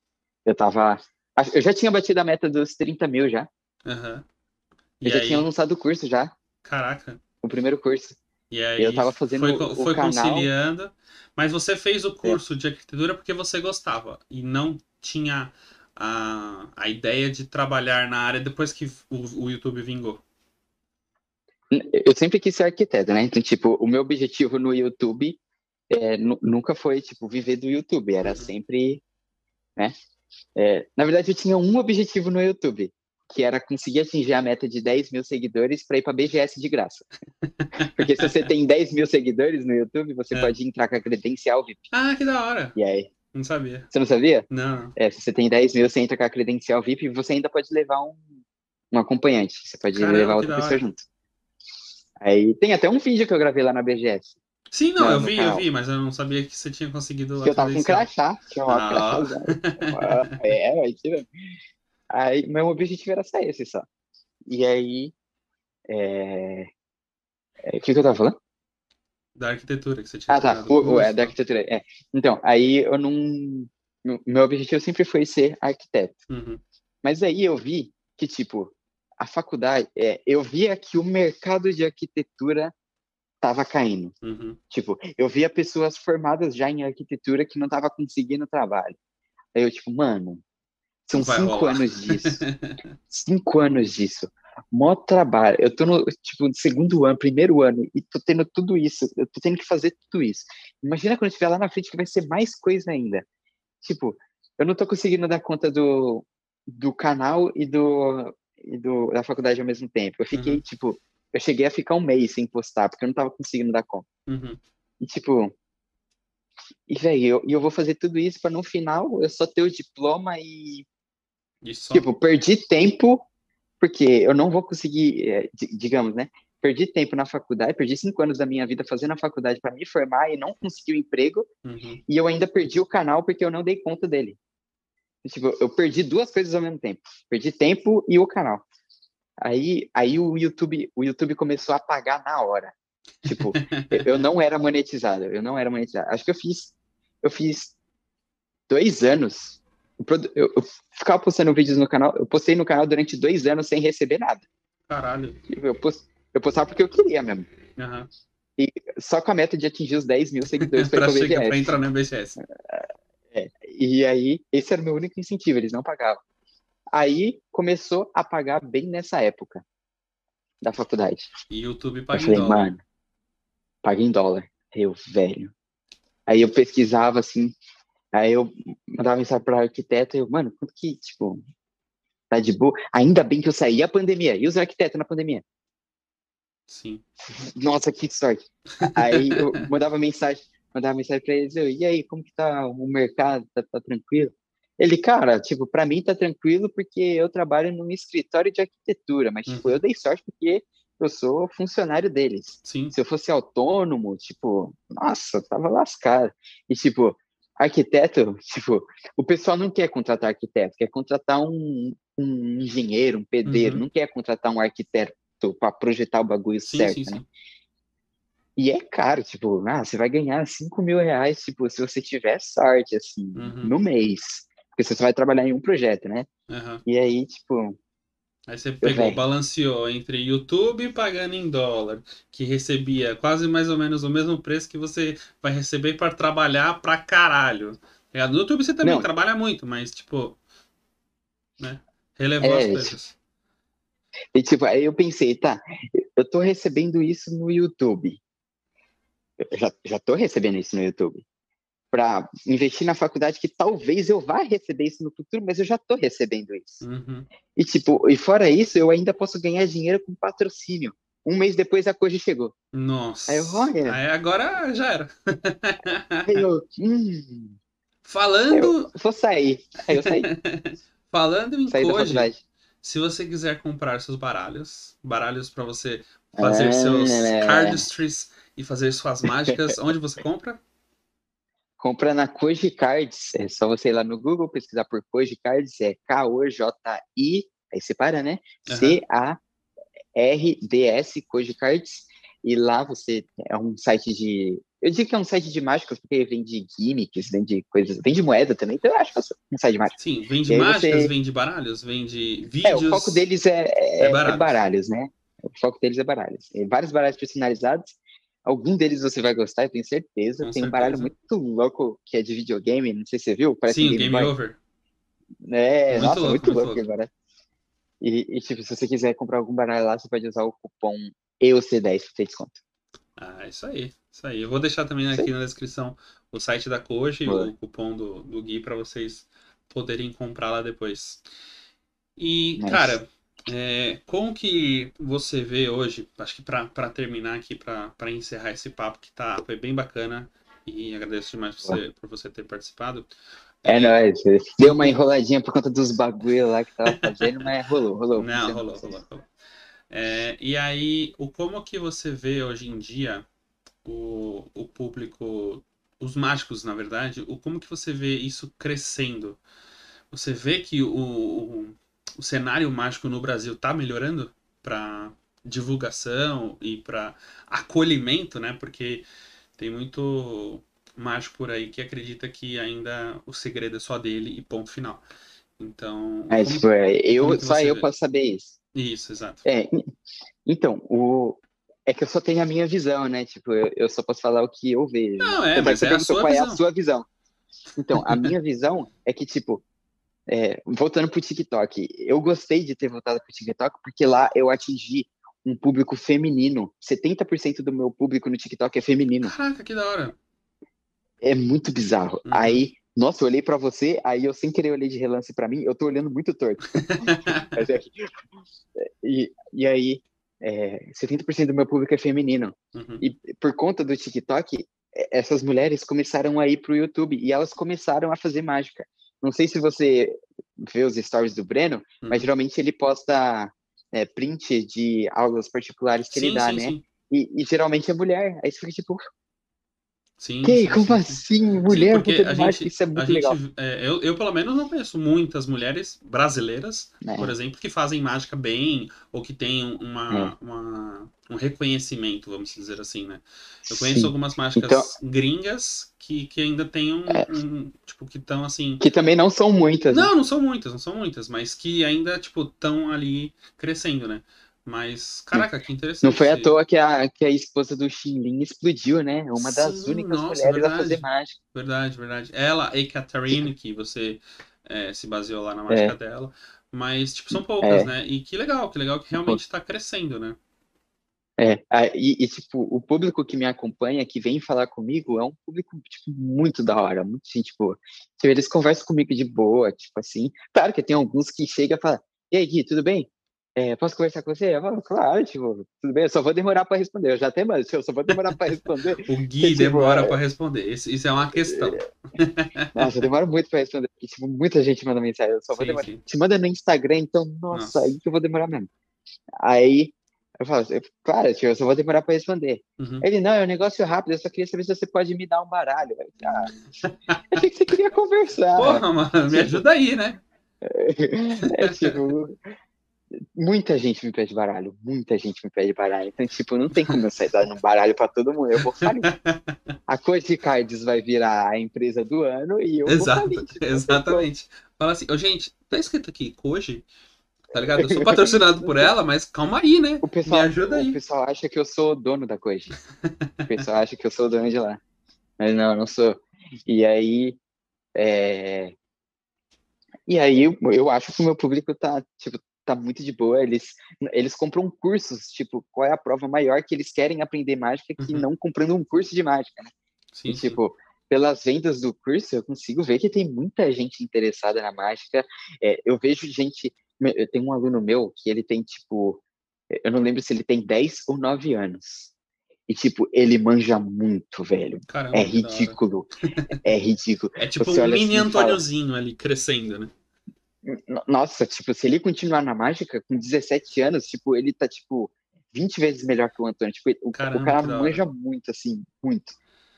Eu tava. Eu já tinha batido a meta dos 30 mil já. Aham. Eu já aí, tinha lançado o curso já, caraca. o primeiro curso. E aí Eu tava fazendo foi, o- o foi. É. conciliando, mas você fez o curso de arquitetura porque você gostava e não tinha a, a ideia de trabalhar na área depois que o, o YouTube vingou. Eu sempre quis ser arquiteto, né? Então, tipo, o meu objetivo no YouTube é, nu- nunca foi, tipo, viver do YouTube. Era Uhum. sempre, né? É, na verdade, eu tinha um objetivo no YouTube, que era conseguir atingir a meta de 10 mil seguidores para ir para BGS de graça. Porque se você tem 10 mil seguidores no YouTube, você É. pode entrar com a credencial VIP. Ah, que da hora. E aí, Não sabia. Você não sabia? Não. É, se você tem 10 mil, você entra com a credencial VIP e você ainda pode levar um, um acompanhante. Você pode Caramba, levar outra pessoa junto. Aí tem até um vídeo que eu gravei lá na BGS. Sim, não, Não, eu vi, eu canal. vi, mas eu não sabia que você tinha conseguido Que eu tava com crachá. Tinha uma Ah. crachá. É, aí tira. Aí, meu objetivo era só esse só. E aí. É... é, O que, que eu tava falando? Da arquitetura que você tinha Ah, tá. O, o, é, da tal. arquitetura. É. Então, aí eu não. meu- objetivo sempre foi ser arquiteto. Uhum. Mas aí eu vi que, tipo, a faculdade. É, eu via que o mercado de arquitetura tava caindo. Uhum. Tipo, eu via pessoas formadas já em arquitetura que não estavam conseguindo trabalho. Aí eu, tipo, mano, são vai cinco rolar. anos disso. cinco anos disso. Mó trabalho. Eu tô no, tipo, segundo ano, primeiro ano, e tô tendo tudo isso. Eu tô tendo que fazer tudo isso. Imagina quando eu estiver lá na frente que vai ser mais coisa ainda. Tipo, eu não tô conseguindo dar conta do, do canal e do, e do da faculdade ao mesmo tempo. Eu fiquei, Uhum. tipo, eu cheguei a ficar um mês sem postar, porque eu não tava conseguindo dar conta. Uhum. E tipo, e velho, eu, e eu vou fazer tudo isso para no final eu só ter o diploma e, E tipo, perdi tempo, porque eu não vou conseguir, di- digamos, né? Perdi tempo na faculdade, perdi cinco anos da minha vida fazendo a faculdade para me formar e não consegui o emprego, Uhum. e eu ainda perdi o canal porque eu não dei conta dele. Tipo, eu perdi duas coisas ao mesmo tempo. Perdi tempo e o canal. Aí, aí o YouTube, o YouTube começou a pagar na hora. Tipo, eu não era monetizado, eu não era monetizado. Acho que eu fiz, eu fiz dois anos. Eu, eu- eu ficava postando vídeos no canal, eu postei no canal durante dois anos sem receber nada. Caralho. Tipo, Eu, post, eu postava porque eu queria mesmo. Aham. Só com a meta de atingir os 10 mil seguidores para pra, chegar, pra BGS. entrar no BGS. E aí, esse era o meu único incentivo, eles não pagavam. Aí começou a pagar bem nessa época da faculdade. E YouTube Eu paga em falei, dólar. mano, paga em dólar. Eu, velho. Aí eu pesquisava assim, aí eu mandava mensagem para arquiteto, e eu, mano, quanto que, tipo, tá de boa? Ainda bem que eu saí a pandemia. E os arquitetos na pandemia? Sim. Nossa, que sorte. Aí eu mandava mensagem, mandava mensagem para eles, eu, e aí, como que tá o mercado? Tá, tá tranquilo? Ele, cara, tipo, para mim tá tranquilo porque eu trabalho num escritório de arquitetura, mas tipo, Uhum. eu dei sorte porque eu sou funcionário deles. Sim. Se eu fosse autônomo, tipo, nossa, eu tava lascado. E tipo, arquiteto, tipo, o pessoal não quer contratar arquiteto, quer contratar um, um engenheiro, um pedreiro, Uhum. não quer contratar um arquiteto para projetar o bagulho Sim, certo, sim, né? sim. E é caro, tipo, ah, você vai ganhar 5 mil reais, tipo, se você tiver sorte, assim, Uhum. no mês. Porque você só vai trabalhar em um projeto, né? Aham. E aí, tipo, Aí você pegou, balanceou entre YouTube pagando em dólar, que recebia quase mais ou menos o mesmo preço que você vai receber para trabalhar pra caralho. Tá? No YouTube você também Não. trabalha muito, mas tipo, né? Relevou É, as coisas. e, tipo, aí eu pensei, tá, eu tô recebendo isso no YouTube. Eu já, já tô recebendo isso no YouTube. Pra investir na faculdade que talvez eu vá receber isso no futuro, mas eu já tô recebendo isso. Uhum. E tipo, e fora isso, eu ainda posso ganhar dinheiro com patrocínio. Um mês depois a Koji chegou. Nossa. Aí eu, olha. Aí agora já era. Aí eu, hum, Falando, eu vou sair. Aí eu saí, falando em saí Koji, se você quiser comprar seus baralhos, baralhos para você fazer seus Ah. cardistries e fazer suas mágicas, onde você compra? Compra na Koji Cards. É só você ir lá no Google pesquisar por Koji Cards. É K-O-J-I. Aí separa, né? Aham. C-A-R-D-S, Koji Cards. E lá você é um site de. Eu digo que é um site de mágicas, porque vende gimmicks, vende coisas. Vende moeda também. Então eu acho que é um site de mágicas. Sim, vende mágicas, você- vende baralhos, vende É, vídeos. o foco deles é, é, É é baralhos. baralhos. né? O foco deles é baralhos. É vários baralhos personalizados. Algum deles você vai gostar, eu tenho certeza. Com Tem um baralho certeza. muito louco que é de videogame, não sei se você viu. Parece Sim, um Game Boy. Over. É, Muito nossa, louco, muito louco louco. baralho. E, e, tipo, se você quiser comprar algum baralho lá, você pode usar o cupom EOC10 pra ter desconto. Ah, isso aí. Isso aí. Eu vou deixar também aqui na descrição o site da Koji, Boa. o cupom do, do Gui para vocês poderem comprar lá depois. E, cara, é, como que você vê hoje, acho que para terminar aqui, para encerrar esse papo que tá, foi bem bacana, E agradeço demais por você, por você ter participado. É nóis. Deu uma enroladinha por conta dos bagulho lá que tava fazendo, mas rolou, rolou. Não, rolou, rolou, rolou. É, e aí, o como que você vê hoje em dia o, o público, os mágicos, na verdade, o como que você vê isso crescendo? Você vê que o, o, o cenário mágico no Brasil está melhorando para divulgação e para acolhimento, né? Porque tem muito mágico por aí que acredita que ainda o segredo é só dele e ponto final. Então. É, como, tipo, é, eu, só eu vê? posso saber isso. Isso, exato. É, então, o, é que eu só tenho a minha visão, né? Tipo, eu, eu só posso falar o que eu vejo. Não, é, mas você é a perguntou sua qual visão. é a sua visão. Então, a minha visão é que, tipo, é, voltando pro TikTok, eu gostei de ter voltado pro TikTok porque lá eu atingi um público feminino. 70% do meu público no TikTok é feminino. Caraca, que da hora. É muito bizarro. Uhum. Aí, nossa, eu olhei pra você, aí eu sem querer olhei de relance pra mim, eu tô olhando muito torto. É e, e aí, é, 70% do meu público é feminino. Uhum. E por conta do TikTok, é, essas mulheres começaram a ir pro YouTube e elas começaram a fazer mágica. Não sei se você vê os stories do Breno, mas Uhum. geralmente ele posta é, print de aulas particulares que ele Sim, dá, sim, né? sim. E, e geralmente é mulher. Aí você fica tipo, Sim, que? sim, Como sim, sim. assim? Mulher porque botando a gente- Isso é muito gente, legal. é, eu, eu, pelo menos, não conheço muitas mulheres brasileiras, É. por exemplo, que fazem mágica bem, ou que têm uma, É. uma- um reconhecimento, vamos dizer assim, né? Eu conheço Sim. algumas mágicas Então- gringas que, que ainda têm um, É. um- Tipo, que estão assim. Que também não são muitas. né? Não, não são muitas, não são muitas, mas que ainda, tipo, estão ali crescendo, né? Mas, caraca, que interessante. Não foi à toa que a, que a esposa do Xinlin explodiu, né? Uma das Sim, únicas nossa, mulheres a verdade. fazer mágica. Verdade, verdade. Ela e Catherine, que você é, se baseou lá na mágica dela. Mas, tipo, são poucas, É. né? E que legal, que legal que realmente tá crescendo, né? É, a- e, e, tipo, o público que me acompanha, que vem falar comigo, é um público, tipo, muito da hora, muito, assim, tipo, tipo, eles conversam comigo de boa, tipo assim, claro que tem alguns que chegam e falam, e aí, Gui, tudo bem? É, posso conversar com você? Eu falo, claro, tipo, tudo bem, eu só vou demorar para responder, eu já até mando, eu só vou demorar para responder, O Gui Tipo, demora é- pra responder. Isso, isso é uma questão. nossa, eu demoro muito para responder, porque, tipo, muita gente manda mensagem, eu só vou Sim, demorar, sim. se manda no Instagram, então, nossa, Nossa. aí que eu vou demorar mesmo. Aí, eu falo, eu- claro, tipo, eu só vou demorar para responder. Uhum. Ele, não, é um negócio rápido, eu só queria saber se você pode me dar um baralho. Eu, ah, achei que você queria conversar. Porra, mano, me ajuda aí, né? É tipo, muita gente me pede baralho, muita gente me pede baralho. Então, tipo, não tem como eu sair dando baralho pra todo mundo, eu vou falir. A Coach Cards vai virar a empresa do ano e eu vou Exato, falir. tipo, exatamente. Fala assim, ô gente, tá escrito aqui Koji, tá ligado? Eu sou patrocinado por ela, mas calma aí, né? O pessoal, Me ajuda aí. o pessoal acha que eu sou o dono da Coach. O pessoal acha que eu sou o dono de lá. Mas não, eu não sou. E aí, é... E aí eu, eu acho que o meu público tá, tipo, tá muito de boa. Eles, eles compram cursos, tipo, qual é a prova maior que eles querem aprender mágica que Uhum. não comprando um curso de mágica, né? Sim, E, sim. tipo, pelas vendas do curso, eu consigo ver que tem muita gente interessada na mágica. É, eu vejo gente. Eu tenho um aluno meu que ele tem, tipo. Eu não lembro se ele tem 10 ou 9 anos. E, tipo, ele manja muito, velho. Caramba, É ridículo. É ridículo. É tipo Você um olha mini assim e fala- Antôniozinho ali crescendo, né? No- Nossa, tipo, se ele continuar na mágica com 17 anos, tipo, ele tá, tipo, 20 vezes melhor que o Antônio. Tipo, o, Caramba, o cara manja muito, assim, muito.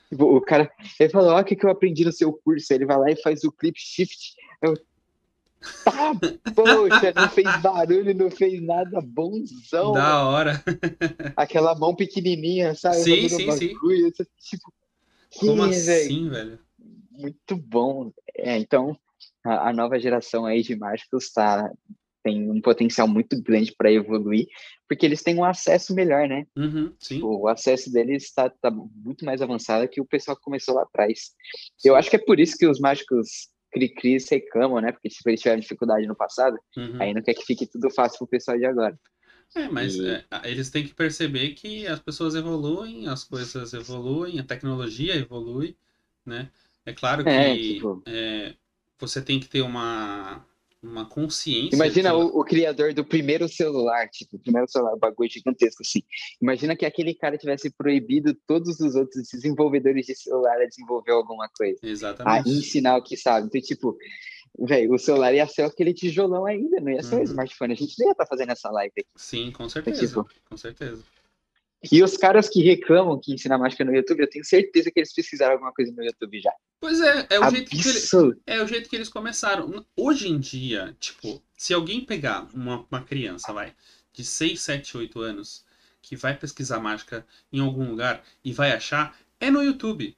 Tipo, o cara, ele falou, ó, o que, que eu aprendi no seu curso? Ele vai lá e faz o clip shift. Eu, tá, poxa, não fez barulho, não fez nada, bonzão. Da hora. Aquela mão pequenininha, sabe? Sim, sim, sim. bagulho, Tipo, Como que, velho? assim, velho? muito bom. É, então, a, a nova geração aí de mágicos tá, tem um potencial muito grande para evoluir, porque eles têm um acesso melhor, né? Uhum, sim. O acesso deles está tá muito mais avançado que o pessoal que começou lá atrás. Eu acho que é por isso que os mágicos cri-cris reclamam, né? Porque tipo, eles tiveram dificuldade no passado, Uhum. aí não quer que fique tudo fácil pro pessoal de agora. É, mas E- é, eles têm que perceber que as pessoas evoluem, as coisas evoluem, a tecnologia evolui, né? É claro É, que tipo- é, você tem que ter uma, uma consciência. Imagina o, o criador do primeiro celular, tipo, o primeiro celular, um bagulho gigantesco assim. Imagina que aquele cara tivesse proibido todos os outros desenvolvedores de celular a desenvolver alguma coisa, a Exatamente. ensinar o que sabe. Então, tipo, velho, o celular ia ser aquele tijolão ainda, não ia ser um Uhum. smartphone. A gente não ia estar fazendo essa live aqui. Sim, com certeza. tipo- Com certeza. E os caras que reclamam que ensinar mágica no YouTube, eu tenho certeza que eles pesquisaram alguma coisa no YouTube já. Pois é, é o jeito que ele, Absurdo. É o jeito que eles começaram. Hoje em dia, tipo, se alguém pegar uma, uma criança, vai, de 6, 7, 8 anos, que vai pesquisar mágica em algum lugar e vai achar, é no YouTube.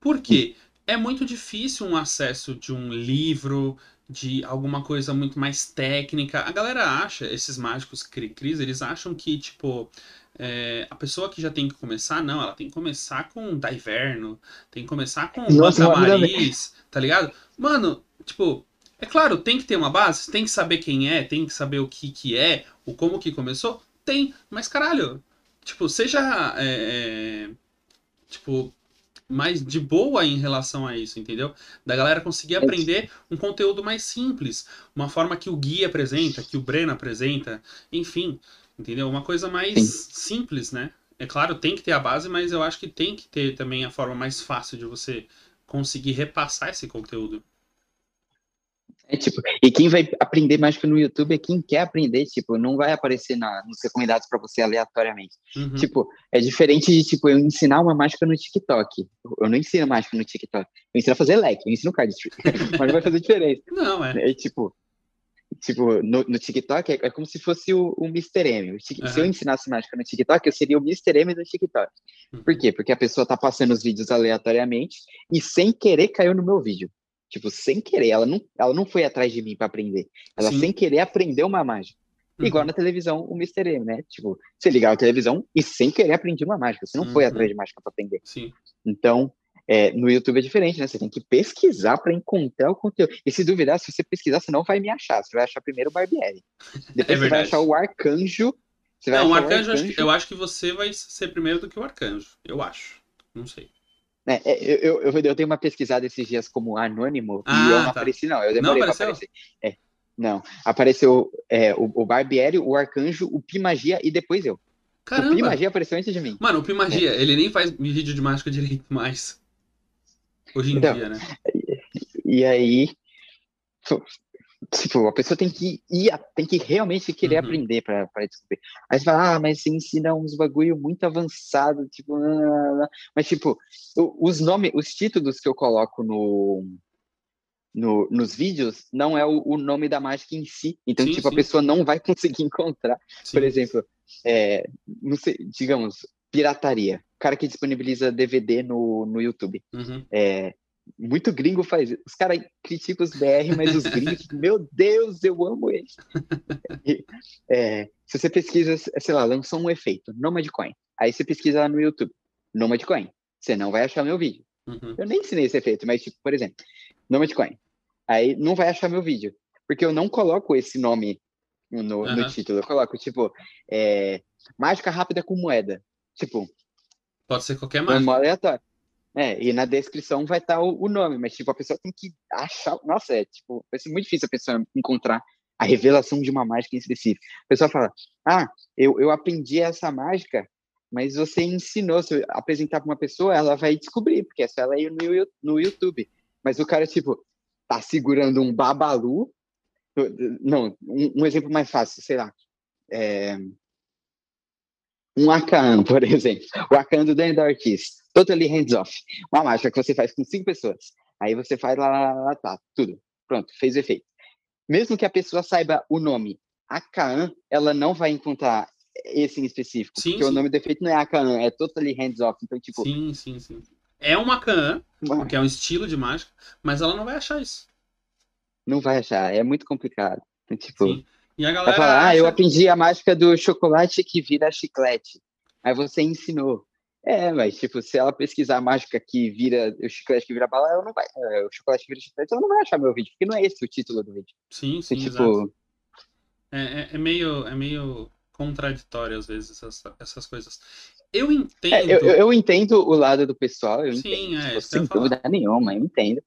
Por quê? É muito difícil um acesso de um livro, de alguma coisa muito mais técnica. A galera acha, esses mágicos cri-cris, eles acham que, tipo, é, a pessoa que já tem que começar, não, ela tem que começar com Daiverno, tem que começar com Nossa, Maris, tá ligado? Mano, tipo, é claro, tem que ter uma base, tem que saber quem é, tem que saber o que que é, o como que começou, tem, mas caralho, tipo, seja, é, é, tipo, mais de boa em relação a isso, entendeu? Da galera conseguir aprender um conteúdo mais simples, uma forma que o Gui apresenta, que o Breno apresenta, enfim, entendeu? Uma coisa mais Sim. simples, né? É claro, tem que ter a base, mas eu acho que tem que ter também a forma mais fácil de você conseguir repassar esse conteúdo. É tipo, e quem vai aprender mágica no YouTube é quem quer aprender, tipo, não vai aparecer na, nos recomendados para você aleatoriamente. Uhum. Tipo, é diferente de, tipo, eu ensinar uma mágica no TikTok. Eu não ensino mágica no TikTok. Eu ensino a fazer leque, eu ensino cardistry. Mas não vai fazer diferença. Não, é. É tipo, tipo no, no TikTok é, é como se fosse o, o Mr. M. O Tik- Se eu ensinasse mágica no TikTok, eu seria o Mr. M do TikTok. Uhum. Por quê? Porque a pessoa tá passando os vídeos aleatoriamente e sem querer caiu no meu vídeo. Tipo, sem querer. Ela não, ela não foi atrás de mim para aprender. Ela Sim. sem querer aprendeu uma mágica. Uhum. Igual na televisão, o Mr. M, né? Tipo, você ligava a televisão e sem querer aprendi uma mágica. Você não foi Uhum. atrás de mágica para aprender. Sim. Então, é, no YouTube é diferente, né? Você tem que pesquisar para encontrar o conteúdo. E se duvidar, se você pesquisar, você não vai me achar. Você vai achar primeiro o Barbieri. Depois você vai É achar o Arcanjo. Você Não, o arcanjo, acho que- eu acho que você vai ser primeiro do que o arcanjo. Eu acho. Não sei. É, é, eu, eu, eu dei uma pesquisada esses dias como anônimo Ah, e eu não tá. apareci, não. Eu demorei pra apareceu? aparecer. É, não, apareceu é, o, o Barbieri, o Arcanjo, o Pimagia e depois eu. O Caramba! Pimagia apareceu antes de mim. Mano, o Pimagia, ele nem faz vídeo de mágica direito mais. Hoje em Então, dia, né? E aí, tipo, a pessoa tem que ir, tem que realmente querer Uhum. aprender pra descobrir. Aí você fala, ah, mas você ensina uns bagulho muito avançado, tipo, ah, ah, ah. mas tipo, os nomes, os títulos que eu coloco no, no, nos vídeos não é o, o nome da mágica em si. Então, Sim, tipo, sim. a pessoa não vai conseguir encontrar. Sim. Por exemplo, é, não sei, digamos, pirataria. Cara que disponibiliza DVD no, no YouTube. Uhum. É, muito gringo faz isso. Os caras criticam os BR, mas os gringos, meu Deus, eu amo eles. É, se você pesquisa, sei lá, lançou um efeito, Nomad Coin. Aí você pesquisa lá no YouTube, Nomad Coin. Você não vai achar meu vídeo. Uhum. Eu nem ensinei esse efeito, mas, tipo, por exemplo, Nomad Coin. Aí não vai achar meu vídeo. Porque eu não coloco esse nome no, no Aham. título. Eu coloco, tipo, é, mágica rápida com moeda. Tipo, Pode ser qualquer normal mágica. aleatório. É, e na descrição vai estar o, o nome, mas tipo, a pessoa tem que achar. Nossa, é tipo, vai ser muito difícil a pessoa encontrar a revelação de uma mágica em específico. A pessoa fala: Ah, eu, eu aprendi essa mágica, mas você ensinou. Se eu apresentar para uma pessoa, ela vai descobrir, porque é só ela ir no, no YouTube. Mas o cara, tipo, tá segurando um babalu. Não, um, um exemplo mais fácil, sei lá. É, um Akan, por exemplo. O Akan do Daniel Ortiz. Totally hands off. Uma mágica que você faz com cinco pessoas. Aí você faz lá, lá, lá, tá, tudo. Pronto, fez o efeito. Mesmo que a pessoa saiba o nome Akan, ela não vai encontrar esse em específico. Sim, porque o sim. nome do efeito não é Akan, é Totally hands off. Então, tipo, Sim, sim, sim. É uma uma- que é um estilo de mágica, mas ela não vai achar isso. não vai achar. É muito complicado. Então, tipo, Sim. E a galera falar, ah, eu acha- aprendi a mágica do chocolate que vira chiclete. Aí você ensinou. É, mas tipo, se ela pesquisar a mágica que vira o chiclete que vira bala, ela não vai. é, O chocolate que vira chiclete, ela não vai achar meu vídeo, porque não é esse o título do vídeo. Sim, sim, Então, exato. tipo, É, é- é meio, é meio contraditório às vezes essas, essas coisas. Eu entendo. é, eu, eu- entendo o lado do pessoal, eu Sim, entendo, é, tipo, sem ia falar. dúvida nenhuma, eu entendo.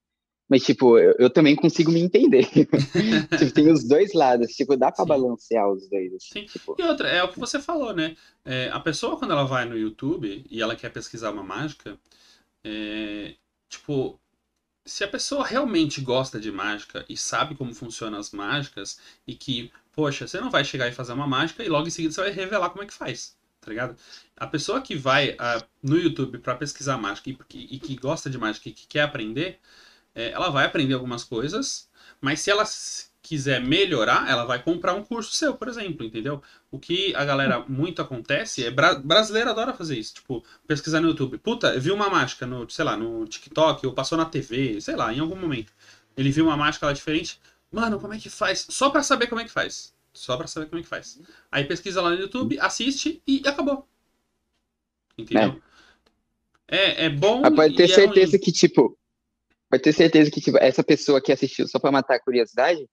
Mas, tipo, eu, eu também consigo me entender. tipo, tem os dois lados. Tipo, dá pra Sim. balancear os dois. Assim, Sim. Tipo... E outra, é o que você falou, né? É, a pessoa, quando ela vai no YouTube e ela quer pesquisar uma mágica, é, tipo, se a pessoa realmente gosta de mágica e sabe como funcionam as mágicas e que, poxa, você não vai chegar e fazer uma mágica e logo em seguida você vai revelar como é que faz, tá ligado? A pessoa que vai uh, no YouTube para pesquisar mágica e, e, que gosta de mágica e que quer aprender, é, ela vai aprender algumas coisas, mas se ela quiser melhorar, ela vai comprar um curso seu, por exemplo, entendeu? O que a galera muito acontece é bra brasileiro adora fazer isso, tipo, pesquisar no YouTube. Puta, viu uma mágica no, sei lá, no TikTok ou passou na TV, sei lá, em algum momento. Ele viu uma mágica lá diferente. Mano, como é que faz? Só para saber como é que faz. Só para saber como é que faz. Aí pesquisa lá no YouTube, assiste e acabou. Entendeu? É, é, é bom. Ah, pode ter é certeza é que, tipo, pode ter certeza que tipo, essa pessoa que assistiu só para matar a curiosidade,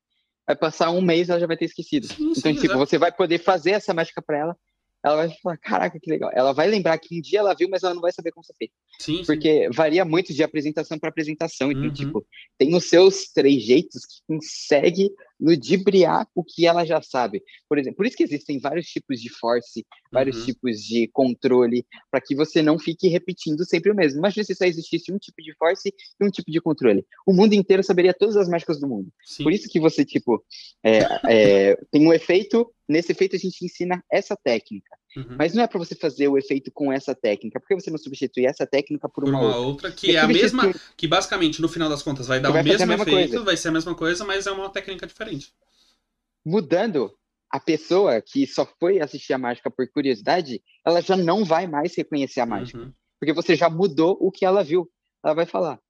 vai passar um mês ela já vai ter esquecido. Sim, então, sim, tipo, você vai poder fazer essa mágica para ela, ela vai falar, caraca, que legal. Ela vai lembrar que um dia ela viu, mas ela não vai saber como ser feito. Sim, Porque varia muito de apresentação para apresentação. Então, uhum. tipo, tem os seus três jeitos que consegue ludibriar o que ela já sabe. Por exemplo, por isso que existem vários tipos de force, vários uhum. tipos de controle, para que você não fique repetindo sempre o mesmo. Imagina se só existisse um tipo de force e um tipo de controle. O mundo inteiro saberia todas as mágicas do mundo. Sim. Por isso que você, tipo, é, é, tem um efeito, nesse efeito a gente ensina essa técnica. Uhum. Mas não é para você fazer o efeito com essa técnica. Por que você não substitui essa técnica por uma, por uma outra? Que é a mesma, que basicamente no final das contas vai dar o mesmo efeito, coisa. vai ser a mesma coisa, mas é uma técnica diferente. Mudando, a pessoa que só foi assistir a mágica por curiosidade, ela já não vai mais reconhecer a mágica. Uhum. Porque você já mudou o que ela viu. Ela vai falar: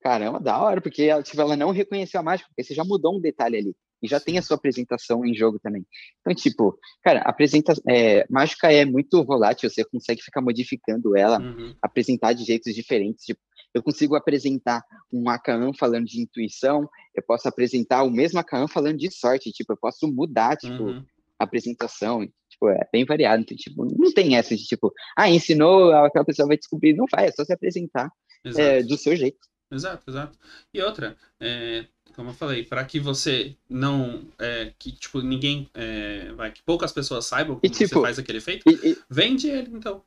caramba, da hora, porque ela, tipo, ela não reconheceu a mágica, porque você já mudou um detalhe ali e já tem a sua apresentação em jogo também. Então, tipo, cara, apresenta é, mágica é muito volátil, você consegue ficar modificando ela, uhum. apresentar de jeitos diferentes. Tipo, eu consigo apresentar um Akaan falando de intuição, eu posso apresentar o mesmo Akaan falando de sorte, tipo, eu posso mudar, tipo, uhum. a apresentação, tipo, é bem variado. Então, tipo, não tem essa de, tipo, ah, ensinou, aquela pessoa vai descobrir. Não vai, é só se apresentar é, do seu jeito. Exato, exato. E outra, é, como eu falei, para que você não. É, que, tipo, ninguém. É, vai, que poucas pessoas saibam como e, tipo, você faz aquele efeito, e, e, vende ele, então.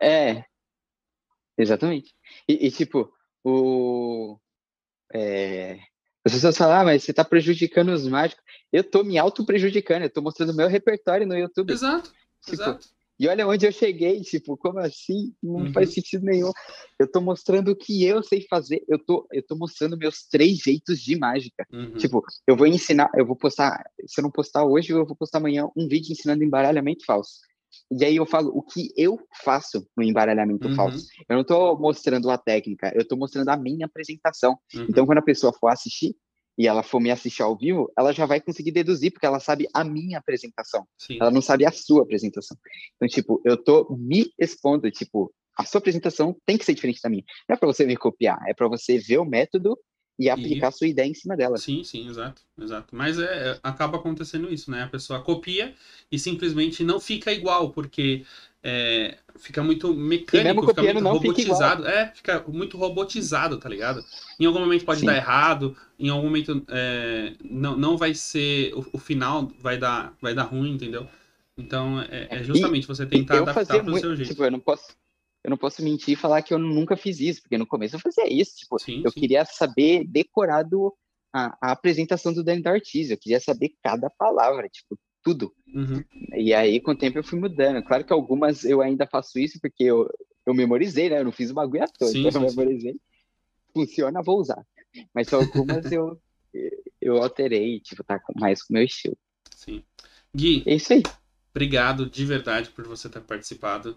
É. Exatamente. E, tipo, o. É, as pessoas falam, ah, mas você tá prejudicando os mágicos. Eu tô me auto-prejudicando, eu tô mostrando meu repertório no YouTube. Exato, tipo, exato. E olha onde eu cheguei, tipo, como assim? Não uhum. faz sentido nenhum. Eu tô mostrando o que eu sei fazer. Eu tô, eu tô mostrando meus três jeitos de mágica. Uhum. Tipo, eu vou ensinar, eu vou postar, se eu não postar hoje, eu vou postar amanhã um vídeo ensinando embaralhamento falso. E aí eu falo o que eu faço no embaralhamento uhum. falso. Eu não tô mostrando a técnica, eu tô mostrando a minha apresentação. Uhum. Então, quando a pessoa for assistir, e ela for me assistir ao vivo, ela já vai conseguir deduzir, porque ela sabe a minha apresentação. Sim. Ela não sabe a sua apresentação. Então, tipo, eu tô me expondo, tipo, a sua apresentação tem que ser diferente da minha. Não é para você me copiar, é para você ver o método e aplicar e... a sua ideia em cima dela. Sim, sim, exato, exato. Mas é, é acaba acontecendo isso, né? A pessoa copia e simplesmente não fica igual, porque é, fica muito mecânico, fica muito robotizado. Fica é, fica muito robotizado, tá ligado? Em algum momento pode Sim. dar errado, em algum momento é, não, não vai ser. O, o, final vai dar, vai dar ruim, entendeu? Então é, é justamente e, você tentar adaptar pro muito, seu jeito. Tipo, eu não posso. Eu não posso mentir e falar que eu nunca fiz isso, porque no começo eu fazia isso. Tipo, sim, eu sim. queria saber decorado a, a apresentação do Danny Ortiz, eu queria saber cada palavra, tipo, tudo. Uhum. E aí, com o tempo, eu fui mudando. Claro que algumas eu ainda faço isso porque eu, eu memorizei, né? Eu não fiz o bagulho à toa, sim, então eu memorizei. Funciona, vou usar. Mas algumas eu, eu alterei, tipo, tá mais com o meu estilo. Sim. Gui. É isso aí. Obrigado de verdade por você ter participado.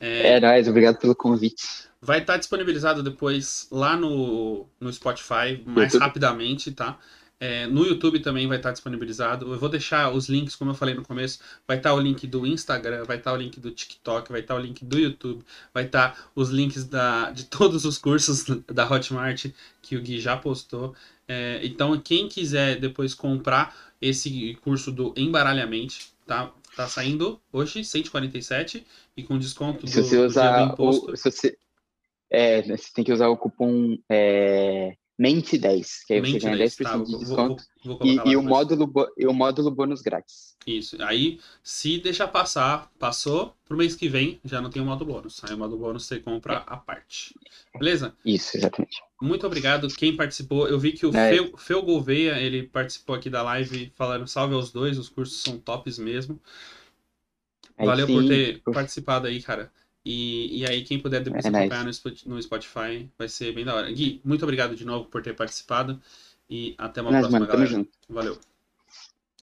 É, é nóis, obrigado pelo convite. Vai estar disponibilizado depois lá no, no Spotify, mais YouTube. rapidamente, tá? É, no YouTube também vai estar disponibilizado. Eu vou deixar os links, como eu falei no começo. Vai estar o link do Instagram, vai estar o link do TikTok, vai estar o link do YouTube, vai estar os links da, de todos os cursos da Hotmart que o Gui já postou. É, então, quem quiser depois comprar esse curso do Embaralhamente, tá? Tá saindo hoje 147 e com desconto do, se você usar do imposto. O, se você, é, você tem que usar o cupom é, Mente 10, que aí você Mente ganha 10, 10% tá, de vou- desconto. vou- vou colocar e, e o módulo, e o módulo bônus grátis. Isso. Aí, se deixar passar, passou, pro mês que vem já não tem o modo bônus. Aí o modo bônus você compra a parte. Beleza? Isso, exatamente. Muito obrigado quem participou. Eu vi que o É. Fel Gouveia, ele participou aqui da live falando salve aos dois, os cursos são tops mesmo. Aí Valeu sim, por ter participado aí, cara. E, e aí, quem puder depois É acompanhar nice. no Spo- no Spotify, vai ser bem da hora. Gui, muito obrigado de novo por ter participado. E até uma Mas, próxima, tamo galera. junto. Valeu.